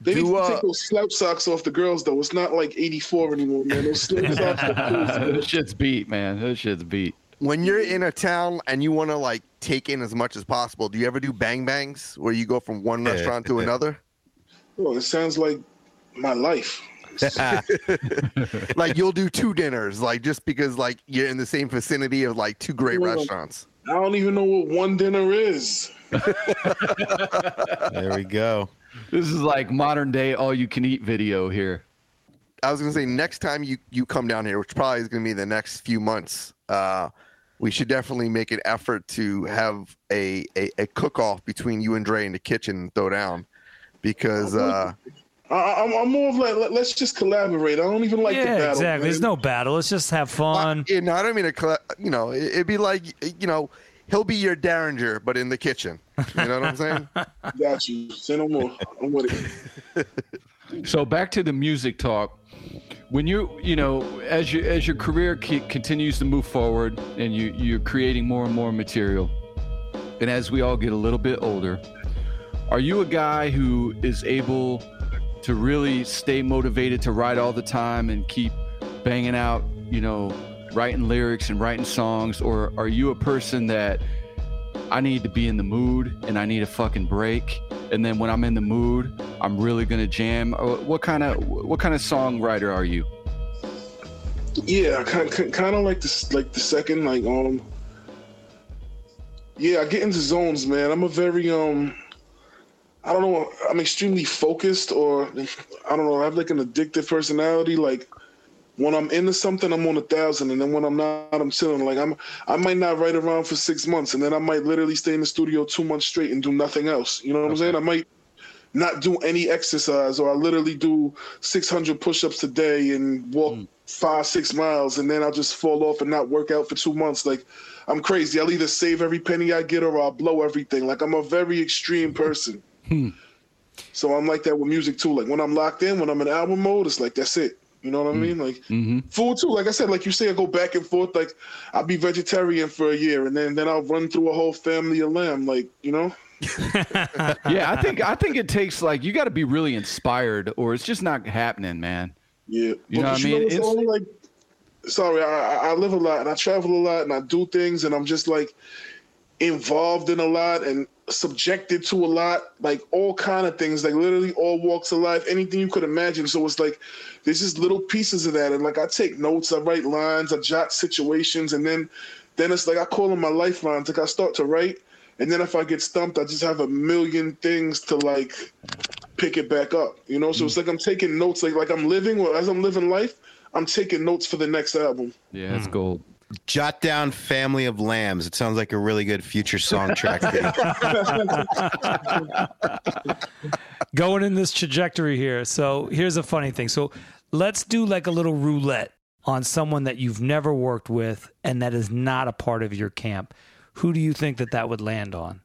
They need to uh, take those slouch socks off the girls though. It's not like '84 anymore, man. Those slouch socks are cool. Shit's beat, man. This shit's beat. When you're in a town and you want to like take in as much as possible, do you ever do bang bangs where you go from one restaurant to another? Well, it sounds like my life. like you'll do two dinners, like just because like you're in the same vicinity of like two great Well, restaurants. I don't even know what one dinner is. There we go. This is like modern day all you can eat video here. I was gonna say next time you you come down here, which probably is gonna be the next few months, uh, we should definitely make an effort to have a a, a cook off between you and Dre in the kitchen and throw down, because uh, I, I'm, I'm more of like let, us just collaborate. I don't even like the yeah, battle. exactly. There's no battle. Let's just have fun. you know, I don't mean to, colla- you know, it- it'd be like you know, he'll be your Daringer, but in the kitchen. You know what I'm saying? Got you. Say no more. I'm with it. So back to the music talk. When you, you know, as you as your career ke- continues to move forward and you you're creating more and more material, and as we all get a little bit older, are you a guy who is able to really stay motivated to write all the time and keep banging out, you know, writing lyrics and writing songs, or are you a person that I need to be in the mood and I need a fucking break. And then when I'm in the mood, I'm really gonna jam. Uh, What kind of what kind of songwriter are you? Yeah, kind kind of like this, like the second, like um. Yeah, I get into zones, man. I'm a very um. I don't know. I'm extremely focused, or I don't know. I have like an addictive personality. Like when I'm into something, I'm on a thousand, and then when I'm not, I'm chilling. Like I'm, I might not write around for six months, and then I might literally stay in the studio two months straight and do nothing else. You know what I'm saying? I might not do any exercise, or I literally do 600 push-ups a day and walk hmm. five, six miles, and then I'll just fall off and not work out for two months. Like I'm crazy. I'll either save every penny I get, or I'll blow everything. Like I'm a very extreme person. Hmm. So I'm like that with music too. Like when I'm locked in, when I'm in album mode, it's like that's it. You know what I mean? Like Mm-hmm. food too. Like I said, like you say, I go back and forth. Like I'll be vegetarian for a year, and then then I'll run through a whole family of lamb. Like you know. yeah, I think I think it takes like you got to be really inspired, or it's just not happening, man. Yeah, You know what I but mean? it's It's- only like sorry, I, I- I live a lot and I travel a lot and I do things and I'm just like involved in a lot and subjected to a lot, like all kind of things, like literally all walks of life, anything you could imagine. So it's like there's just little pieces of that, and like I take notes, I write lines, I jot situations, and then then it's like I call them my lifelines. Like I start to write, and then if I get stumped, I just have a million things to like pick it back up. You know, so it's like I'm taking notes, like like I'm living, or as I'm living life, I'm taking notes for the next album. Yeah, it's hmm. gold. Jot down "Family of Lambs." It sounds like a really good future song track. going in this trajectory here. So here's a funny thing. So let's do like a little roulette on someone that you've never worked with and that is not a part of your camp. Who do you think that that would land on?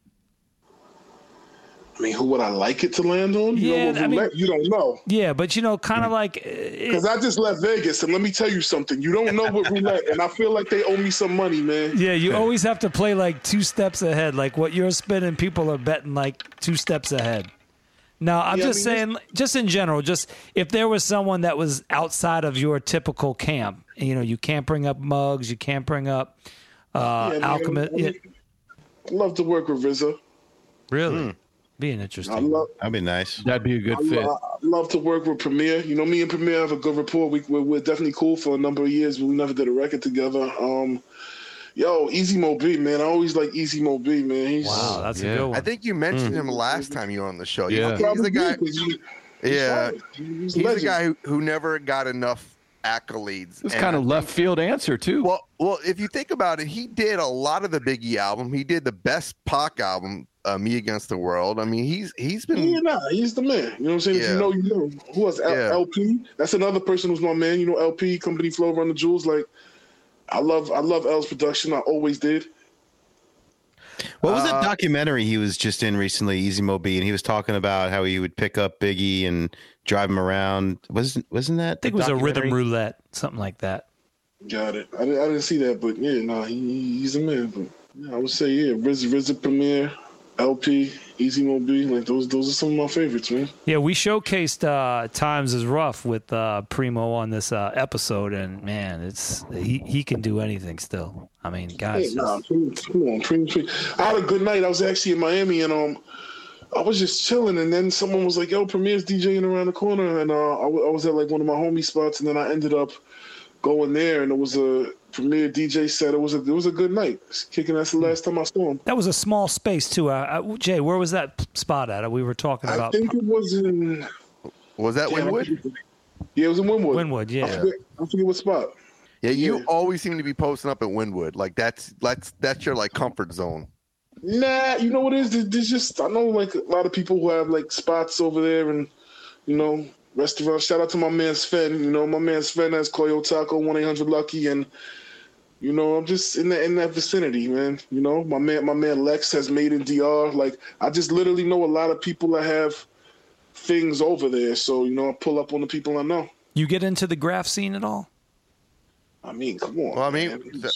I mean, who would I like it to land on? You Yeah, know, I mean- roulette, you don't know. Yeah, but you know, kind of mm-hmm. like uh, Because I just left Vegas, and let me tell you something. You don't know what roulette, and I feel like they owe me some money, man. yeah, you always have to play like two steps ahead. Like what you're spinning, people are betting like two steps ahead. Now, I'm Yeah, I just mean, saying, just in general, just if there was someone that was outside of your typical camp, you know, you can't bring up Muggs, you can't bring up uh, Yeah, alchemist. I mean, I'd love to work with RZA. Really? Hmm. Being interesting. I love, That'd be nice. That'd be a good I, fit. lo- I love to work with Premier. You know, me and Premier have a good rapport. We, we're, we're definitely cool for a number of years, but we never did a record together. Um, yo, Easy Mo Bee, man. I always like Easy Mo Bee, man. He's, Wow, that's a good one. I think you mentioned him last time you were on the show. You- Yeah. he's the guy. Probably, 'cause he- Yeah. He's he's a the guy who, who never got enough accolades. It's kind of left field answer too. Well, well, if you think about it, he did a lot of the Biggie album. He did the best Pac album, uh, "Me Against the World." I mean, he's he's been Yeah, nah, he's the man. You know what I'm saying? Yeah. you know, you know. Who else? L- Yeah. LP. That's another person who's my man. You know, LP, Company Flow, Run the Jewels. Like, I love, I love L's production. I always did. What was Uh, that documentary he was just in recently, Easy Mo Bee, and he was talking about how he would pick up Biggie and drive him around. Wasn't wasn't that? I think it was a rhythm roulette, something like that. Got it. I, didn't- I didn't see that, but yeah, nah, he, he's a man. But yeah, I would say yeah, RZA, RZA Premier, LP, Easy Mo Bee. Like those, those are some of my favorites, man. Yeah, we showcased uh, "Times Is Rough" with uh, Primo on this uh, episode, and man, it's he he can do anything still. I mean, guys, Hey, nah, come on, Pring, Pring. I had a good night. I was actually in Miami, and um, I was just chilling, and then someone was like, "Yo, Premier's DJing around the corner," and uh, I, w- I was at like one of my homie spots, and then I ended up going there, and it was a Premier DJ set. It was a it was a good night. Kicking. That's the last time I saw him. that was a small space too. Uh, uh, Jay, where was that spot at? We were talking about. I think it was in. was that Damn, Wynwood? Yeah, it was in Wynwood. Wynwood. I Yeah, forget, I forget what spot. Yeah, you Yeah. always seem to be posting up at Wynwood. Like that's that's that's your like comfort zone. Nah, you know what it is? There's just I know like a lot of people who have like spots over there and you know restaurants. Shout out to my man Sven. You know my man Sven has Coyo Taco one eight hundred Lucky and you know I'm just in that in that vicinity, man. You know my man my man Lex has made in DR. Like I just literally know a lot of people that have things over there. So you know I pull up on the people I know. you get into the graph scene at all? I mean, come on. Well, I mean, man.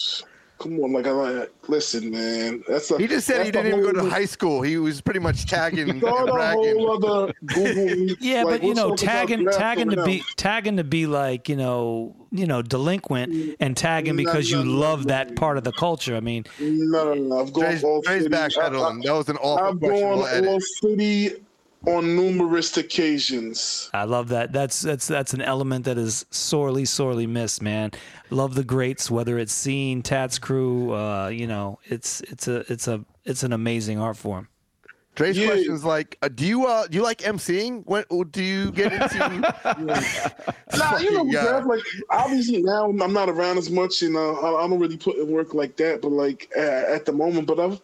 Come on. Like I like, listen, man. That's a, He just said he didn't even go to high school. He was pretty much tagging and Start a whole other Google. Yeah, like, but you know, tagging tagging to coming be tagging to be like you know you know delinquent mm. and tagging No, because you no, no, love no, that part of the culture. I mean, No, no, no. I've gone Dre's, all Dre's city. backpedaling. That was an awful I've questionable gone edit. all city on numerous occasions. I love that. That's that's that's an element that is sorely sorely missed, man. Love the greats, whether it's Seen, TATS CRU. Uh, you know, it's it's a it's a it's an amazing art form. Dre's Yeah. question is like, uh, do you uh do you like emceeing? When do you get into? Nah, you know, Yeah. Gav, like obviously now I'm not around as much, and uh, I, I don't really put in work like that. But like uh, at the moment, but I've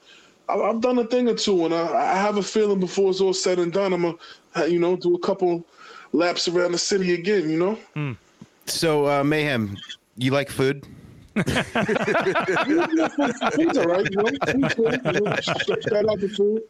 I've I've done a thing or two, and I, I have a feeling before it's all said and done, I'm gonna you know do a couple laps around the city again. You know. So uh, Meyhem, you like food? Food's all right, you know. Food's good, you know. Shout out to food.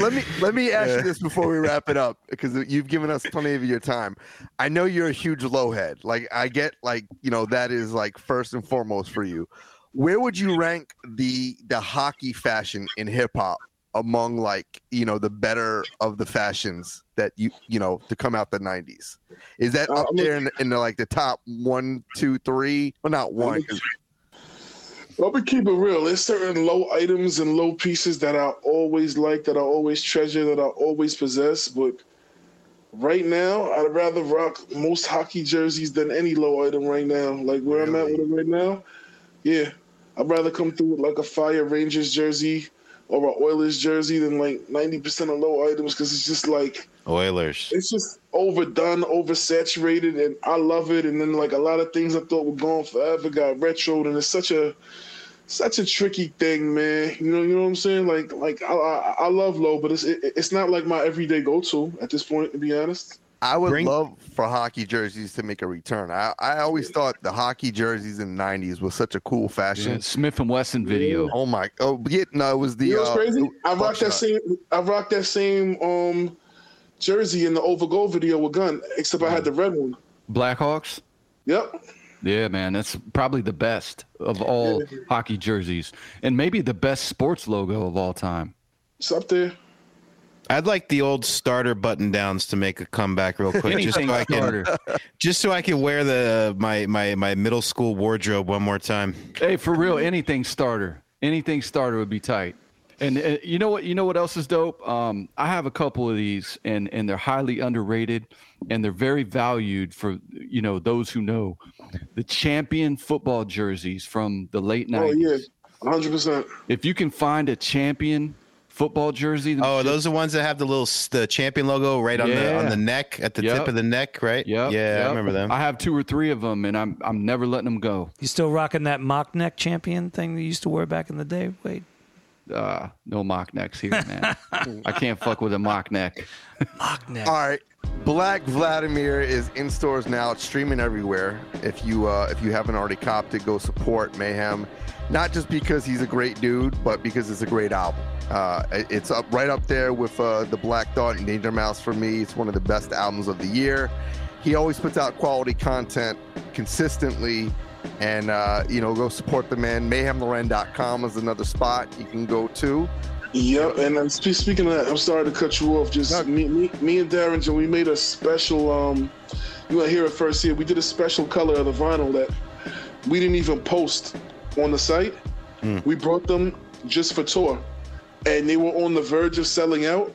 let me let me ask you this before we wrap it up because you've given us plenty of your time. I know you're a huge low head. Like I get like you know that is like first and foremost for you. Where would you rank the the hockey fashion in hip hop among like you know the better of the fashions that you you know to come out the 90s is that Uh, up there in, in the, like the top one two three well not one Let me keep it real. There's certain low items and low pieces that I always like, that I always treasure, that I always possess. But right now, I'd rather rock most hockey jerseys than any low item right now. Like where I'm at with it right now, yeah, I'd rather come through with like a Fire Rangers jersey or an Oilers jersey than like 90% of low items because it's just like Oilers. it's just overdone, oversaturated, and I love it. And then like a lot of things I thought were gone forever got retroed, and it's such a such a tricky thing, man. You know, you know what I'm saying? Like, like I, I, I love low, but it's it, it's not like my everyday go to at this point, to be honest. I would love for hockey jerseys to make a return. I, I always thought the hockey jerseys in the '90s was such a cool fashion. Yeah, Smith and Wesson video. Oh my! Oh yeah, no, it was the. You know what's uh, crazy? I the rocked that buckshot. same I rocked that same um jersey in the over goal video with gun, except I had the red one. Blackhawks. Yep. Yeah, man, that's probably the best of all hockey jerseys, and maybe the best sports logo of all time. It's up there. I'd like the old starter button downs to make a comeback real quick, just so I can, just so I can wear the my my my middle school wardrobe one more time. Hey, for real, anything starter, anything starter would be tight. And uh, you know what? You know what else is dope? Um, I have a couple of these, and and they're highly underrated, and they're very valued for you know those who know the champion football jerseys from the late nineties. Oh nineties. yeah, hundred percent. If you can find a champion football jersey, Oh, shit- those are the ones that have the little the champion logo right on the on the neck at the Yep. tip of the neck, right? Yep, yeah, I remember them. I have two or three of them, and I'm I'm never letting them go. You still rocking that mock neck champion thing that you used to wear back in the day? Wait, Uh, no mock necks here, man. I can't fuck with a mock neck. mock neck. All right, Black Vladimir is in stores now. It's streaming everywhere. If you uh, if you haven't already copped it, go support Meyhem. Not just because he's a great dude, but because it's a great album. Uh, it's up right up there with uh, the Black Thought and Danger Mouse for me. It's one of the best albums of the year. He always puts out quality content consistently, and uh, you know, go support the man. MeyhemLauren.com is another spot you can go to. Yep, and spe- speaking of that, I'm sorry to cut you off. Just me, me, me and Darren, we made a special. Um, you want to hear it first here? We did a special color of the vinyl that we didn't even post on the site. Hmm. We brought them just for tour, and they were on the verge of selling out.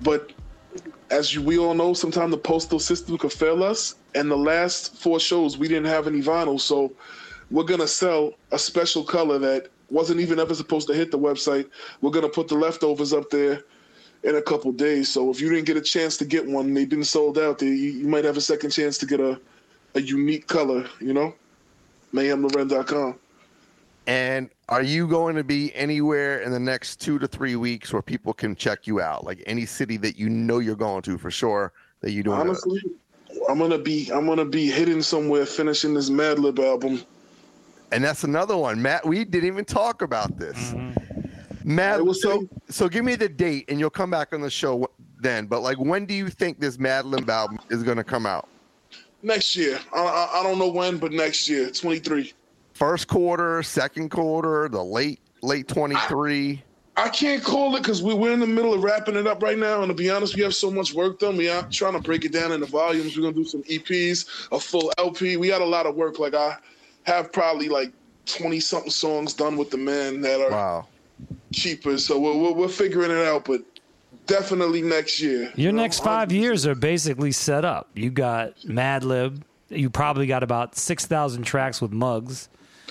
But as you, we all know, sometimes the postal system could fail us. And the last four shows, we didn't have any vinyl, so we're gonna sell a special color that wasn't even ever supposed to hit the website. We're gonna put the leftovers up there in a couple days. So if you didn't get a chance to get one, they've been sold out. There, you, you might have a second chance to get a a unique color. You know, meyhemlauren.com. And are you going to be anywhere in the next two to three weeks where people can check you out? Like any city that you know you're going to for sure that you doing. a- Honestly, I'm gonna be I'm gonna be hidden somewhere finishing this Madlib album. and that's another one, Matt. We didn't even talk about this. Mm-hmm. Matt, so so give me the date, and you'll come back on the show then. But like, when do you think this Madlib album is going to come out? Next year, I, I, I don't know when, but next year, 23. First quarter, second quarter, the late late twenty three. I can't call it because we, we're in the middle of wrapping it up right now. And to be honest, we have so much work done. We are trying to break it down into volumes. We're going to do some EPs, a full LP. We got a lot of work. Like, I have probably like 20 something songs done with the men that are cheaper. So we're, we're, we're figuring it out, but definitely next year. Your next five years are basically set up. You got Madlib. You probably got about six thousand tracks with Muggs.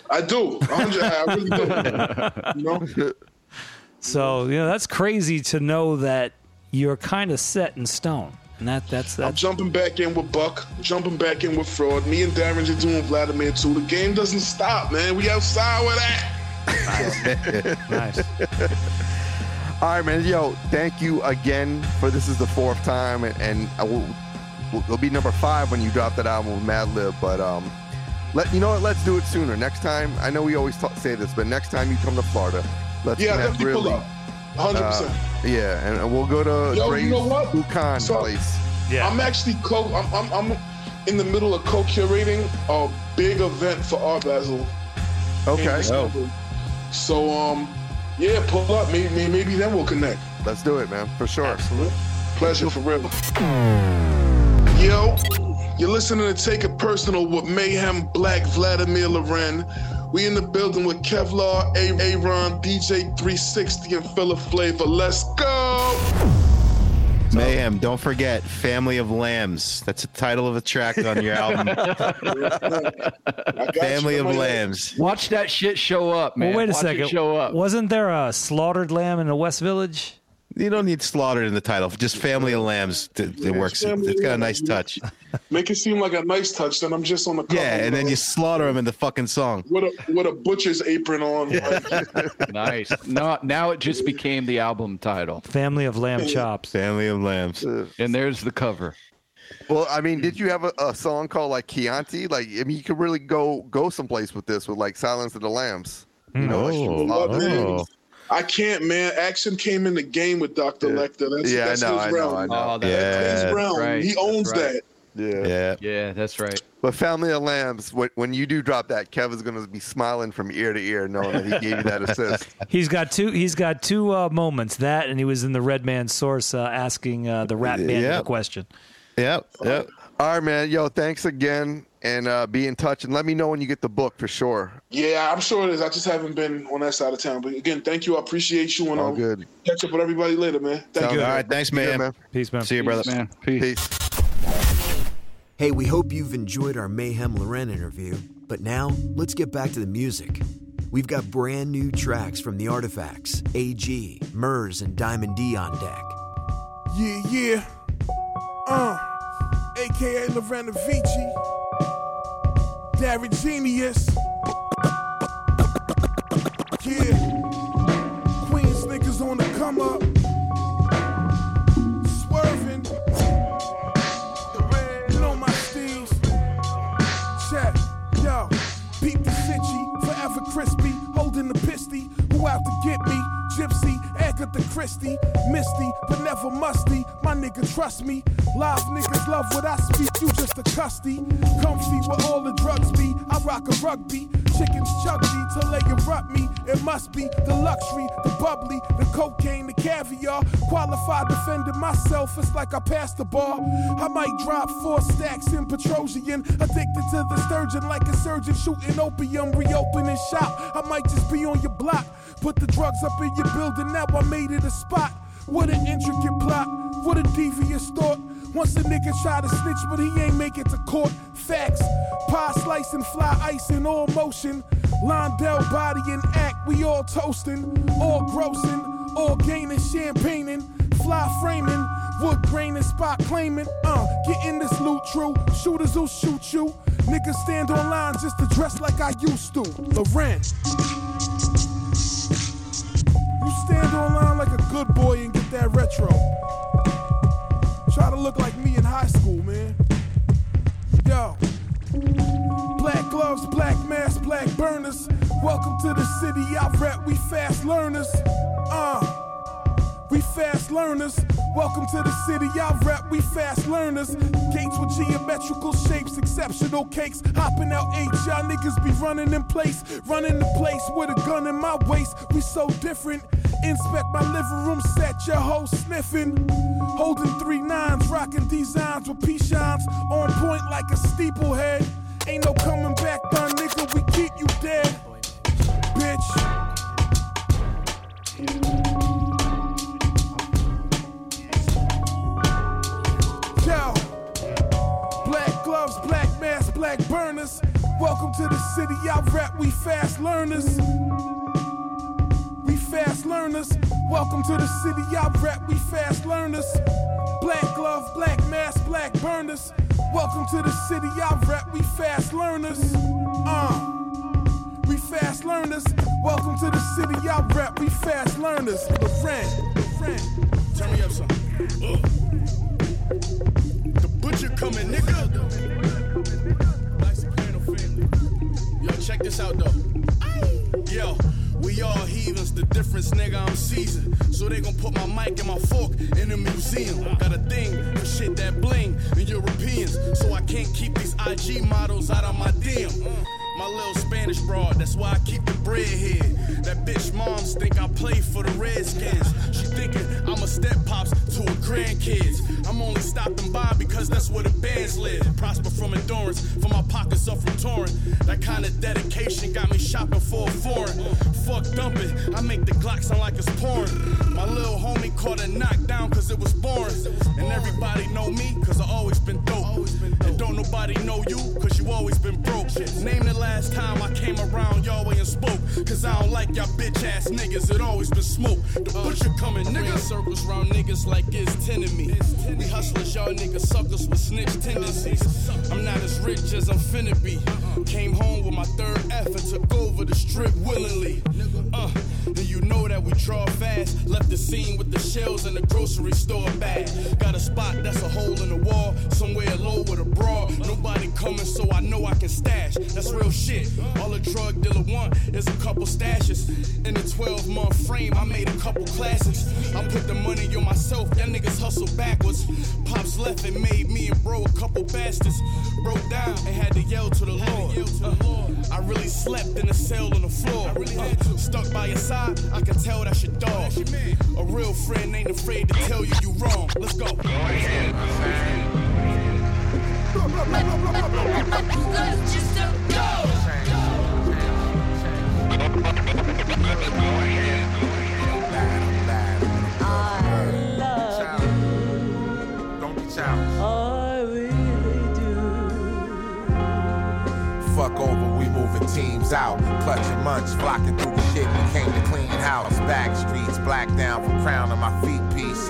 I do. I really do. You know? So you know that's crazy to know that you're kind of set in stone, and that that's I'm jumping back in with Buck, jumping back in with Fraud. Me and Darren are doing Vladimir too. The game doesn't stop, man. We outside with that. nice. All right, man. Yo, thank you again for this is the fourth time, and, and I will, will- it'll be number five when you drop that album with Madlib. But um, let you know what? Let's do it sooner. Next time, I know we always talk, say this, but next time you come to Florida, let's Yeah, connect really. up. 100%. uh, yeah, and, and we'll go to Yo, Dre's you know what? Buccan So- place. I'm actually co. I'm, I'm, I'm in the middle of co-curating a big event for Art Basel. Okay. December. So um, Yeah, pull up. Maybe, maybe, maybe then we'll connect. Let's do it, man. For sure. Pleasure for real. Yo, you're listening to Take It Personal with Meyhem Black Vladimir Lauren. We in the building with Kevlar, A- Aaron, DJ 360, and Philip Flavor. Let's go! Meyhem, don't forget Family of Lambs. That's the title of a track on your album. Family of Lambs. Watch that shit show up, man. well, wait a Watch it second. show up. Wasn't there a slaughtered lamb in the West Village? You don't need slaughtered in the title. Just Family of Lambs. It, it works. It's got a nice touch. Make it seem like a nice touch, then I'm just on the cover. Yeah, and then you slaughter them in the fucking song. What a with a butcher's apron on. like- nice. No, now it just became the album title. Family of lamb chops. Family of Lambs. And there's the cover. Well, I mean, did you have a, a song called like Chianti? Like, I mean, you could really go go someplace with this with like Silence of the Lambs. You know, Oh, a oh. Things. I can't, man. Action came in the game with Dr. Lecter. That's, Yeah, I know, his I know, realm. I know. Oh, That's Yeah. his realm. right, He owns right. that. Yeah. Yeah. Yeah, that's right. But Family of Lambs, when, when you do drop that, Kev is going to be smiling from ear to ear, knowing that he gave you that assist. He's got two. He's got two uh, moments. That and he was in the Redman source uh, asking uh, the rap band Yeah. a question. Yep. Yep. All right, man. Yo, thanks again, and uh, be in touch, and let me know when you get the book for sure. Yeah, I'm sure it is. I just haven't been on that side of town. But again, thank you. I appreciate you. And All I'll good. catch up with everybody later, man. Thank Sounds you. All right. Thanks, Meyhem. man. Peace, man. See you, brother. Man, peace. Peace. Hey, we hope you've enjoyed our Meyhem Lauren interview. But now, let's get back to the music. We've got brand new tracks from the Artifacts, AG, Murs, and Diamond D on deck. Yeah, yeah. Uh, aka Lorena Vici. Darren Genius. Yeah. Queens niggas on the come up. Swerving. You know my steez. Check. Yo. Peep the Sitchy. Forever crispy. Holding the pisty. Who out to get me? Gypsy. Agatha Christie. Misty. But never musty. My nigga, trust me. Live niggas love what I speak. You just a custy. Comfy where all the drugs be. I rock a rugby. Chickens chug me till they erupt me. It must be the luxury, the bubbly, the cocaine, the caviar. Qualified defending myself, it's like I passed the bar. I might drop four stacks in Petrossian. Addicted to the sturgeon like a surgeon shooting opium, reopening shop. I might just be on your block. Put the drugs up in your building, now I made it a spot. What an intricate plot, what a devious thought. Once a nigga try to snitch, but he ain't make it to court. Facts, pie slicing, fly ice in all motion. Londell body and act, we all toasting, all grossing, all gaining, champagneing, fly framing, wood graining, spot claiming. Uh, getting this loot true, shooters who shoot you. Niggas stand on line just to dress like I used to. Lauren. You stand on line like a good boy and get that retro. Try to look like me in high school, man. Yo. Black gloves, black mask, black burners. Welcome to the city I rep, we fast learners. Uh. We fast learners. Welcome to the city I rep. We fast learners. Gates with geometrical shapes, exceptional cakes. Hopping out H, y'all niggas be running in place. Running the place with a gun in my waist. We so different. Inspect my living room set, your hoe sniffing. Holding three nines, rocking designs with P shines. On point like a steeplehead. Ain't no coming back, done, nigga. We keep you dead. Bitch. Yo. Black gloves, black mask, black burners. Welcome to the city I rap, we fast learners. Fast learners. Welcome to the city I rap, we fast learners. Black glove, black mask, black burners. Welcome to the city I rap, we fast learners. Uh. We fast learners. Welcome to the city I rap, we fast learners. Lauren, Lauren. Turn me up some. The butcher coming, nigga. Nice piano family. Yo, check this out though. Yo, we all heathens. The difference, nigga, I'm seasoned. So they gon' put my mic and my fork in the museum. Got a thing for shit that bling and Europeans. So I can't keep these IG models out of my DM. My little Spanish broad, that's why I keep the bread breadhead. That bitch moms think I play for the Redskins. She thinking I'm a step pops to her grandkids. I'm only stopping by because that's where the bands live. Prosper from endurance, for my pockets up from touring. That kind of dedication got me shopping for a foreign. Fuck dumping, I make the Glock sound like it's pouring. My little homie caught a knockdown cause it was boring. And everybody know me cause I always been dope. And don't nobody know you cause you always been broke. Name the last time I came around y'all way and spoke. Cause I don't like y'all bitch ass niggas, it always been smoke. The butcher coming, nigga. circles round niggas like it's ten to me. We hustlers, y'all niggas suckers with snitch tendencies. I'm not as rich as I'm finna be. Came home with my third F and took over the strip willingly. Uh, and you know that we draw fast. Left the scene with the shells in the grocery store bag. Got a spot that's a hole in the wall, somewhere low with a broad. Nobody coming, so I know I can stash. That's real shit. All a drug dealer want is a couple stashes. In a 12 month frame, I made a couple classics. I put the money on myself, that niggas hustle backwards. Pops left and made me and bro a couple bastards. Broke down and had to yell to the Lord. Uh, I really slept in a cell on the floor. Uh, stuck by your side, I can tell that's your dog. A real friend ain't afraid to tell you you wrong. Let's go. Don't be teams out. Clutching munch, flocking through the shit. We came to clean house. Back streets, black down from crown to my feet piece.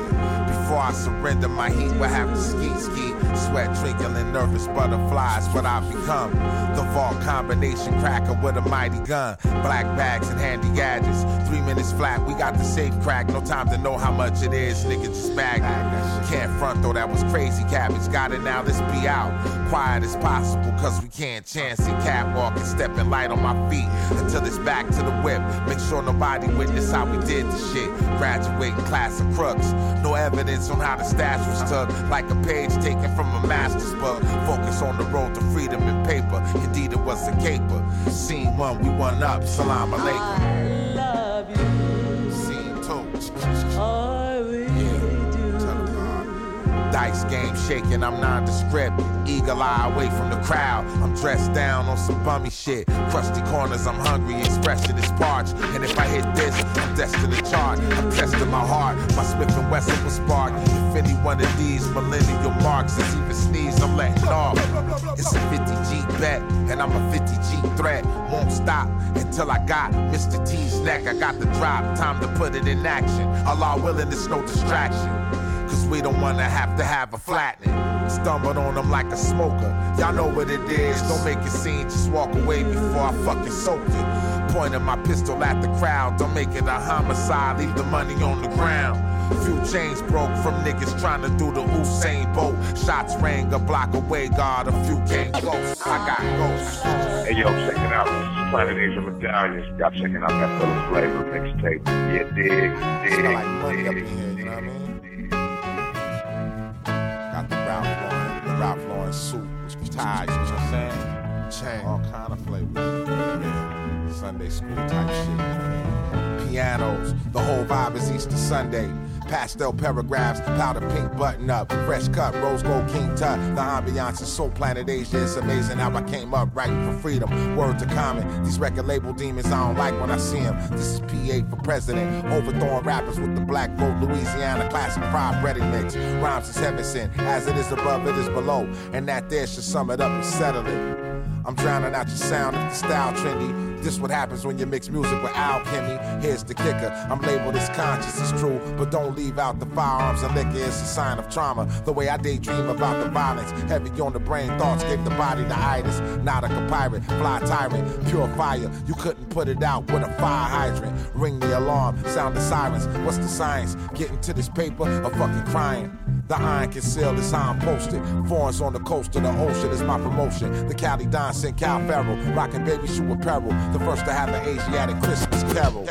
Before I surrender, my heat will have to ski ski. Sweat trickling, nervous butterflies. What I've become. The vault combination cracker with a mighty gun. Black bags and handy gadgets. Three minutes flat, we got the safe crack. No time to know how much it is. Nigga just bag. Can't front though, that was crazy cabbage. Got it now, let's be out. Quiet as possible, cause we can't chance it. Catwalking, stepping light on my feet until it's back to the whip. Make sure nobody witness how we did the shit. Graduating class of crooks. No evidence on how the stash was took. Like a page taken from a master's book. Focus on the road to freedom and paper. Indeed, it was a caper. Scene one, we won up. Salam alaikum. love you. Scene two. I do. Dice game shaking, I'm nondescript. Eagle eye away from the crowd. I'm dressed down on some bummy shit. Crusty corners, I'm hungry, expression is parched. And if I hit this, I'm destined to charge. I'm testing my heart. My Smith and Wesson will spark. If any one of these millennial marks is even sneezed, I'm letting off. It's a 50G bet, and I'm a 50G threat. Won't stop until I got Mr. T's neck. I got the drop, time to put it in action. Allah willing, it's no distraction. Cause we don't wanna have to have a flattening. Stumbled on them like a smoker. Y'all know what it is. Don't make it seem, just walk away before I fucking soak you. Pointing my pistol at the crowd. Don't make it a homicide. Leave the money on the ground. Few chains broke from niggas trying to do the Usain Bolt. Shots rang a block away, God. A few came close. I got ghosts. Hey yo, check it out. This is Planet Asia Medallions. Y'all checking out that Phillips Flavor mixtape. Yeah, dig, dig, dig, dig. Ralph Lauren, the Ralph Lauren suit, ties, you know what I'm saying? Chain, all kind of flavors. Yeah. Sunday school type shit. Pianos, the whole vibe is Easter Sunday. Pastel paragraphs, powder pink button up, fresh cut, rose gold king tut. The ambiance is so planet Asia. It's amazing how I came up writing for freedom. Word to common. These record label demons I don't like when I see them. This is PA for president. Overthrowing rappers with the black gold Louisiana classic fried breaded mix. Rhymes is heaven sent. As it is above, it is below. And that there should sum it up and settle it. I'm drowning out your sound if the style trendy. This what happens when you mix music with alchemy. Here's the kicker. I'm labeled as conscious, it's true. But don't leave out the firearms and liquor. It's a sign of trauma. The way I daydream about the violence. Heavy on the brain, thoughts give the body the itis. Not a pirate, fly tyrant, pure fire. You couldn't put it out with a fire hydrant. Ring the alarm, sound the sirens. What's the science? Getting to this paper or fucking crying? The iron concealed is how I'm posted. Foreigns on the coast of the ocean is my promotion. The Cali Don sent Cal Farrell, rocking baby shoe apparel. The first to have an Asiatic Christmas carol.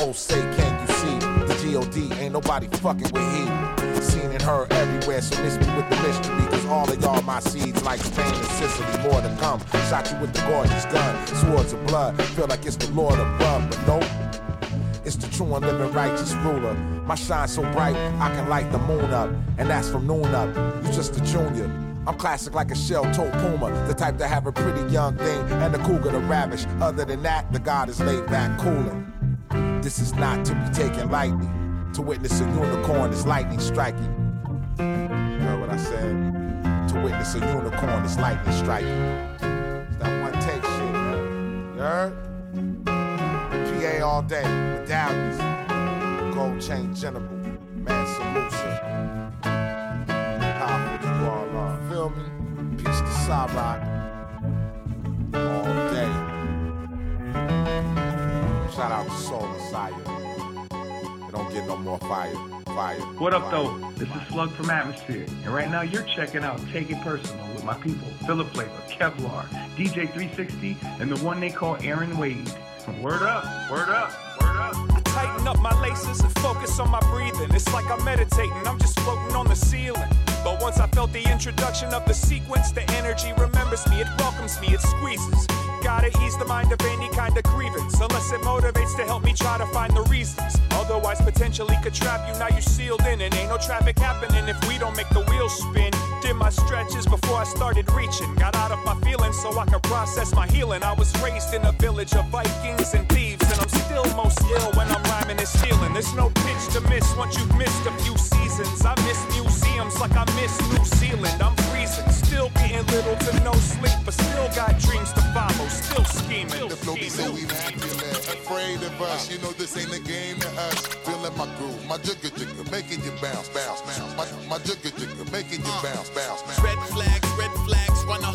Oh, say, can you see? The G.O.D. ain't nobody fucking with he. Seen and heard everywhere, so miss me with the mystery. Cause all of y'all my seeds like Spain and Sicily, more to come. Shot you with the gorgeous gun, swords of blood. Feel like it's the Lord above, but nope. It's the true and living righteous ruler. My shine so bright, I can light the moon up. And that's from noon up. You just a junior. I'm classic like a shell-toed puma, the type to have a pretty young thing and the cougar to ravish. Other than that, the god is laid back cooling. This is not to be taken lightly. To witness a unicorn is lightning striking. You heard what I said? To witness a unicorn is lightning striking. It's that one take shit, man. You heard? All day, medallions, gold chain general, Mansa Musa. Powerful you all are. Feel me? Peace to Cyrock. All day. Shout out to Sol Messiah. It don't get no more fire. Fire. What up, though? This is Slug from Atmosphere, and right now you're checking out Take It Personal with my people, Philip Flavor, Kevlar, DJ 360, and the one they call Aaron Wade. Word up, word up, word up. Tighten up my laces and focus on my breathing. It's like I'm meditating, I'm just floating on the ceiling. But once I felt the introduction of the sequence, the energy remembers me, it welcomes me, it squeezes. Gotta ease the mind of any kind of grievance, unless it motivates to help me try to find the reasons. Otherwise, potentially could trap you. Now you sealed in, and ain't no traffic happening if we don't make the wheels spin. Did my stretches before I started reaching. Got out of my feelings so I could process my healing. I was raised in a village of Vikings and thieves, and I'm still most ill when I'm rhyming and stealing. There's no pitch to miss once you've missed a few seasons. I miss museums like I miss New Zealand. I'm freezing, still getting little to no sleep, but still got dreams to follow. Still scheming. The flow be so immaculate, afraid of us. You know this ain't a game to us. Feeling my groove, my jigger jigger, making you bounce, bounce, bounce. My, my jigger jigger, making you bounce, bounce, bounce. Red flags, red flags, run a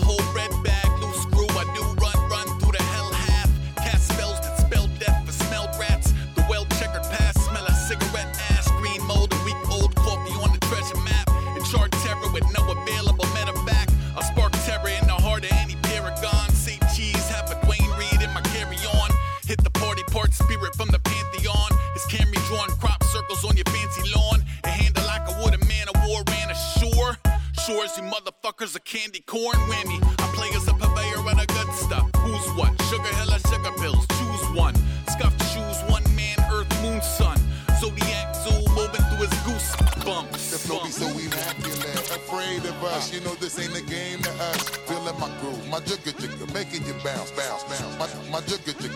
Shores, you motherfuckers, a candy corn whammy. I play as a purveyor of the good stuff. Who's what? Sugar hella sugar pills. Choose one. Scuffed shoes, one man, earth, moon, sun. Zodiac zoo moving through his goosebumps. The flow be so immaculate, afraid of us. You know this ain't a game to us. Feeling my groove, my jigger jigger, making you bounce, bounce, bounce. My, my making you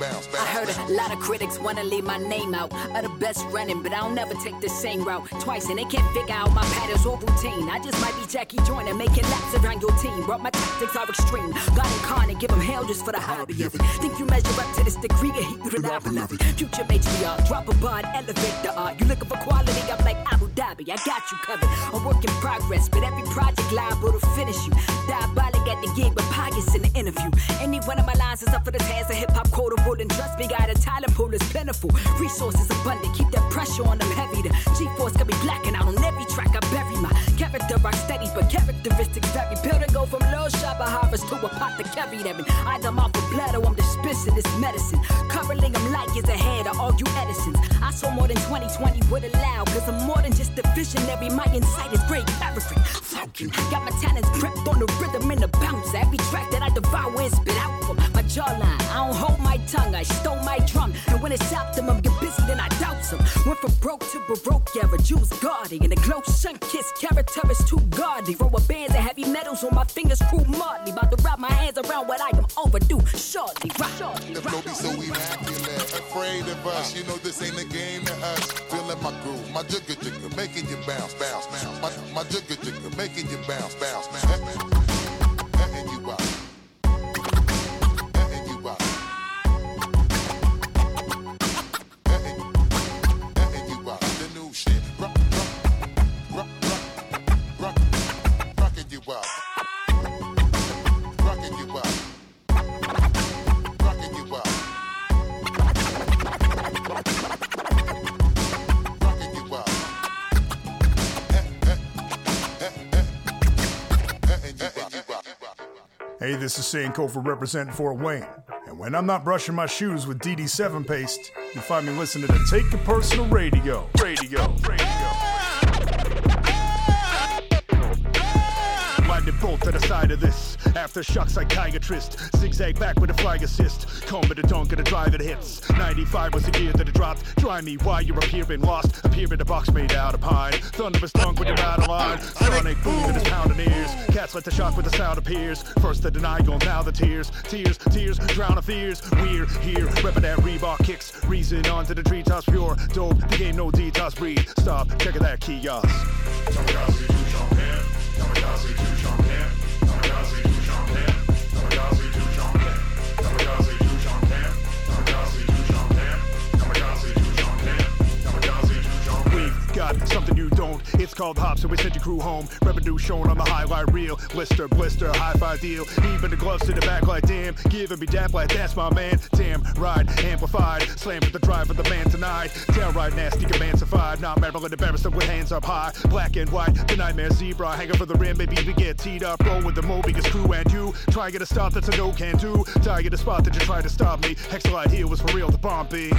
bounce, bounce. I heard a lot of critics wanna leave my name out of the best running, but I'll never take the same route twice, and they can't figure out my patterns or routine. I just might be Jackie Joyner making laps around your team, but my tactics are extreme. God incarnate, give them hell just for the hobby of it. Think you measure up to this degree of heat, you reliable of it. Future matriarch, drop a and elevate the art. You looking for quality? I'm like Abu Dhabi, I got you covered. A work in progress, but every project liable to finish you. Diabolic at the gig with pockets in the interview. Any one of my lines is up for the task of hip hop quotable, and trust me, got a talent pool is plentiful. Resources abundant, keep that pressure on them heavy. The G-force got me blacking out on every track. I bury my character rock steady, but characteristics vary. Build and go from low shop of harvest to a them. Either I'm off of blood or I'm dispensing this medicine. Covering I'm like is ahead of all you Edisons. I saw more than 2020 would allow, cause I'm more than just a visionary. My insight is great. Falcon, got my talents gripped on the rhythm and the bounce. Every track that I devour and spit out from jawline. I don't hold my tongue, I stole my drum. And when it's optimum, get busy, then I doubt some. Went from broke to baroque era, Jews guarding. And the glow sun kiss character is too gaudy. Rubber bands and heavy metals on my fingers, crew Marley. About to wrap my hands around what I am overdue. Shortly, rock, shortly, The flow be so immaculate, afraid of us. You know this ain't a game to us. Feeling my groove, my jigger jigger, making you bounce, bounce, bounce. My, my jigger jigger, making you bounce, bounce, bounce. Hey, this is Sankofa representing Fort Wayne. And when I'm not brushing my shoes with DD7 paste, you'll find me listening to Take It Personal Radio. Radio. Radio. Bolt to the side of this. Aftershock psychiatrist. Zigzag back with a flying assist. Comb to the dunk and the drive it hits. 95 was the year that it dropped. Try me why you're appearing lost. Appear in a box made out of pine. Thunderous dunk with the battle line. Sonic boom in his pounding ears. Cats let the shock with the sound appears. First the denial, now the tears. Tears, tears, drown of fears. We're here, repping that Reebok kicks. Reason onto the treetops pure. Dope, the game no detox breed. Stop, checking that kiosk. We've got something you don't. It's called Hop, so we send your crew home. Revenue shown on the highlight reel. Blister, blister, high five deal. Even the gloves to the back like damn. Giving me dap like that's my man. Damn, ride, amplified. Slam with the drive of the man tonight. Downright nasty, emancipied. Not Maryland embarrassed with hands up high. Black and white, the nightmare zebra. Hanging for the rim, maybe we get teed up. Roll with the Mobius crew and you. Try to get a stop that's a no can do. Die at a spot that you tried to stop me. Hexalite here was for real, the bomb be.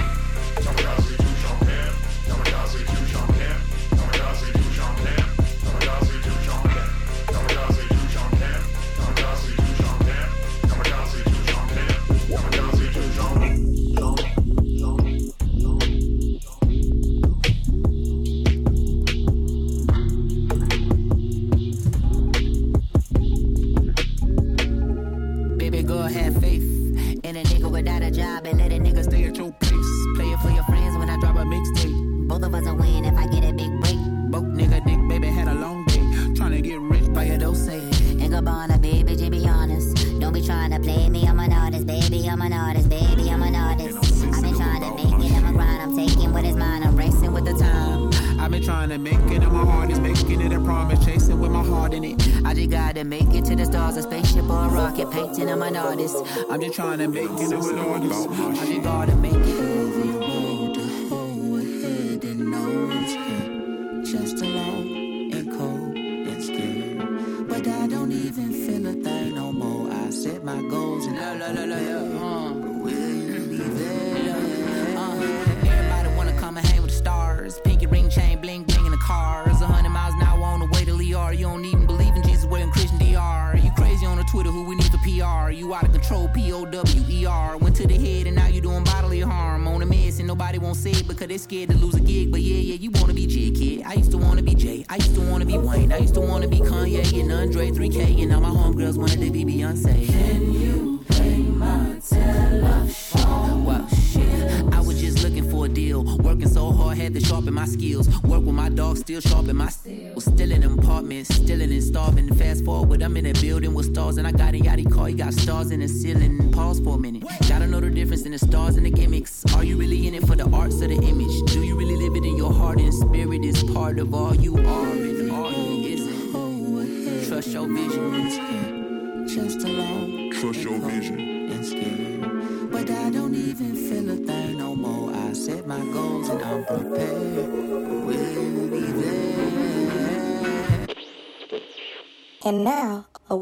To lose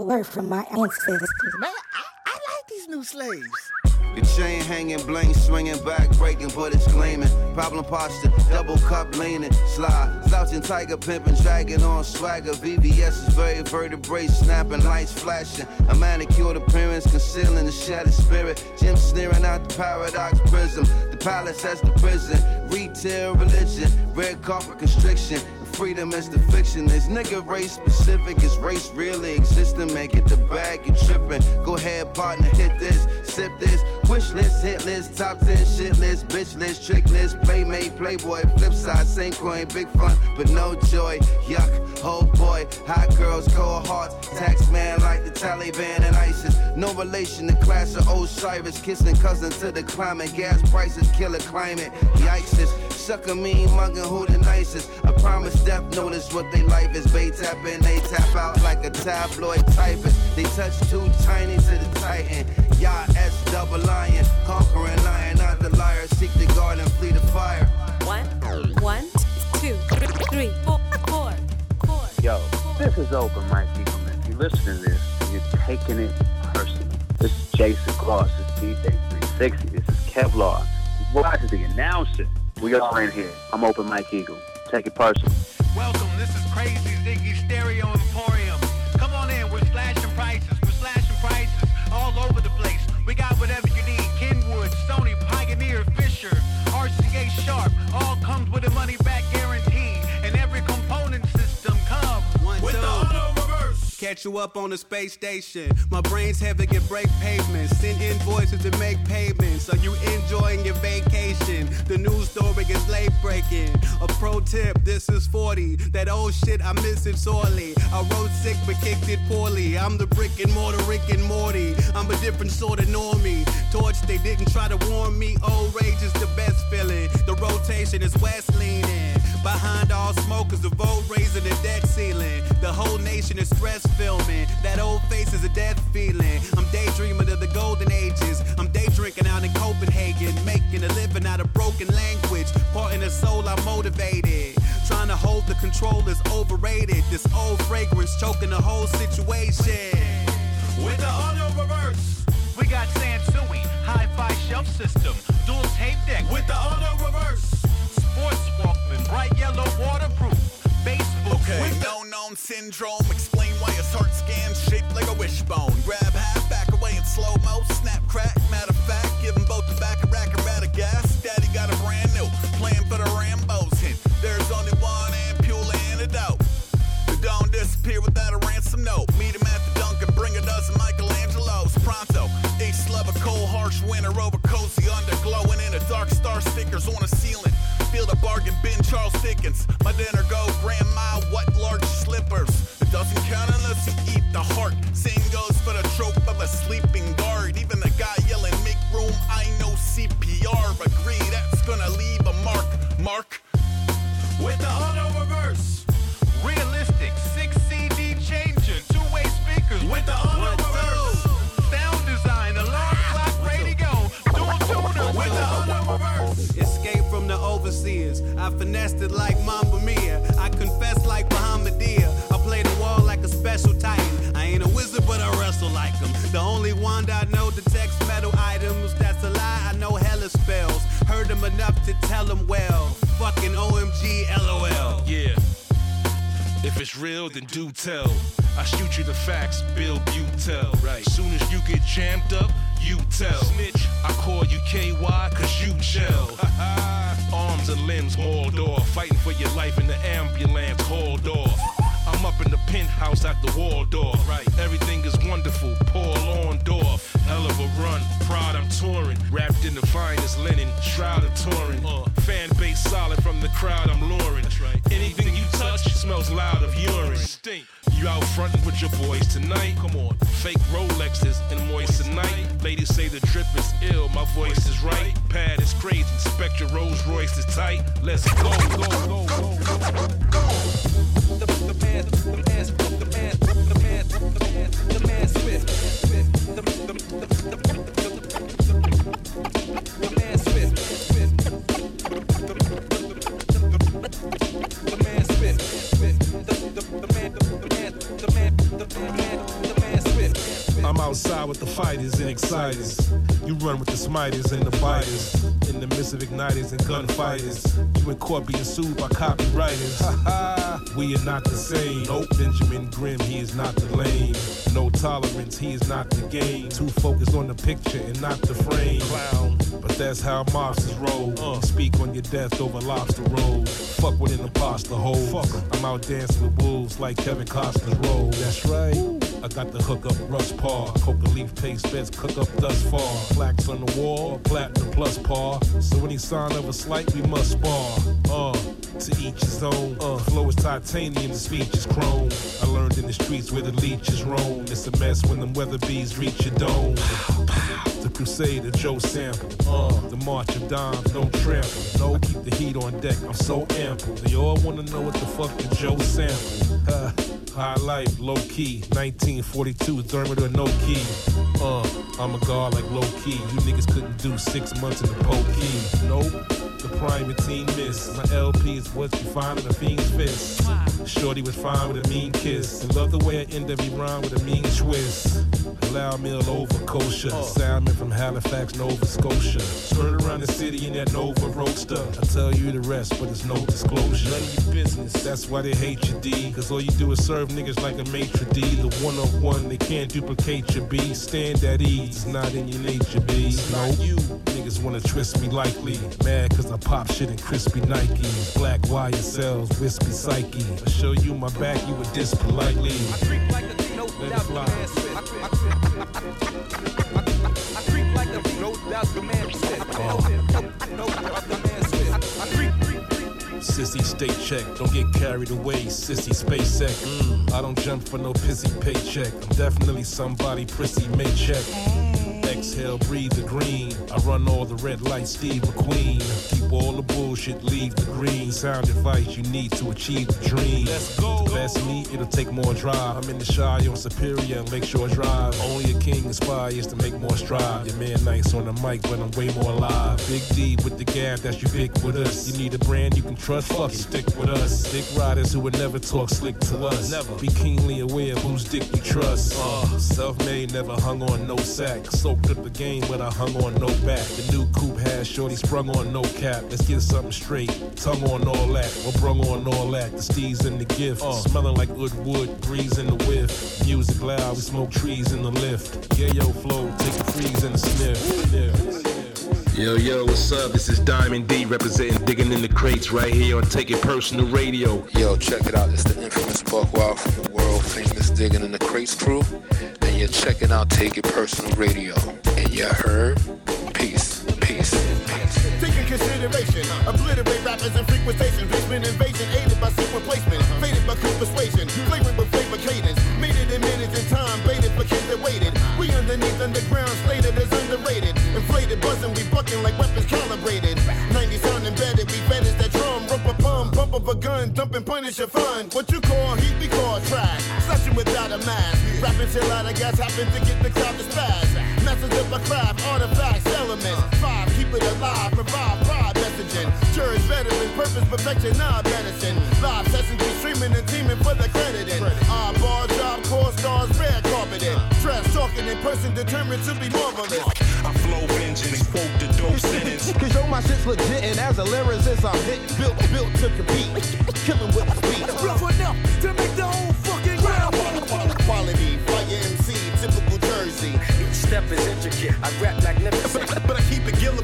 word from my ancestors. Man, I, I like these new slaves. The chain hanging, bling swinging, back breaking, but it's gleaming. Problem posture, double cup leaning, slide. Slouching, tiger pimping, dragging on swagger. VVS is very vertebrae, snapping, lights flashing. A manicured appearance, concealing the shattered spirit. Jim sneering out the paradox prism. The palace as the prison. Retail religion, red carpet constriction. Freedom is the fiction. This nigga race specific. Is race really existing? Man, get the bag, you trippin'. Go ahead, partner, hit this, sip this. Wish list, hit list, top 10 shit list, bitch list, trick list, playmate, playboy, flip side, same coin, big fun, but no joy. Yuck, oh boy, hot girls, cold hearts, tax man like the Taliban and ISIS. No relation to class of Osiris, kissing cousin to the climate, gas prices, killer climate. Yikes, sucker mean mugging who the nicest. I promise death notice what they life is. Bay tap in, they tap out like a tabloid typist. They touch too tiny to the titan. Y'all S double lion, conquering lion, not the liar. Seek the garden, flee the fire. One, one, two, three, four, four, four. Yo, this is open, Mike Eagleman. If you listen to this, you're taking it personal. This is Jason Cross. This is DJ 360. This is Kevlar. Watch the announcer. We all in here. I'm Open Mike Eagle. Take it personal. Welcome. This is Crazy Ziggy Stereo Emporium. Come on in. We're slashing prices. We're slashing prices all over the place. We got whatever. Get you up on the space station. My brain's heavy, can break pavements. Send invoices to make payments. Are you enjoying your vacation? The news story is late breaking. A pro tip, this is 40. That old shit, I miss it sorely. I wrote sick but kicked it poorly. I'm the brick and mortar, Rick and Morty. I'm a different sort of normie. Torch, they didn't try to warn me. Old rage is the best feeling. The rotation is west leaning. Behind all smokers, the vote raising the debt ceiling. The whole nation is stress filming. That old face is a death feeling. I'm daydreaming of the golden ages. I'm day drinking out in Copenhagen, making a living out of broken language. Part in the soul, I'm motivated. Trying to hold the control is overrated. This old fragrance choking the whole situation. With the auto reverse, we got Sansui, hi-fi shelf system, dual tape deck. With the auto reverse, bright yellow waterproof, basebook. Okay. With no known syndrome, explain why his heart scan's shaped like a wishbone. Grab half, back away in slow mo, snap crack. Matter of fact, give them both the back of rack and rat of gas. Daddy got a brand new plan for the Rambos hint. There's only one ampule antidote. You don't disappear without a ransom note. Meet him at the Dunkin', bring a dozen Michelangelos. Pronto, each love a cold, harsh winter over cozy underglow and in the dark star stickers on the ceiling. The bargain bin, Charles Dickens. My dinner go, grandma, what large slippers? It doesn't count unless you eat the heart. Same goes for the trope of a sleeping guard. Even the guy yelling, make room, I know CPR. Agree, that's gonna leave a mark. Mark. I finessed it like Mamba Mia. I confess like Bahamadia. I play the wall like a special titan. I ain't a wizard, but I wrestle like him. The only wand I know detects metal items. That's a lie. I know hella spells. Heard them enough to tell them well. Fucking. Yeah. If it's real, then do tell. I shoot you the facts, Bill you tell. Right. Soon as you get jammed up, you tell. Snitch. I call you KY, cause you gel. Arms and limbs mauled off. Fighting for your life in the ambulance, hauled off. I'm up in the penthouse at the Waldorf. Right. Everything is wonderful. Paul Orndorff. Hell of a run. Proud I'm touring. Wrapped in the finest linen. Shroud of Turin. Uh. Fan base solid from the crowd I'm luring. That's right. Anything you touch smells loud of urine. Stink. You out frontin' with your boys tonight. Come on. Fake Rolexes and moist tonight. Ladies say the drip is ill. My voice is right. Pad is crazy. Spectre Rolls Royce is tight. Let's go, go, go, go, go the man Swift, the, the, the, the, the man Swift, Swift, the man Swift, Swift, the man, the man, the man, the man. I'm outside with the fighters and exciters. You run with the smiters and the biters. In the midst of igniters and gunfighters. You in court being sued by copywriters. we are not the same. Nope. Benjamin Grimm, he is not the lame. No tolerance, he is not the game. Too focused on the picture and not the frame. Clown. But that's how mobsters roll. Uh. Speak on your death over lobster roll. Fuck with an imposter hole. Fuck. I'm out dancing with wolves like Kevin Costner's role. That's right. I got the hook up rush par. Coca leaf paste beds cook up thus far. Plaques on the wall, platinum plus par. So any sign of a slight, we must spar. Uh, to each his own. Uh, flow is titanium, the speech is chrome. I learned in the streets where the leeches roam. It's a mess when them weather bees reach your dome. The crusade of Joe Sample. Uh, the march of dimes, no trample. No, keep the heat on deck, I'm so ample. They all wanna know what the fuck did Joe sample. Uh, High life, low key. 1942, thermometer, no key. Uh, I'm a guard like low key. You niggas couldn't do six months in the pokey. Nope. The prime team miss. My LP is what you find in a fiend's fist. Shorty was fine with a mean kiss. And love the way I end every rhyme with a mean twist. Allow meal over kosher. Salmon from Halifax, Nova Scotia. Turn around the city in that Nova Roadster. I tell you the rest, but it's no disclosure. None of your business. That's why they hate you, D. Cause all you do is serve niggas like a maitre d. The one on one, they can't duplicate your B. Stand at ease, it's not in your nature, B. No, you niggas wanna twist me likely. Mad cause I pop shit in crispy Nikes. Black wire cells, wispy psyche. I show you my back, you would diss politely. I creep like a Dino Let it fly. I creep like a no doubt the man said. No doubt the man said. I creep. Sissy, stay check. Don't get carried away. Sissy, space sec. Mm. I don't jump for no pissy paycheck. I'm definitely somebody prissy may check. Exhale, breathe the green. I run all the red lights, Steve McQueen. Keep all the bullshit, leave the green. Sound advice you need to achieve the dream. Let's go. To best me, it'll take more drive. I'm in the shy on Superior and Lakeshore Drive. Only a king inspires to make more strive. Your man nice on the mic, but I'm way more alive. Big D with the gab that's ubiquitous. You need a brand you can trust, fuck stick with us. Dick riders who would never talk slick to us. Never. Be keenly aware of whose dick you trust. Uh, self-made, never hung on no sack. Soaked up the game, but I hung on no back. The new coupe has shorty sprung on no cap. Let's get something straight. Tongue on all that, or brung on all that. The steez in the gift. Uh. Smelling like good wood, breeze in the whiff. Music loud, we smoke trees in the lift. Yeah, yo, flow, take a freeze in the sniff. Yo, yo, what's up? This is Diamond D representing Digging in the Crates right here on Take It Personal Radio. Yo, check it out. It's the infamous Buckwild from the world famous Digging in the Crates crew. And you're checking out Take It Personal Radio. And you heard? Peace, peace, peace. Taking consideration, obliterate rappers and frequentation, basement invasion, aided by sequence placement, faded by coup persuasion, flavored with flavor cadence, made it in minutes in time, baited for kids that waited. We underneath underground, slated as underrated, inflated, buzzing, we bucking like weapons calibrated. A gun, dumping punish a fun. What you call heat, we call trash, slashing without a mask, rapping till out of gas, happen to get the crowd to spaz. Message of a craft, artifacts, elements, five, keep it alive, provide pride messaging. Jury's veteran, purpose, perfection, not medicine. Live sessions, we streaming and teaming for the crediting. Our bar job, core stars, red carpeted. Dress talking in person, determined to be marvelous. I flow vengeance, quote the dope sentence. Cause yo, my shit's legit, and as a lyricist, I'm hit, built, built to compete. Killing with the beat. Rough enough to make the whole fucking ground. Quality, fire MC, typical Jersey. Each step is intricate. I rap magnificent. But, I keep it Gorilla,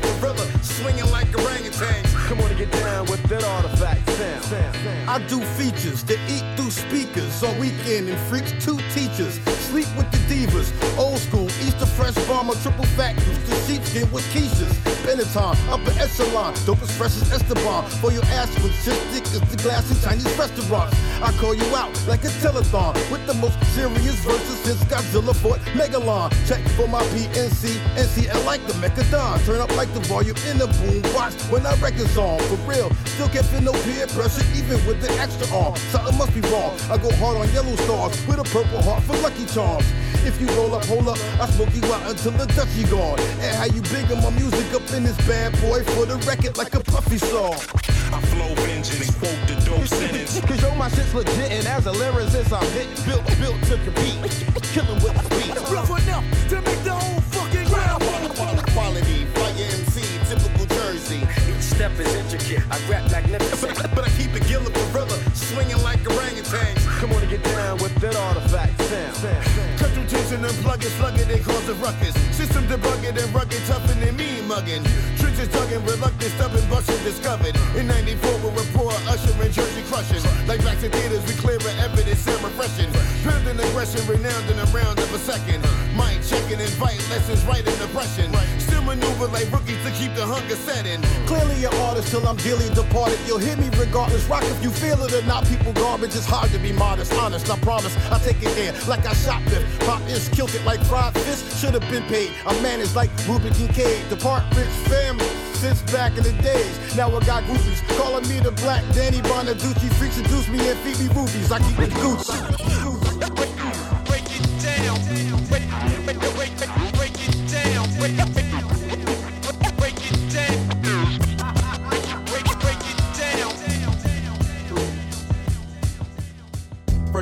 swinging like orangutans. Come on and get down with that artifact sound. I do features that eat through speakers on weekend and freaks two teachers. Sleep with the divas, old school, Easter fresh bomber, triple fat goose, the sheepskin with quiches. Benetton, upper echelon, dope as fresh as Esteban. For your ass with shit thick as the glass in Chinese restaurants. I call you out like a telethon with the most serious verses since Godzilla fought Megalon. Check for my PNC, NCL like the Mechadon. Turn up like the volume in the boom box when I record's on. For real, still can't feel no peer pressure even with the extra arm. Something must be wrong. I go hard on yellow stars with a purple heart for Lucky Charms. If you roll up, hold up, I smoke you out until the you gone. And how you biggin' my music up in this bad boy for the record like a puffy song. I flow vengeance, quote the dope sentence. Cause yo, my shit's legit, and as a lyricist, I'm hit, built, built to compete. Killing with the beat. Rough enough to make the whole fucking ground. Quality, fire MC, typical Jersey. Each step is intricate. I rap magnificent. But, but I keep it Gilla Gorilla, swinging like orangutans. Come on and get down with that artifact sound. Cut through tension and plug it, slug it, they cause a ruckus. System debugging and rugged, tougher than me mugging. Trenches tugging, reluctant, stubborn, busting, discovered. In 94, we report, usher and Jersey crushing. Like back to theaters, we clear evidence and refreshing. Building aggression, renowned in a round of a second. Mind checking, invite lessons, right in depression. Still maneuver like rookies to keep the hunger setting. Clearly an artist till I'm dearly departed. You'll hear me regardless. Rock if you feel it or not. People garbage. It's hard to be modest, honest. I promise. I take it there like I shoplift. Pop is killed it like fried fish. Should have been paid. I managed like Ruben Kincaid. Depart rich family since back in the days. Now I got groupies calling me the black Danny Bonaducci. Freaks seduce me and feed me rubies. I keep it Gucci. Break it down. Break, break, break, break, break it down.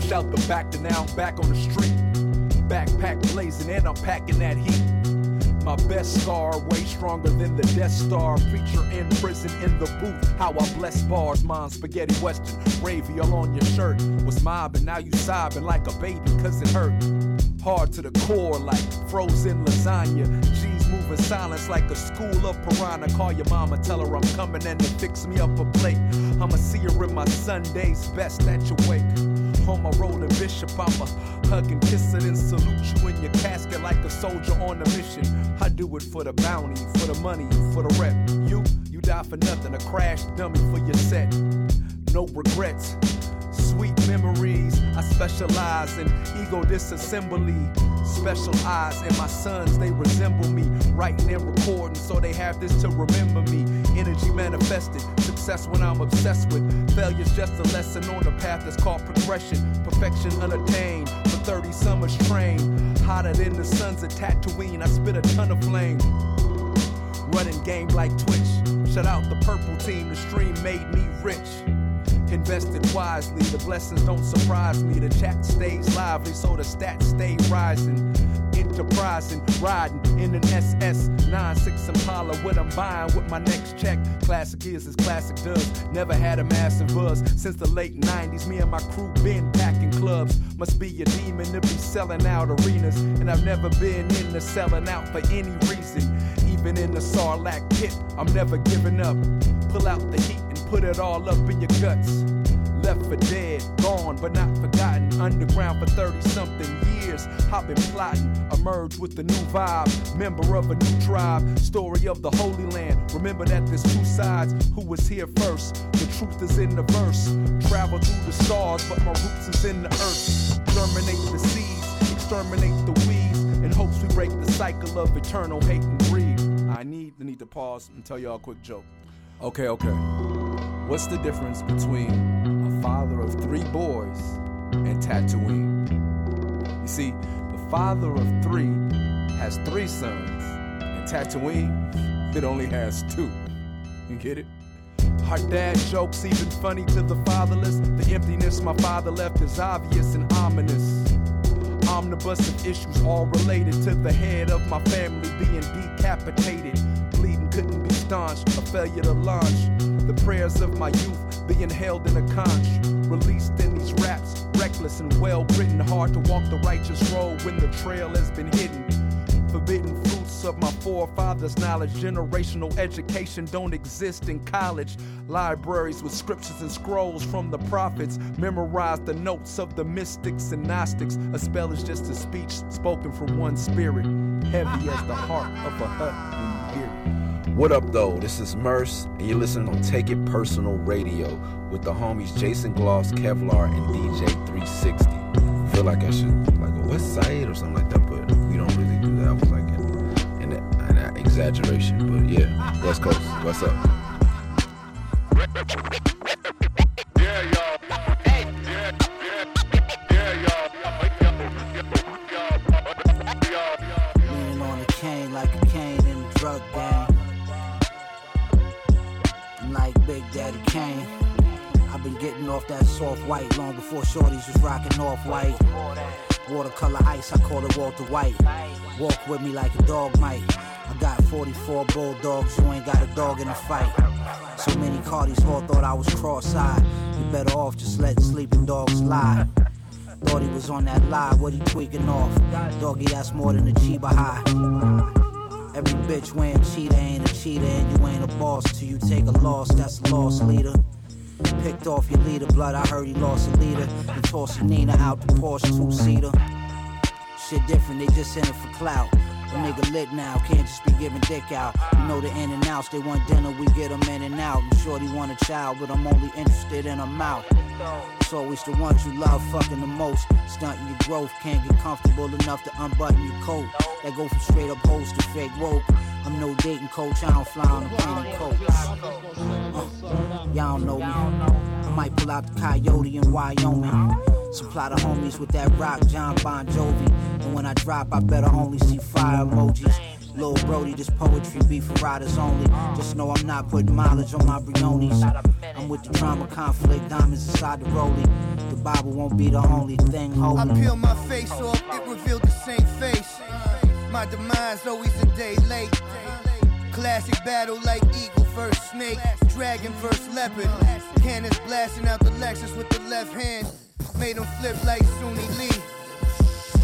Fresh out the back to now I'm back on the street. Backpack blazing and I'm packing that heat. My best scar, way stronger than the Death Star. Preacher in prison in the booth. How I bless bars, mine spaghetti western. Gravy all on your shirt. Was mobbing, now you sobbing like a baby cause it hurt. Hard to the core like frozen lasagna. G's moving silence like a school of piranha. Call your mama, tell her I'm coming and to fix me up a plate. I'ma see her in my Sunday's best at your wake. On my rolling bishop, I'ma hug and kiss it and salute you in your casket like a soldier on a mission. I do it for the bounty, for the money, for the rep. You, you die for nothing, a crash dummy for your set. No regrets, sweet memories. I specialize in ego disassembly. Special eyes and my sons, they resemble me. Writing and recording, so they have this to remember me. Energy manifested, success when I'm obsessed with. Failure's just a lesson on the path that's called progression. Perfection unattained, for 30 summers trained. Hotter than the suns of Tatooine, I spit a ton of flame. Running game like Twitch. Shout out the purple team, the stream made me rich. Invested wisely, the blessings don't surprise me. The chat stays lively, so the stats stay rising. Enterprising, riding in an SS 96 Impala. What I'm buying with my next check. Classic is as classic does. Never had a massive buzz since the late 90s. Me and my crew been packing clubs. Must be a demon to be selling out arenas. And I've never been into selling out for any reason. Even in the Sarlacc pit, I'm never giving up. Pull out the heat put it all up in your guts. Left for dead, gone but not forgotten. Underground for 30 something years. I've been plotting, emerge with the new vibe. Member of a new tribe, story of the Holy Land. Remember that there's two sides. Who was here first? The truth is in the verse. Travel through the stars, but my roots is in the earth. Germinate the seeds, exterminate the weeds. In hopes we break the cycle of eternal hate and greed. I need, I need to pause and tell y'all a quick joke. Okay, okay. What's the difference between a father of three boys and Tatooine? You see, the father of three has three sons, and Tatooine, it only has two. You get it? Our dad jokes even funny to the fatherless. The emptiness my father left is obvious and ominous. Omnibus of issues all related to the head of my family being decapitated. Staunched, a failure to launch. The prayers of my youth being held in a conch. Released in these raps, reckless and well written. Hard to walk the righteous road when the trail has been hidden. Forbidden fruits of my forefathers' knowledge. Generational education don't exist in college. Libraries with scriptures and scrolls from the prophets. Memorize the notes of the mystics and Gnostics. A spell is just a speech spoken from one spirit. Heavy as the heart of a hut What up, though? This is Murs, and you're listening on Take It Personal Radio with the homies Jason Gloss, Kevlar, and DJ 360. Feel like I should like a West Side or something like that, but we don't really do that. I was like an, exaggeration, but yeah, West Coast. What's up? A cane like a cane in a drug Big Daddy Kane. I've been getting off that soft white long before shorties was rocking off white. Watercolor ice, I call it Walter White. Walk with me like a dog might. I got 44 bulldogs, you ain't got a dog in a fight. So many Cardis all thought I was cross-eyed. You better off just letting sleeping dogs lie. Thought he was on that lie, what he tweaking off? Doggy, that's more than a Chiba high. Every bitch wearing cheetah ain't a cheetah, and you ain't a boss till you take a loss. That's a loss leader. Picked off your leader, blood. I heard he lost a leader. You tossing Nina out the Porsche two seater. Shit different, they just in it for clout. A nigga lit now, can't just be giving dick out. You know the in and outs, they want dinner, we get them in and out. I'm sure they want a child, but I'm only interested in a mouth. It's always the ones you love fucking the most. Stunting your growth, can't get comfortable enough to unbutton your coat. That go from straight up hoes to fake woke. I'm no dating coach, I don't fly on a plane and coach. Uh, y'all know me. I might pull out the coyote in Wyoming. Supply the homies with that rock, John Bon Jovi. And when I drop, I better only see fire emojis. Lil Brody, this poetry be for riders only. Just know I'm not putting mileage on my Briones. I'm with the drama, conflict, diamonds inside the rollie. The Bible won't be the only thing holy. I peel my face off, it revealed the same face. My demise always a day late. Classic battle like eagle versus snake, dragon versus leopard. Cannons blasting out the Lexus with the left hand. Made him flip like Suni Lee.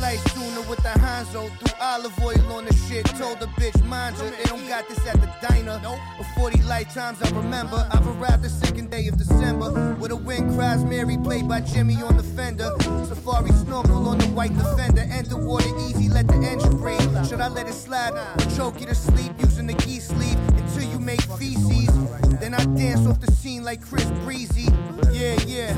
life sooner with the Hanzo. Threw olive oil on the shit. Told the bitch, mind you, they don't got this at the diner. For 40 lifetimes, I remember. I've arrived the second day of December. With a wind cries Mary, played by Jimmy on the fender. Safari snorkel on the white defender. Enter water easy, let the engine breathe. Should I let it slide? Choke you to sleep using the geese sleeve until you make feces. Then I dance off the scene like Chris Breezy. Yeah, yeah.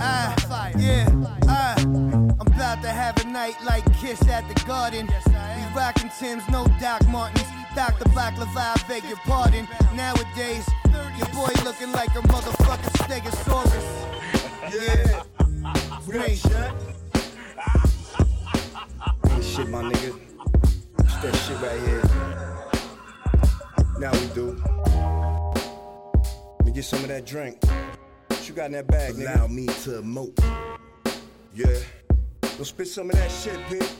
Ah, yeah, ah. I'm about to have a night like Kiss at the Garden. We rockin' Tim's, no Doc Martens. Dr. Baklava, I beg your pardon. Nowadays, your boy looking like a motherfucking stegosaurus. Yeah. Great. This shit, my nigga. It's that shit right here. Now we do. Get some of that drink. What you got in that bag, nigga? Allow me to emote. Yeah. Go spit some of that shit, bitch.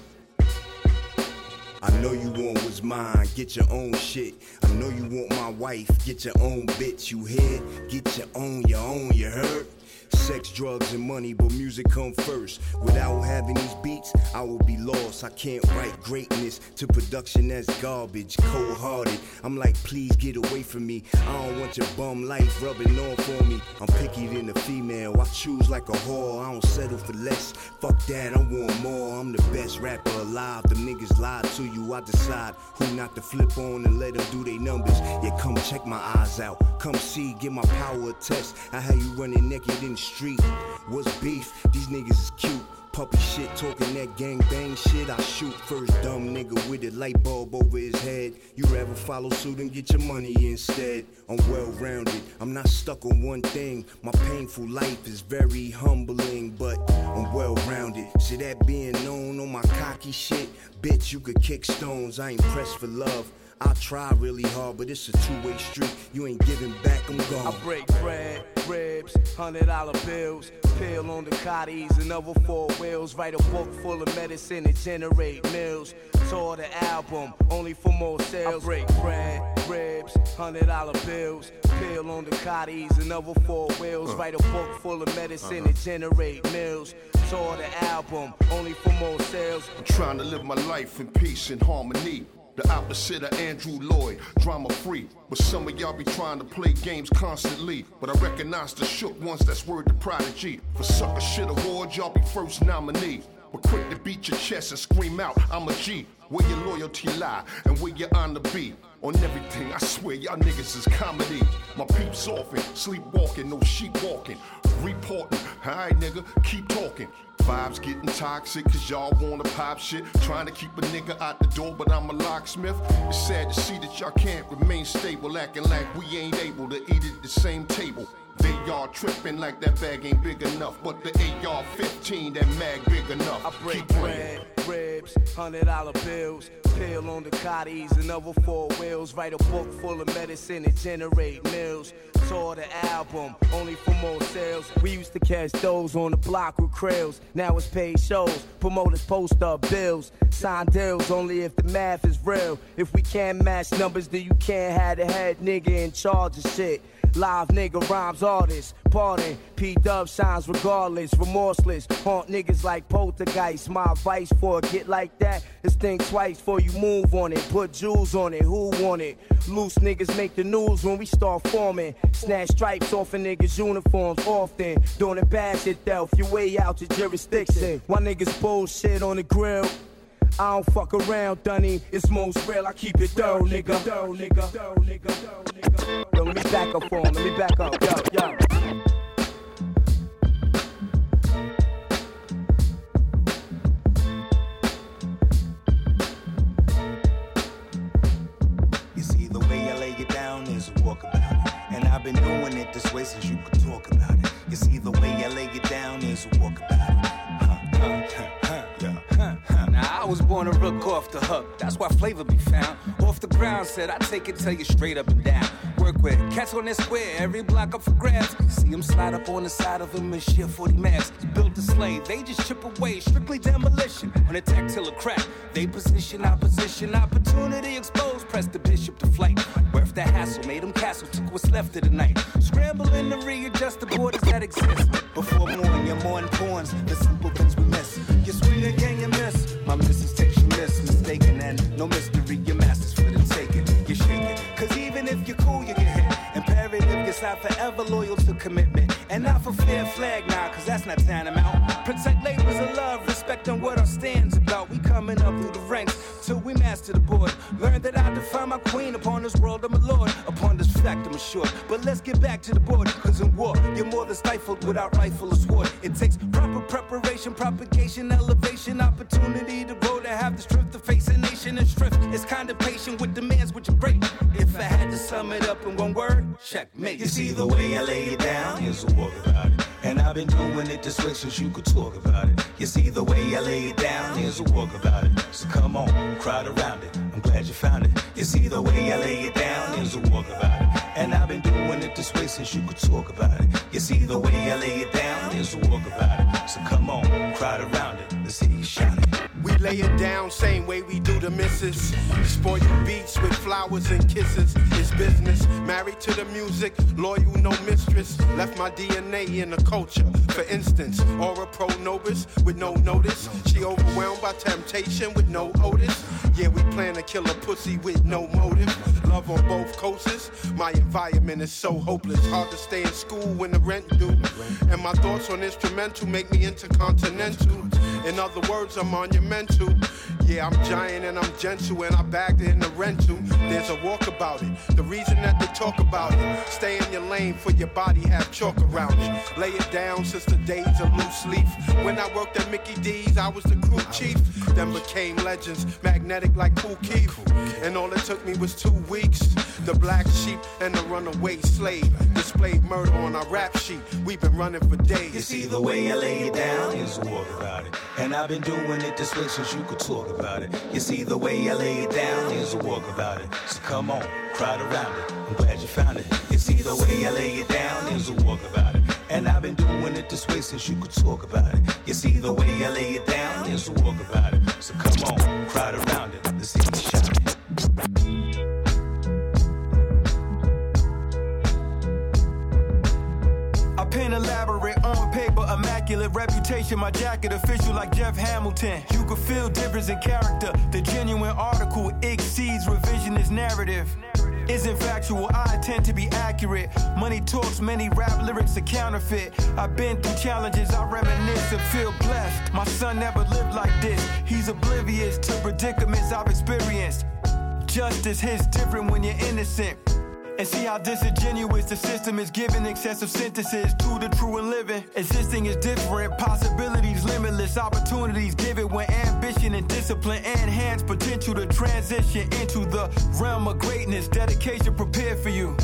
I know you want what's mine, get your own shit. I know you want my wife, get your own bitch. You hear? Get your own, your own, you heard? Sex, drugs, and money, but music come first. Without having these beats, I will be lost. I can't write greatness to production that's garbage, cold hearted. I'm like, please get away from me. I don't want your bum life rubbing on me. I'm picky than a female, I choose like a whore. I don't settle for less. Fuck that, I want more. I'm the best rapper alive. The niggas lie to you. I decide who not to flip on and let them do their numbers. Yeah, come check my eyes out. Come see, get my power a test. I had you running naked in street. What's beef? These niggas is cute. Puppy shit, talking that gang bang shit. I shoot first dumb nigga with a light bulb over his head. You rather follow suit and get your money instead. I'm well rounded, I'm not stuck on one thing. My painful life is very humbling, but I'm well rounded. See that being known on my cocky shit? Bitch, you could kick stones, I ain't pressed for love. I try really hard, but it's a two-way street. You ain't giving back, I'm gone. I break bread, ribs, hundred dollar bills, pill on the cotties another four wheels. Write a book full of medicine and generate meals. Tour the album, only for more sales. I break bread, ribs, hundred dollar bills, pill on the cotties another four wheels. Write a book full of medicine and generate meals. Tour the album, only for more sales. I'm trying to live my life in peace and harmony. The opposite of Andrew Lloyd, drama free. But some of y'all be trying to play games constantly. But I recognize the shook ones that's word to Prodigy. For sucker shit awards, y'all be first nominee. But quick to beat your chest and scream out, I'm a G. Where your loyalty lie and where your honor be. On everything, I swear y'all niggas is comedy. My peeps often, sleepwalking, no sheep walking. Reporting, alright nigga, keep talking. Vibes getting toxic, cause y'all wanna pop shit. Trying to keep a nigga out the door, but I'm a locksmith. It's sad to see that y'all can't remain stable, acting like we ain't able to eat at the same table. They y'all tripping like that bag ain't big enough, but the AR 15, that mag big enough. I break Keep bread, ribs, hundred dollar bills, pill on the cotties another four wheels. Write a book full of medicine and generate meals. Tour the album, only for more sales. We used to catch those on the block with krills. Now it's paid shows, promoters post up bills. Sign deals only if the math is real. If we can't match numbers, then you can't have the head nigga in charge of shit. Live nigga rhymes artists, pardon. P Dub shines regardless, remorseless. Haunt niggas like poltergeist. My advice for a get like that is think twice before you move on it. Put jewels on it, who want it? Loose niggas make the news when we start forming. Snatch stripes off of niggas' uniforms often. Doing the bad shit though, if you way out your jurisdiction. Why niggas bullshit on the grill? I don't fuck around, Dunny. It's most real. I keep it thorough, nigga. Thorough, nigga. Thorough, nigga. Yo, let me back up for him. Let me back up. Yo, yo. You see, the way I lay it down is a walk about it. And I've been doing it this way since you could talk about it. You see, the way I lay it down is a walk about it. Huh, huh, huh, huh, I was born to rook off the hook. That's why flavor be found. Off the ground, said I take it, tell you straight up and down. Work with cats on that square, every block up for grabs. See him slide up on the side of him and share 40 masks. Built to slay, they just chip away, strictly demolition. On attack till a crack, they position, opposition, opportunity exposed. Press the bishop to flight. Left the hassle, made them castle, took what's left of the night. Scrambling to readjust the borders that exist. Before morning, your morning pawns, the simple things we miss. You're sweet again, you miss. No mystery, your master's for the taking. You're shaking, cause even if you're cool, you get hit. Imperative, you're signed forever loyal to commitment. And not for fair flag, nah, cause that's not tantamount. Protect labors of love, respecting what our stands about. We coming up through the ranks till we master the board. Learn that I define my queen upon this world, I'm a lord. Upon this fact, I'm assured. But let's get back to the board, cause in war, you're more than stifled without rifle or sword. It takes proper preparation, propagation, elevation, opportunity to grow, to have the strength to face a nation and kind of patient with demands which you break. If I had to sum it up in one word, checkmate. You see the way I lay it down, a walk about it. And I've been doing it this way since you could talk about it. You see the way I lay it down, here's a walk about it. So come on, crowd around it. I'm glad you found it. You see the way I lay it down, here's a walk about it. And I've been doing it this way since you could talk about it. You see the way I lay it down, here's a walk about it. So come on, crowd around it. Let's see you it. Lay it down, same way we do the misses. Spoil your beats with flowers and kisses. It's business. Married to the music, loyal, no mistress. Left my DNA in the culture. For instance, Ora Pro Nobis with no notice. She overwhelmed by temptation with no Otis. Yeah, we plan to kill a pussy with no motive. Love on both coasts. My environment is so hopeless. Hard to stay in school when the rent due. And my thoughts on instrumental make me intercontinental. In other words, I'm monumental. Yeah, I'm giant and I'm gentle, and I bagged it in the rental. There's a walk about it. The reason that they talk about it. Stay in your lane for your body have chalk around it. Lay it down since the days of loose leaf. When I worked at Mickey D's, I was the crew chief. Then became legends, magnetic like Kool Keith. And all it took me was two weeks. The black sheep and the runaway slave displayed murder on our rap sheet. We've been running for days. You see the way I lay it down, a walk about it. And I've been doing it this way since you could talk about it. You see the way I lay it down, a walk about it. So come on, crowd around it. I'm glad you found it. You see the way I lay it down, a walk about it. And I've been doing it this way since you could talk about it. You see the way I lay it down, here's a walk about it. So come on, crowd around it. Let's see pen elaborate on paper, immaculate reputation. My jacket official like Jeff Hamilton. You can feel difference in character. The genuine article exceeds revisionist narrative. Isn't factual, I tend to be accurate. Money talks, many rap lyrics are counterfeit. I've been through challenges, I reminisce and feel blessed. My son never lived like this. He's oblivious to predicaments I've experienced. Justice hits different when you're innocent. And see how disingenuous the system is giving excessive sentences to the true and living. Existing is different, possibilities limitless, opportunities given when ambition and discipline enhance potential to transition into the realm of greatness. Dedication prepared for you.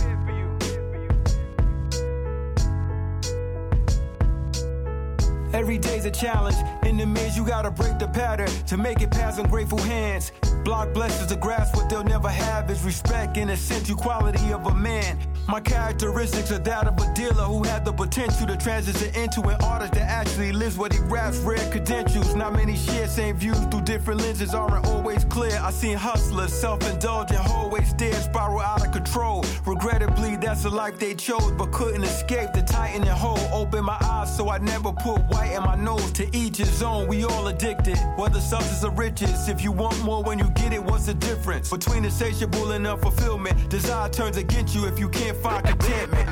Every day's a challenge. In the midst, you gotta break the pattern to make it past ungrateful hands. Block blessings to grasp what they'll never have is respect and essential quality of a man. My characteristics are that of a dealer who had the potential to transition into an artist that actually lives what he raps. Rare credentials, not many share same views through different lenses aren't always clear. I seen hustlers, self-indulgent, hallway stairs spiral out of control. Regrettably, that's the life they chose, but couldn't escape the tightening hole. Open my eyes so I never put white in my nose. To each his own, we all addicted. Whether substance or riches, if you want more when you get it, what's the difference between insatiable and unfulfillment? Desire turns against you if you can't find contentment.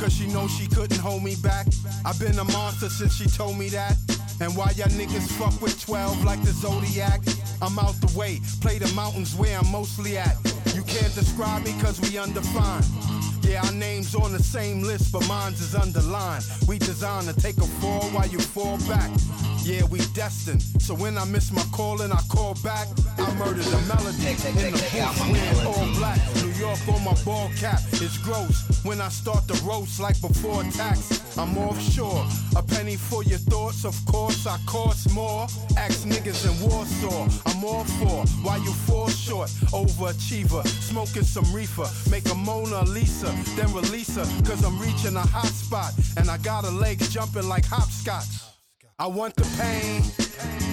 Cause she know she couldn't hold me back. I've been a monster since she told me that. And why y'all niggas fuck with 12 like the Zodiac? I'm out the way, play the mountains where I'm mostly at. You can't describe me cause we undefined. Yeah, our names on the same list, but mine's is underlined. We designed to take a fall while you fall back. Yeah, we destined. So when I miss my call and I call back, I murder the melody in the booth wearing all black. York on my ball cap. It's gross when I start to roast like before tax. I'm offshore. A penny for your thoughts, of course, I cost more. Ask niggas in Warsaw. I'm all for why you fall short. Overachiever, smoking some reefer. Make a Mona Lisa, then release her. Cause I'm reaching a hot spot. And I got a leg jumping like hopscotch. I want the pain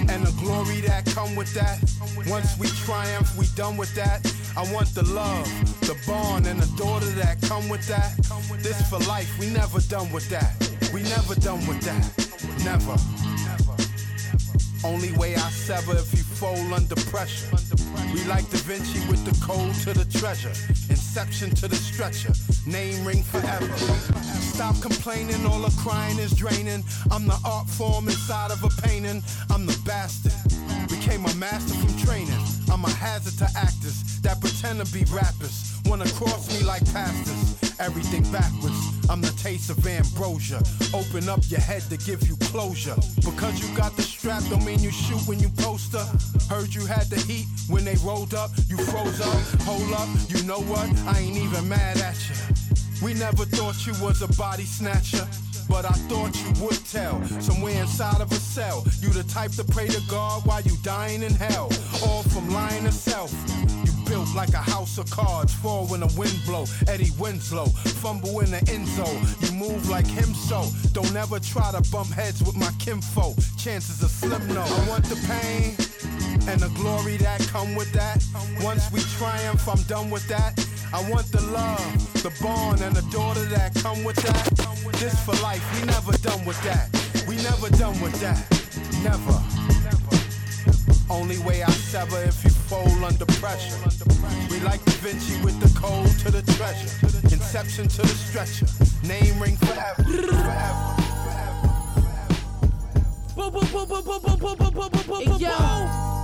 and the glory that come with that. Once we triumph, we done with that. I want the love, the bond, and the daughter that come with that. This for life, we never done with that. We never done with that. Never. Only way I sever if you fold under pressure. We like Da Vinci with the code to the treasure. Inception to the stretcher. Name ring forever. Stop complaining, all the crying is draining. I'm the art form inside of a painting. I'm the bastard. Became a master from training. I'm a hazard to actors that pretend to be rappers. Wanna cross me like pastors. Everything backwards. I'm the taste of ambrosia. Open up your head to give you closure. Because you got the strap, don't mean you shoot when you poster. Heard you had the heat when they rolled up. You froze up. Hold up. You know what? I ain't even mad at you. We never thought you was a body snatcher. But I thought you would tell. Somewhere inside of a cell. You the type to pray to God while you dying in hell. All from lying to self. You built like a house of cards. Fall when the wind blow. Eddie Winslow. Fumble in the end zone. You move like him so. Don't ever try to bump heads with my kinfo. Chances are slim no. I want the pain and the glory that come with that. Once we triumph, I'm done with that. I want the love, the bond, and the daughter that come with that. This for life, we never done with that. We never done with that. Never. Only way I sever if you fold under pressure. We like Da Vinci with the code to the treasure. Inception to the stretcher. Name ring forever. forever.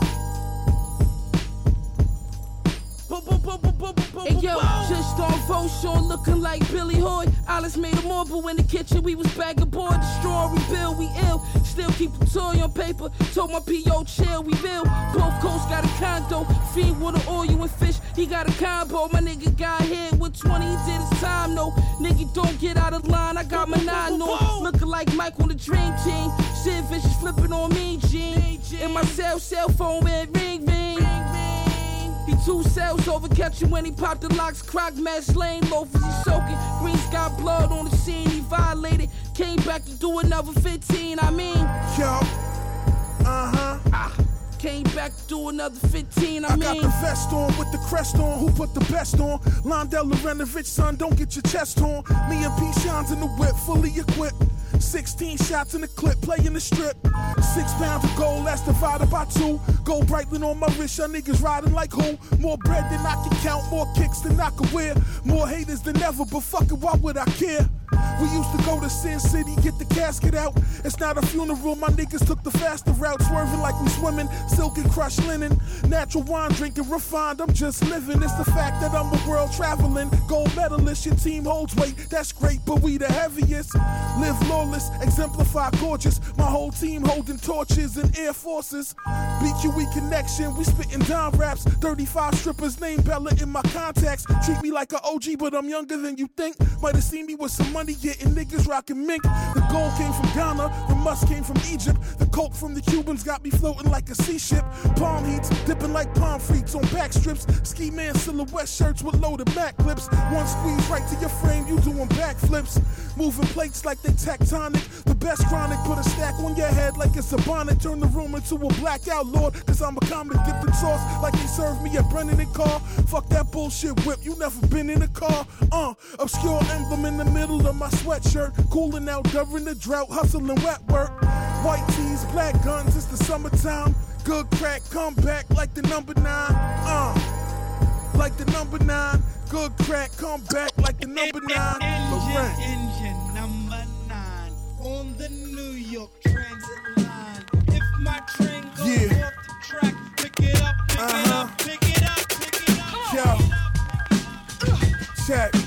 And yo, just on Vauxhall, looking like Billy Hoy. Alice made a marble in the kitchen, we was bagging board. The straw reveal, we ill. Still keep the toy on paper. Told my PO chill, we real. Both coasts got a condo. Feed water, oil, and fish. He got a combo. My nigga got hit with 20, he did his time, no. Nigga, don't get out of line, I got my nine on. Looking like Mike on the dream team. Shit Vicious flipping on me, Gene. And my cell, cell phone, ring, ring. ring, ring. 52 cells over, catch when he popped the locks. Croc match lane, loafers he soaking. Green got blood on the scene, he violated. Came back to do another 15, I mean. Yo, uh huh. Ah. Came back to do another 15. I, I mean. got the vest on with the crest on. Who put the best on? Londell Lorenovich, son, don't get your chest on. Me and P. Shines in the whip, fully equipped. 16 shots in the clip, playing the strip. Six pounds of gold, that's divided by two. Gold Breitling on my wrist, y'all niggas riding like who? More bread than I can count, more kicks than I can wear. More haters than ever, but fuck it, why would I care? We used to go to Sin City, get the casket out. It's not a funeral, my niggas took the faster route. Swerving like we swimming, silk and crushed linen. Natural wine drinking, refined, I'm just living. It's the fact that I'm a world traveling. Gold medalist, your team holds weight, that's great, but we the heaviest. Live lawless, exemplify gorgeous. My whole team holding torches and air forces. BQE connection, we spitting dime raps. 35 strippers, name Bella in my contacts. Treat me like an OG, but I'm younger than you think. Might have seen me with some money getting niggas rocking mink. The gold came from Ghana, the musk came from Egypt. The coke from the Cubans got me floating like a sea ship. Palm heats, dipping like palm freaks on back strips. Ski man silhouette shirts with loaded Mac clips. One squeeze right to your frame, you doing backflips. Moving plates like they tectonic. The best chronic, put a stack on your head like it's a bonnet. Turn the room into a blackout lord, cause I'm a comic dipped in sauce like they served me at Brennan and Carr. Fuck that bullshit whip, you never been in a car. Uh, obscure emblem in the middle of my sweatshirt. Cooling out during the drought, hustling wet work. White tees, black guns, it's the summertime. Good crack, come back like the number nine. Uh, like the number nine. Good crack, come back like the number nine. Engine number nine on the New York Transit line. If my train goes Yeah. off the track, pick it up, pick Uh-huh. up, pick it up, pick it up. Yo. Check.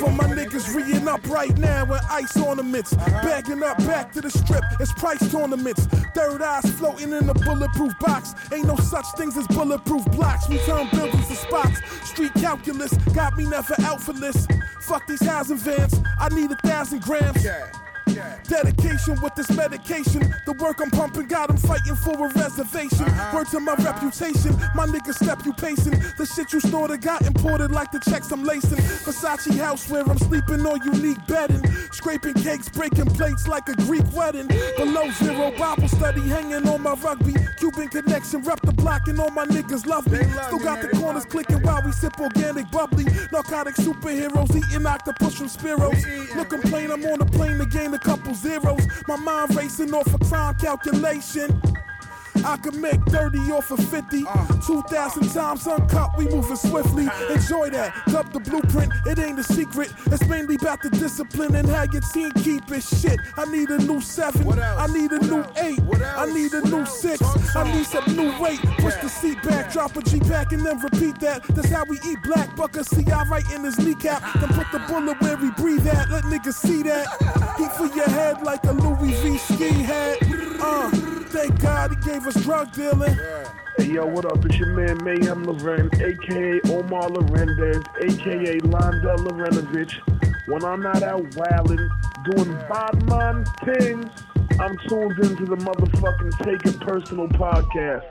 For my niggas reeing up right now with ice ornaments. Uh-huh. Bagging up back to the strip, it's price tournaments. Third eyes floating in a bulletproof box. Ain't no such things as bulletproof blocks. We turn buildings to spots. Street calculus got me never out for this. Fuck these housing vans, I need a thousand grams. Dedication with this medication. The work I'm pumping got them fighting for a reservation. Word to my reputation, my niggas step you pacing. The shit you snorted got imported like the checks I'm lacing. Versace house where I'm sleeping on unique bedding. Scraping cakes, breaking plates like a Greek wedding. Below zero Bible study hanging on my rugby. Cuban connection, rep the block and all my niggas love me. Still got the corners clicking while we sip organic bubbly. Narcotic superheroes eating octopus from Spiros. Looking plain, I'm on a plane to gain a couple zeros. My mind racing off a crime calculation. I could make 30 off of 50. 2,000 times uncut, we moving swiftly. Enjoy that. Dub the blueprint, it ain't a secret. It's mainly about the discipline and how your team keep it. Shit, I need a new seven. I need a new eight. I need a new six. I need some new weight. Push the seat back, drop a G back, and then repeat that. That's how we eat black. Bucker see I right in his kneecap. Then put the bullet where we breathe at. Let niggas see that. Heat for your head like a Louis V ski hat. Uh, thank God he gave us drug dealing. Hey yo, what up? It's your man Meyhem Lauren, aka Omar Lorendes, aka Londell Lorenovich. When I'm not out wildin', doing bad man things, I'm tuned into the motherfucking Take It Personal podcast.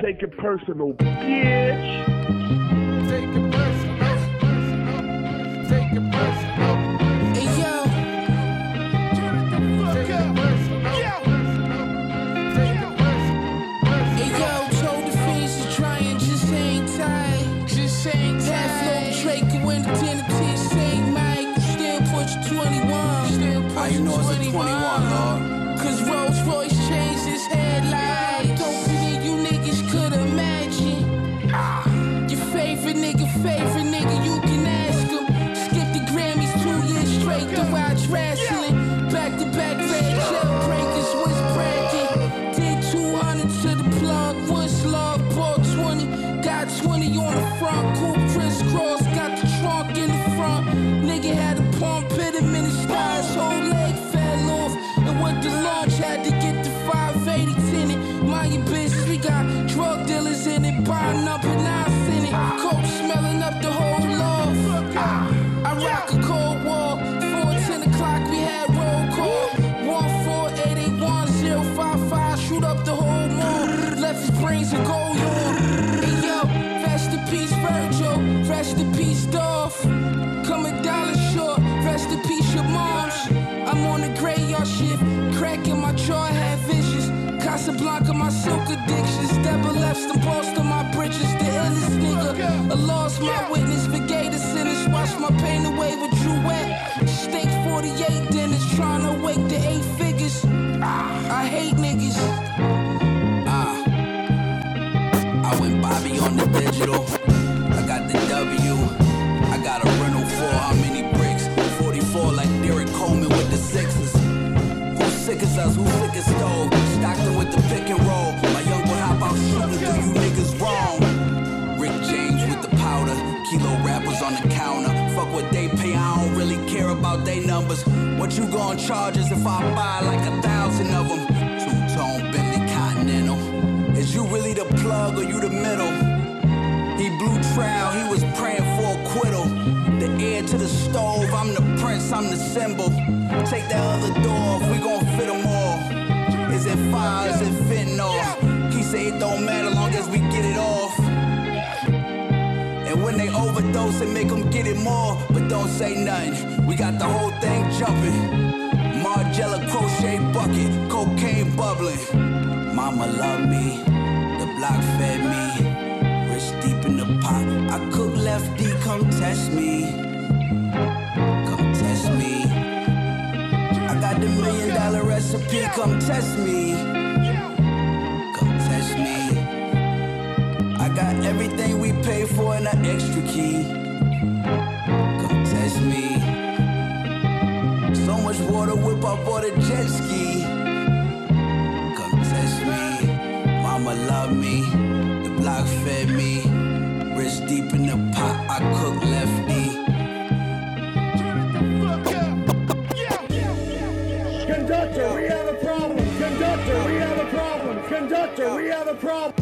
Take it personal, bitch. Take it personal. Take it personal. 21, Lord? Cause Rolls Royce changed his headlights. Don't believe you niggas could imagine. Ah. Your favorite nigga, favorite ice in it. Coke smelling up the lost my witness. Forgave the sinners. Wash my pain away with Jouet. Stink 48 dinners. Trying to wake the eight figures. I hate niggas. Ah. I went Bobby on the digital. I got the W. I got a rental for how many bricks? 44 like Derrick Coleman with the sixes. Who sick as us? Who Kilo rappers on the counter. Fuck what they pay, I don't really care about they numbers. What you gon' charge us if I buy like a thousand of them? Two tone Bentley Continental. Is you really the plug or you the middle? He blew trial, he was praying for acquittal. The heir to the stove, I'm the prince, I'm the symbol. Take that other door off, we gon' fit them all. Is it fire, is it fentanyl? He say it don't matter long as we get it off. When they overdose, and make them get it more. But don't say nothing, we got the whole thing jumping. Margiela crochet bucket, cocaine bubbling. Mama love me, the block fed me. Rich deep in the pot, I cook lefty, come test me. Come test me. I got the million dollar recipe, come test me. got everything we pay for and an extra key. Come test me. So much water, whip up on a jet ski. Come test me. Mama loved me. The block fed me. Wrist deep in the pot, I cook lefty. Conductor, we have a problem. Conductor, we have a problem. Conductor, we have a problem.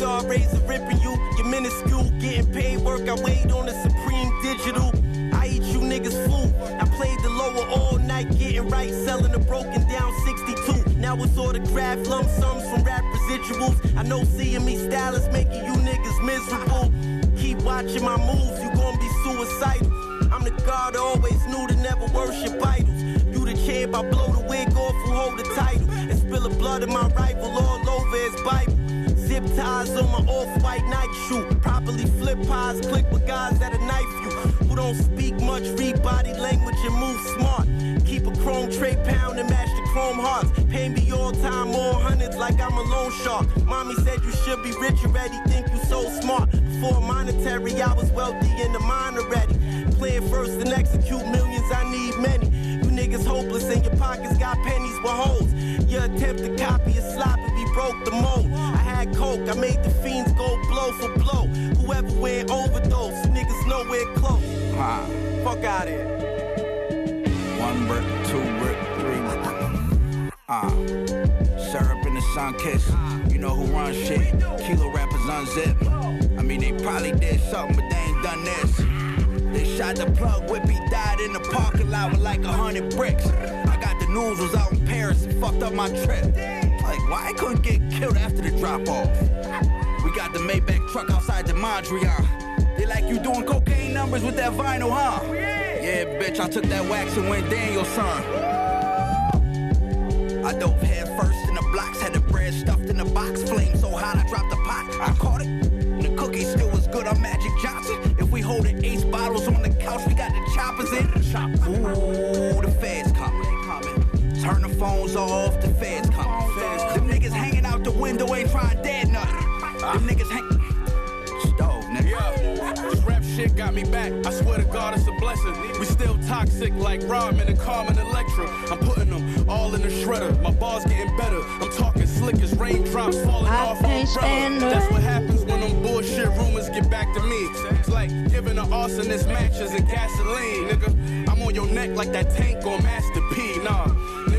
Gemstar razor ripping you, you're minuscule, getting paid work. I wait on the supreme digital. I eat you niggas food. I played the lower all night, getting right, selling the broken down 62. Now it's autographed lump sums from rap residuals. I know seeing me stylists making you niggas miserable. Keep watching my moves, you gon' be suicidal. I'm the god always knew to never worship idols. You the champ, I blow the wig off who hold the title. And spill the blood of my rival all over his Bible. Zip ties on my off-white night shoe. Properly flip pies, click with guys that'll knife you. Who don't speak much, read body language and move smart. Keep a chrome tray pound and match the chrome hearts. Pay me all time, more hundreds like I'm a loan shark. Mommy said you should be rich already, think you so smart. Before monetary, I was wealthy in the mind already. Plan first and execute millions, I need many. You niggas hopeless and your pockets got pennies with holes. Your attempt to copy is sloppy, we broke the mold. I had coke, I made the fiends go blow for blow. Whoever went overdose, niggas nowhere close. Huh. Fuck out here. One brick, two brick, three brick. Ah. Syrup in the sun kiss. You know who runs shit. Kilo rappers unzip. I mean, they probably did something, but they ain't done this. They shot the plug, Whippy died in the parking lot with like a hundred bricks. I got the news, was out in Paris and fucked up my trip. Like, why I couldn't get killed after the drop off? We got the Maybach truck outside the Mondrian. They like you doing cocaine numbers with that vinyl, huh? Yeah, bitch, I took that wax and went Daniel, son. I dove head first in the blocks, had the bread stuffed in the box. Flame so hot, I dropped the pot. I caught it. The cookie still was good. I'm Magic Johnson. If we holding ace bottles on the couch, we got the choppers in. Ooh, the feds. Turn the phones off, the feds coming. Them niggas hanging out the window ain't trying dead nothing. Them niggas hang. Stove, nigga. Yeah, this rap shit got me back. I swear to God, it's a blessing. We still toxic like Rodman and Carmen Electra. I'm putting them all in the shredder. My bars getting better. I'm talking slick as raindrops falling I off can't on stand umbrella. That's what happens when them bullshit rumors get back to me. It's like giving an arsonist matches and gasoline, nigga. I'm on your neck like that tank on Master P. Nah, nigga,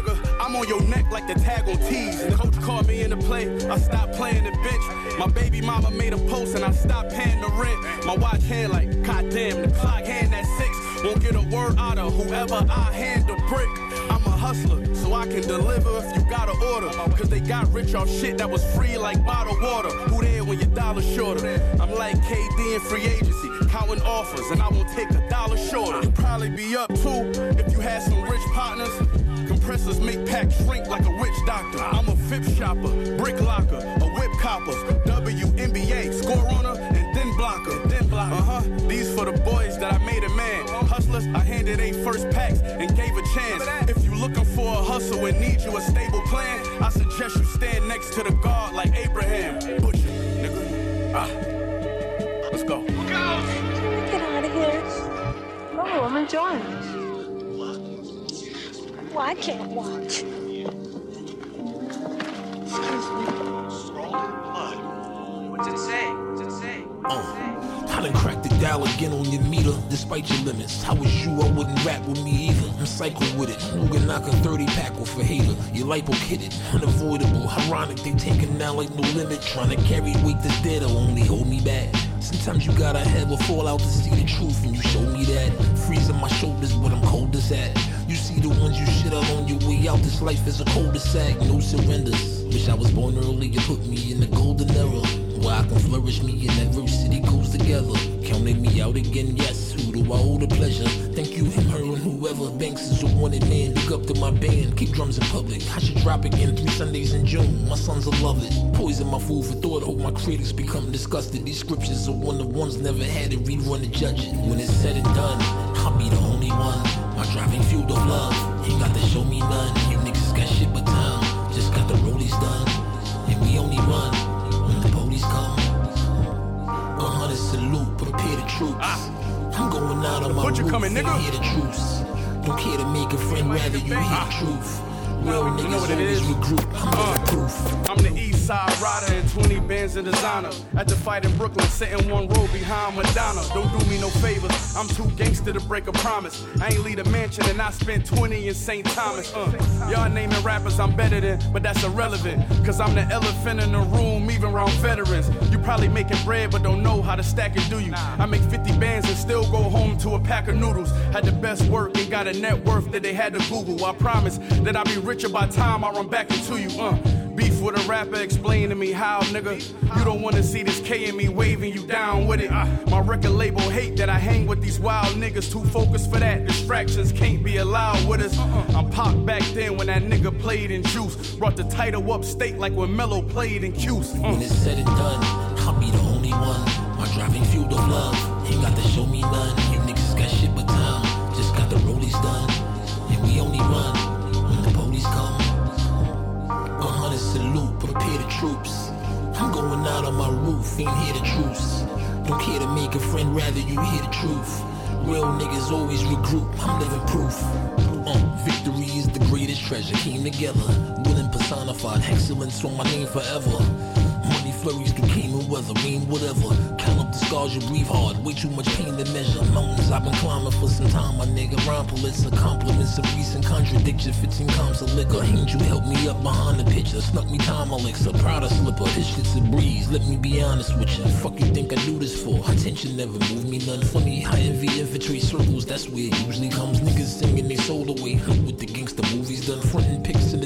I'm on your neck like the tag on T's. The coach called me in to play. I stopped playing the bitch. My baby mama made a post and I stopped paying the rent. My watch hand like, goddamn, the clock hand at six. Won't get a word out of whoever I hand the brick. I'm a hustler, so I can deliver if you got an order. Cause they got rich off shit that was free like bottled water. Who there when your dollar shorter? I'm like KD in free agency, counting offers, and I won't take a dollar shorter. You probably be up too if you had some rich partners. Compressors make packs shrink like a witch doctor. I'm a fip shopper, brick locker, a whip copper, WNBA, score runner, and then blocker. Then blocker. Uh huh. These for the boys that I made a man. Hustlers, I handed a first packs and gave a chance. If you looking for a hustle and need you a stable plan, I suggest you stand next to the guard like Abraham. Ah. Let's go. Look out! Get out of here. Oh, I'm enjoying it. Well, I can't watch. Excuse me. What's it say? What's it say? Uh, I done cracked the dial again on your meter, despite your limits. How was you? I wouldn't rap with me either. I'm psycho with it. Can knock a 30 pack off a hater? Your lipo hit it, unavoidable. Ironic, they taking now like no limit. Trying to carry weight that's dead only hold me back. Sometimes you gotta have a fallout to see the truth, and you show me that. Freezing my shoulders, but I'm coldest at. You see the ones you shit up on your way out. This life is a cul-de-sac, no surrenders. Wish I was born early, you put me in the golden era. Where I can flourish, me and adversity goes together. Counting me out again, yes. Who do I owe the pleasure? Thank you, him, her, and whoever. Banks is a wanted man. Look up to my band, keep drums in public. I should drop again three Sundays in June. My sons will love it. Poison my food for thought. Hope my critics become disgusted. These scriptures are one of ones never had to rerun and judge it. When it's said and done, I'll be the only one. My driving fueled of love. Ain't got to show me none. You niggas got shit but time. Just got the rollies done. And we only run salute, prepare the troops. I'm going out on my Butcher roof coming, nigga. hear the truth. Don't care to make a friend, rather you hear the truth. Real niggas You know what it is? regroup. I'm Uh, living proof. I'm the East Side rider and 20 bands in designer. At the fight in Brooklyn, sitting one row behind Madonna. Don't do me no favors. I'm too gangster to break a promise. I ain't lead a mansion and I spent 20 in St. Thomas. Uh, y'all naming rappers I'm better than, but that's irrelevant. Cause I'm the elephant in the room, even around veterans. You probably making bread, but don't know how to stack it, do you? I make 50 bands and still go home to a pack of noodles. Had the best work and got a net worth that they had to Google. I promise that I'll be richer by time I run back into you. Uh, with a rapper, explain to me how, nigga. You don't wanna see this K in me waving you down with it. My record label hate that I hang with these wild niggas. Too focused for that. Distractions can't be allowed with us. I'm pop back then when that nigga played in juice. Brought the title up state like when Melo played in Cuse. When it's said and done, I'll be the only one. My driving fueled of love. Ain't got to show me none. You niggas got shit but time. Just got the rollies done. And we only run prepare the troops. I'm going out on my roof, ain't hear the truce. Don't care to make a friend, rather you hear the truth. Real niggas always regroup, I'm living proof. Uh, victory is the greatest treasure, came together. Willing personified, excellence on my name forever. Flurries through cane and weather, rain, whatever. Count up the scars, you breathe hard. Way too much pain to measure. Mountains I've been climbing for some time, my nigga. Rhyme are compliments of recent contradiction. 15 comps of liquor. You help me up behind the picture? Snuck me time elixir, proud of slipper. This shit's a breeze. Let me be honest with you. Fuck you think I do this for? Attention never moved me none funny. I envy infantry circles, that's where it usually comes. Niggas singing they soul away. With the gangster movies done. Frontin' pics in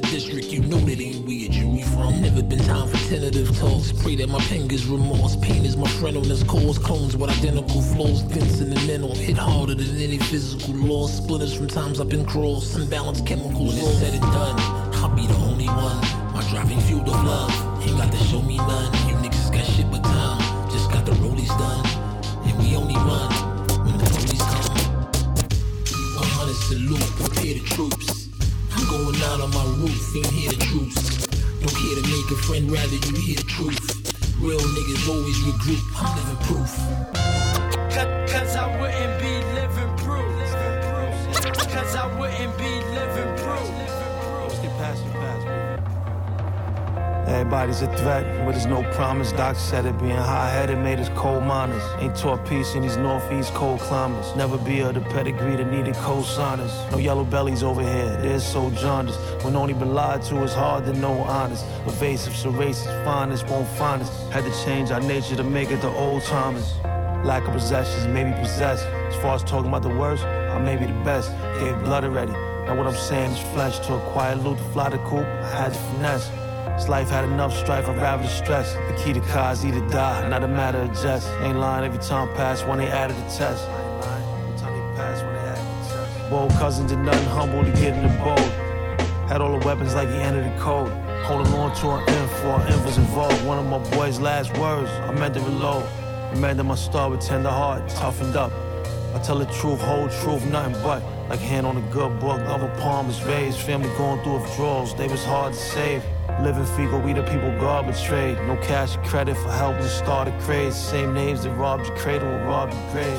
from? Never been time for tentative talks. Pray that my pen gets remorse. Pain is my friend on this cause. Clones with identical flaws. Dents in the mental. Hit harder than any physical loss. Splitters from times I've been crossed. Unbalanced chemicals. When it's said and done, I'll be the only one. My driving fueled of love. Ain't got to show me none. You niggas got shit but time. Just got the rollies done. And we only run when the police come. 100 salute, prepare the troops. I'm going out on my roof, ain't hear the truth. Don't care to make a friend, rather you hear the truth. Real niggas always regroup, I'm living proof. Cause, cause I wouldn't be living proof. Cause I wouldn't be living proof. Let's get past it, past Everybody's a threat, but there's no promise. Doc said it. Being high headed made us cold miners. Ain't taught peace in these northeast cold climates. Never be of the pedigree that needed co-signers. No yellow bellies over here, they're so jaundiced. When only been lied to, it's hard to know honest. Evasive, so racist, finest won't find us. Had to change our nature to make it the old timers. Lack of possessions, maybe possessed. As far as talking about the worst, I may be the best. Gave blood already. Now what I'm saying is flesh to acquire loot to fly the coop. I had to finesse. This life had enough strife, I'd rather the stress. The key to cars either die, not a matter of just. Ain't lying every time pass when they added the test. Bold cousins did nothing humble to get in the boat. Had all the weapons like he entered the code. Holding on to an end for an end was involved. One of my boy's last words, I meant to reload. Remember my star with tender heart, toughened up. I tell the truth, whole truth, nothing but. Like hand on a good book, double palm is raised. Family going through withdrawals, they was hard to save. Living fecal, we the people God betrayed. No cash or credit for helping start a craze. Same names that robbed your cradle will rob your grave.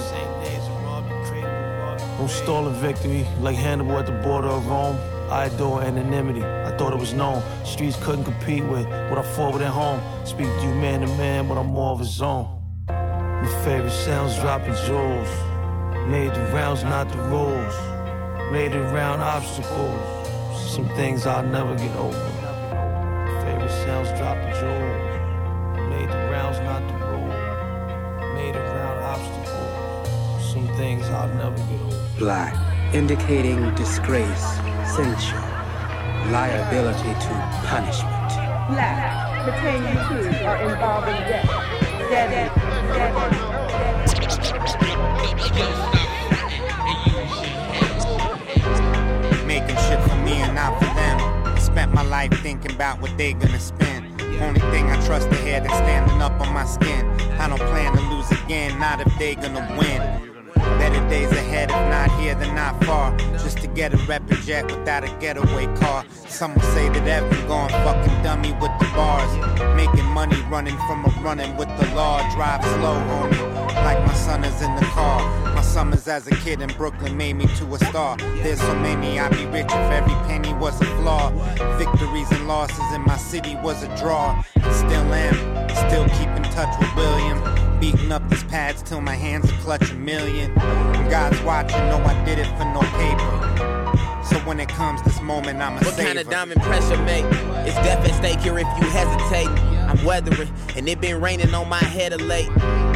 No stolen victory, like Hannibal at the border of Rome. I adore anonymity. I thought it was known. Streets couldn't compete with what I forward at home. Speak to you man to man, but I'm more of a zone. My favorite sounds dropping jewels. Made the rounds, not the rules. Made it around obstacles. Some things I'll never get over. Favorite sounds dropping jewels. Made the rounds, not the rule. Made around obstacles. Some things I'll never get over. Black, indicating disgrace, censure, liability to punishment. Black, pertaining to or involving death. Dead, Making shit for me and not for them. Spent my life thinking about what they gonna spend. Only thing I trust hear that's standing up on my skin. I don't plan to lose again, not if they gonna win. Better days ahead, if not here, then not far. Just to get a rapid jet without a getaway car. Some will say that Evan gone fucking dummy with the bars. Making money running from a running with the law. Drive slow, homie, like my son is in the car. My summers as a kid in Brooklyn made me to a star. There's so many, I'd be rich if every penny was a flaw. Victories and losses in my city was a draw. And still am, still keep in touch with William. Beating up these pads till my hands are clutch a million. And God's watching, know I did it for no paper. So when it comes this moment, I'm a What kind of diamond pressure make? It's death at stake here if you hesitate. I'm weathering, and it been raining on my head of late.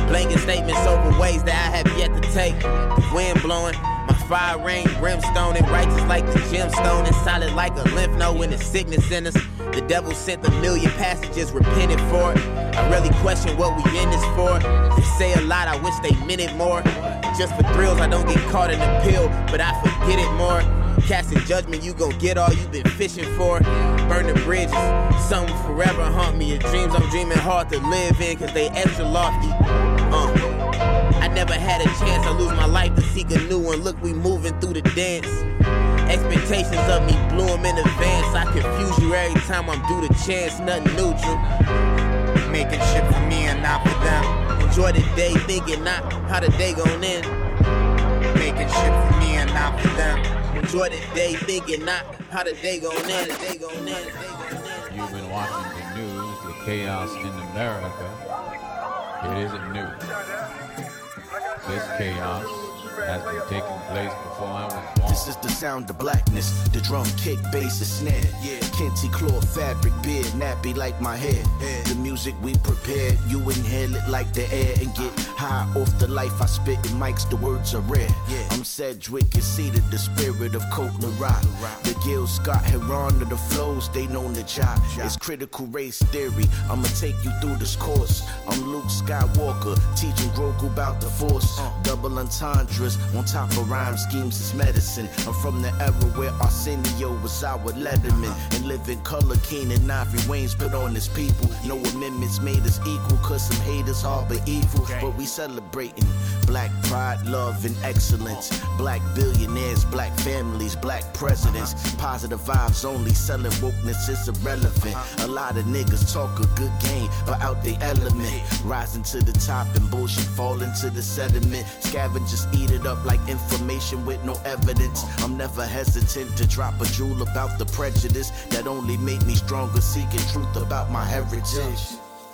Blanket statements over ways that I have yet to take. The wind blowing, my fire rain, brimstone, and righteous like the gemstone, and solid like a lymph node when the sickness in us. The devil sent a million passages, repented for it. I really question what we in this for. They say a lot, I wish they meant it more. Just for thrills, I don't get caught in the pill, but I forget it more. Casting judgment, you gon' get all you been fishing for. Burn the bridges, something forever haunt me. The dreams I'm dreaming hard to live in, cause they extra lofty. Uh. Never had a chance, I lose my life to seek a new one. Look, we moving through the dance. Expectations of me blew 'em in advance. I confuse you every time I'm due the chance, nothing neutral. Making shit for me and not for them. Enjoy the day, thinking not how the day gon' end. Making shit for me and not for them. Enjoy the day, thinking not how the day gon' end. The day gon' end. You've been watching the news, the chaos in America. It isn't new. This chaos has been taking place before I was born. This is the sound of blackness. The drum kick, bass, and snare. Yeah, Kente cloth fabric, beard, nappy like my hair. The music we prepared, you inhale it like the air and get high off the life I spit in mics. The words are rare. Yeah. I'm Cedric and seated, the spirit of Cote Rock. The Gil Scott Heron of the flows, they know the job. It's critical race theory. I'ma take you through this course. I'm Luke Skywalker, teaching Grogu about the force. Uh. Double entendres on top of rhyme schemes is medicine. I'm from the era where Arsenio was our letterman. And living color Keenen Ivory Wayans put on his people. No amendments made us equal, cause some haters harbor evil. But we celebrating black pride, love, and excellence. Black billionaires, black families, black presidents. Uh-huh. Positive vibes only, selling wokeness is irrelevant. Uh-huh. A lot of niggas talk a good game, but out they element. Rising to the top and bullshit falling to the sediment. Scavengers eat it up like information with no evidence. I'm never hesitant to drop a jewel about the prejudice that only made me stronger, seeking truth about my heritage.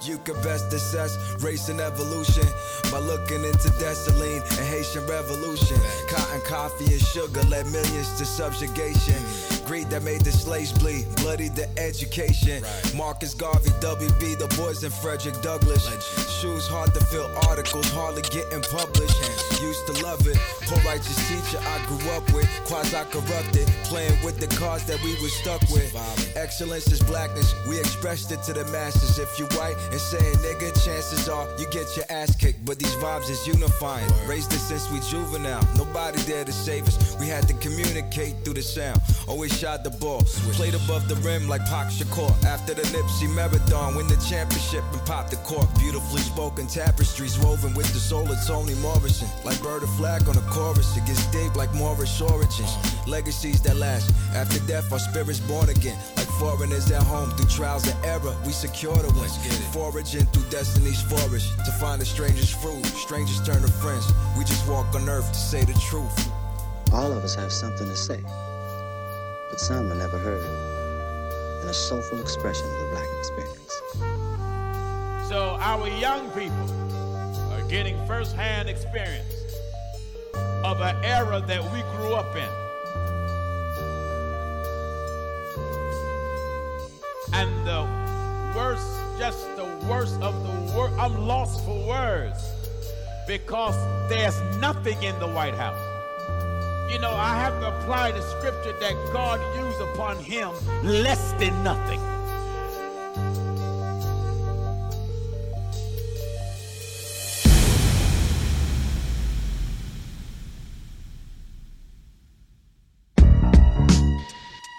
You can best assess race and evolution by looking into Dessalines and Haitian Revolution. Cotton, coffee, and sugar led millions to subjugation. Greed that made the slaves bleed, bloodied the education. Marcus Garvey, W.E.B. Du Bois, and Frederick Douglass. Shoes hard to fill, articles hardly getting published. Used to love it. Poor righteous teacher I grew up with, quasi corrupted, playing with the cards that we were stuck with. Excellence is blackness, we expressed it to the masses. If you white and saying nigga, chances are you get your ass kicked. But these vibes is unifying. Raised it since we juvenile, nobody there to save us. We had to communicate through the sound. Always shot the ball, played above the rim like Pac Shakur. After the Nipsey Marathon, win the championship and pop the cork. Beautifully spoken tapestries woven with the soul of Toni Morrison. Like bird of flag on a chorus, it gets deep like Morris origins. Legacies that last. After death, our spirits born again. Like foreigners at home through trials and error, we secure the win. Foraging through destiny's forest to find the strangest fruit. Strangers turn to friends. We just walk on earth to say the truth. All of us have something to say, but some are never heard and a soulful expression of the black experience. So our young people are getting firsthand experience of an era that we grew up in. And the worst, just the worst of the worst, I'm lost for words because there's nothing in the White House. You know, I have to apply the scripture that God used upon him less than nothing.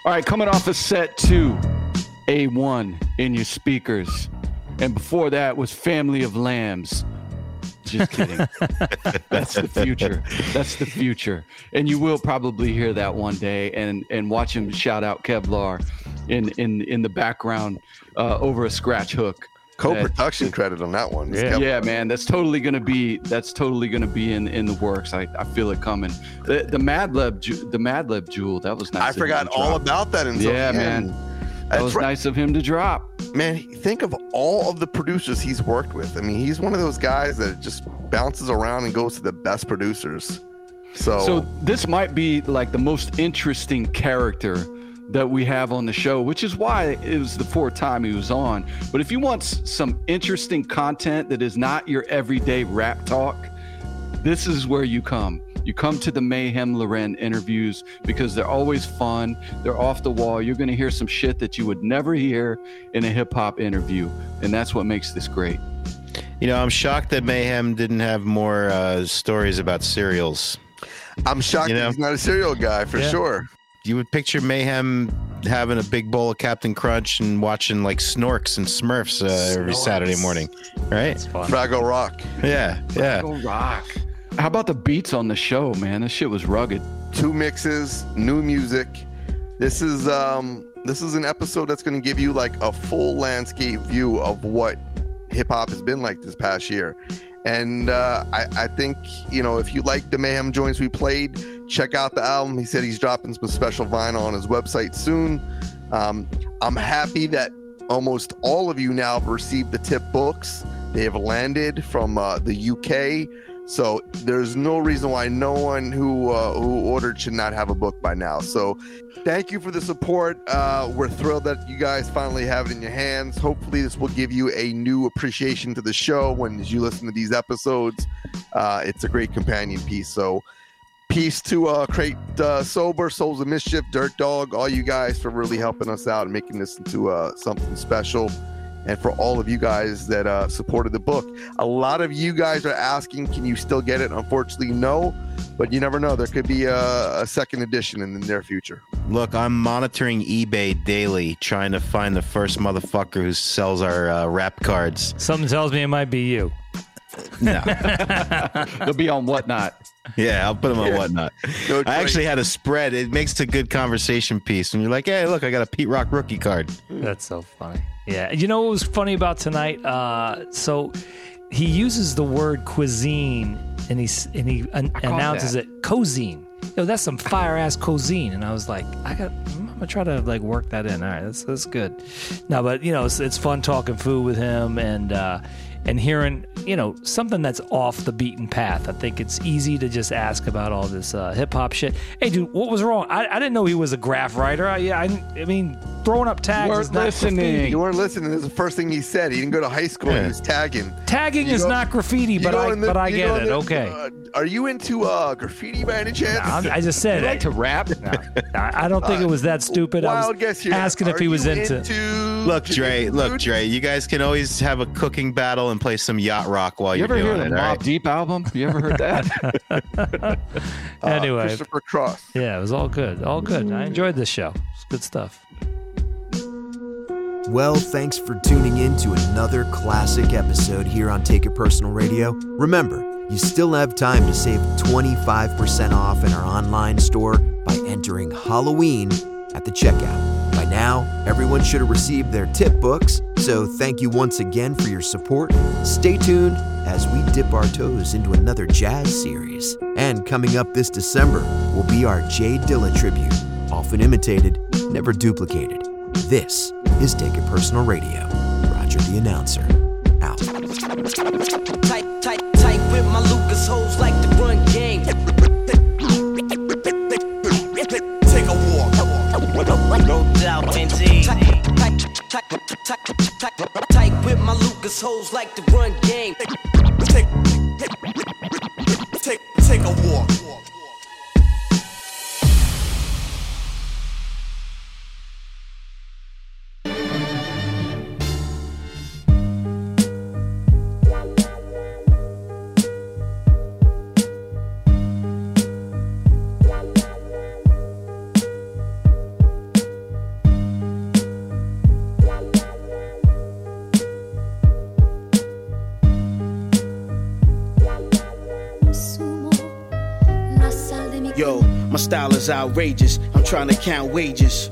All right, coming off of set two, A1 in your speakers. And before that was Family of Lambs. Just kidding. That's the future. That's the future. And you will probably hear that one day and and watch him shout out Kevlar in in in the background uh, over a scratch hook. Co-production credit on that one. Yeah, yeah, man, that's totally gonna be that's totally gonna be in in the works. I, I feel it coming. The the Madlib the Madlib Jewel that was nice. I forgot all about that. Until Yeah, man. end. That was right. nice of him to drop. Man, think of all of the producers he's worked with. I mean, he's one of those guys that just bounces around and goes to the best producers. So, So this might be like the most interesting character that we have on the show, which is why it was the fourth time he was on. But if you want some interesting content that is not your everyday rap talk, this is where you come. You come to the Meyhem Lauren interviews because they're always fun. They're off the wall. You're going to hear some shit that you would never hear in a hip hop interview. And that's what makes this great. You know, I'm shocked that Meyhem didn't have more uh, stories about cereals. I'm shocked You that know? he's not a cereal guy for Yeah. sure. You would picture Meyhem having a big bowl of Captain Crunch and watching like Snorks and Smurfs uh, every Saturday morning, right? Fraggle Rock. Yeah, yeah. Fraggle Rock. How about the beats on the show, man? This shit was rugged. Two mixes, new music. This is um this is an episode that's going to give you like a full landscape view of what hip hop has been like this past year. And uh, I, I think you know if you like the Meyhem joints we played, check out the album. He said he's dropping some special vinyl on his website soon. Um, I'm happy that almost all of you now have received the tip books. They have landed from uh, the UK, so there's no reason why no one who uh, who ordered should not have a book by now. So thank you for the support. Uh, we're thrilled that you guys finally have it in your hands. Hopefully, this will give you a new appreciation to the show when you listen to these episodes. Uh, it's a great companion piece. So peace to uh crate uh, sober souls of mischief dirt dog all you guys for really helping us out and making this into uh something special and for all of you guys that uh supported the book a lot of you guys are asking can you still get it unfortunately no but you never know there could be a, a second edition in the near future Look, I'm monitoring eBay daily, trying to find the first motherfucker who sells our uh, rap cards. Something tells me it might be you. No. They'll be on whatnot. Yeah, I'll put them on whatnot. No I actually had a spread. It makes a good conversation piece. And you're like, hey, look, I got a Pete Rock rookie card. That's so funny. Yeah. You know what was funny about tonight? Uh, so he uses the word cuisine and he's and he an- announces that. it cozine. Yo, that's some fire ass cozine. And I was like, I got I'm gonna try to like work that in. All right, that's that's good. No, but you know, it's, it's fun talking food with him and uh and hearing, you know, something that's off the beaten path. I think it's easy to just ask about all this uh, hip hop shit. Hey, dude, what was wrong? I, I didn't know he was a graph writer. I, yeah, I, I mean, throwing up tags is not graffiti. you weren't listening this is the first thing he said he didn't go to high school he was tagging Tagging You is go- not graffiti, but I the- but I get it. the- okay. uh, are you into uh graffiti by any chance I'm- I just said You it. like to rap? I, I don't think it was that stupid. I was guess here. asking if he was you into. Look, Dre, look, Dre, you guys can always have a cooking battle and play some yacht rock while You are ever hear doing the it. Mob all right? Deep album? You ever heard that? Uh, anyway, Christopher Cross. yeah, it was all good. All good. I enjoyed this show. It's good stuff. Well, thanks for tuning in to another classic episode here on Take It Personal Radio. Remember, you still have time to save 25% off in our online store by entering Halloween at the checkout. By now, everyone should have received their tip books, so thank you once again for your support. Stay tuned as we dip our toes into another jazz series. And coming up this December will be our J Dilla tribute, often imitated, never duplicated. This is Take It Personal Radio. Roger the announcer. Out. Tight, tight, tight with my Lucas like Doubt, indeed. Tight, with my Lucas hoes like to run game. Take, take, take a walk. Style is outrageous. I'm trying to count wages.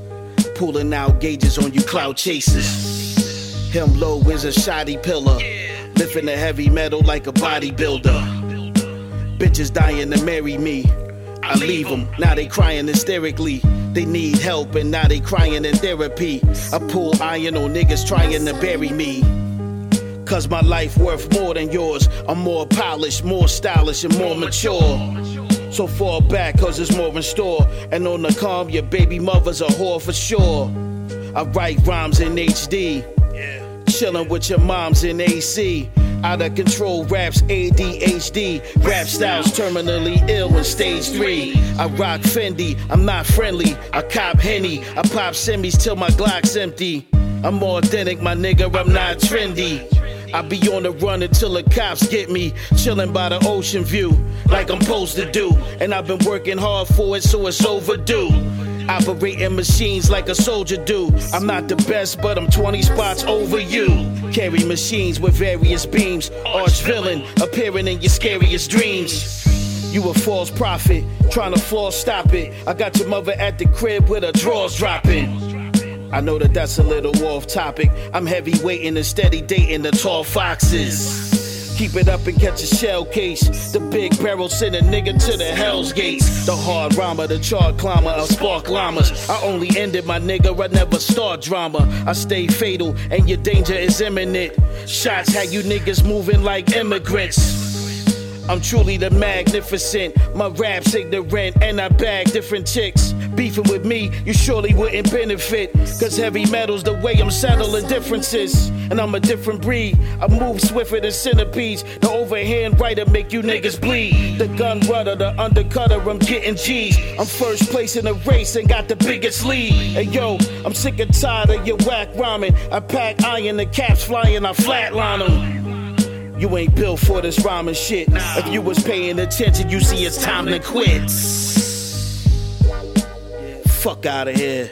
Pulling out gauges on you cloud chasers. Him-Lo is a shoddy pillar. Lifting the heavy metal like a bodybuilder. Bitches dying to marry me. I leave them, now they crying hysterically. They need help and now they crying in therapy. I pull iron on niggas trying to bury me. Cause my life worth more than yours. I'm more polished, more stylish, and more mature. So fall back, cause it's more in store. And on the calm, your baby mother's a whore for sure. I write rhymes in HD. Chillin' with your moms in AC. Out of control raps, ADHD. Rap styles terminally ill in stage three. I rock Fendi, I'm not friendly. I cop Henny, I pop semis till my Glock's empty. I'm authentic, my nigga, I'm not trendy. I be on the run until the cops get me. Chillin' by the ocean view, like I'm supposed to do. And I've been working hard for it, so it's overdue. Operating machines like a soldier do. I'm not the best, but I'm 20 spots over you. Carry machines with various beams. Arch villain appearing in your scariest dreams. You a false prophet, trying to floss, stop it. I got your mother at the crib with her drawers dropping. I know that that's a little off topic. I'm heavy and steady dating the tall foxes. Keep it up and catch a shell case. The big barrel send a nigga to the hell's gates. The hard rhymer, the chart climber of spark llamas. I only ended my nigga, I never start drama. I stay fatal and your danger is imminent. Shots had you niggas moving like immigrants. I'm truly the magnificent. My rap's ignorant and I bag different chicks. Beefing with me, you surely wouldn't benefit. Cause heavy metal's the way I'm settling differences. And I'm a different breed. I move swifter than centipedes. The overhand writer make you niggas bleed. The gun runner, the undercutter, I'm getting G's. I'm first place in the race and got the biggest lead. Hey yo, I'm sick and tired of your whack rhyming. I pack iron, the caps flying, I flatline them. You ain't built for this rhyming shit. If you was paying attention, you see it's time to quit. Fuck out of here.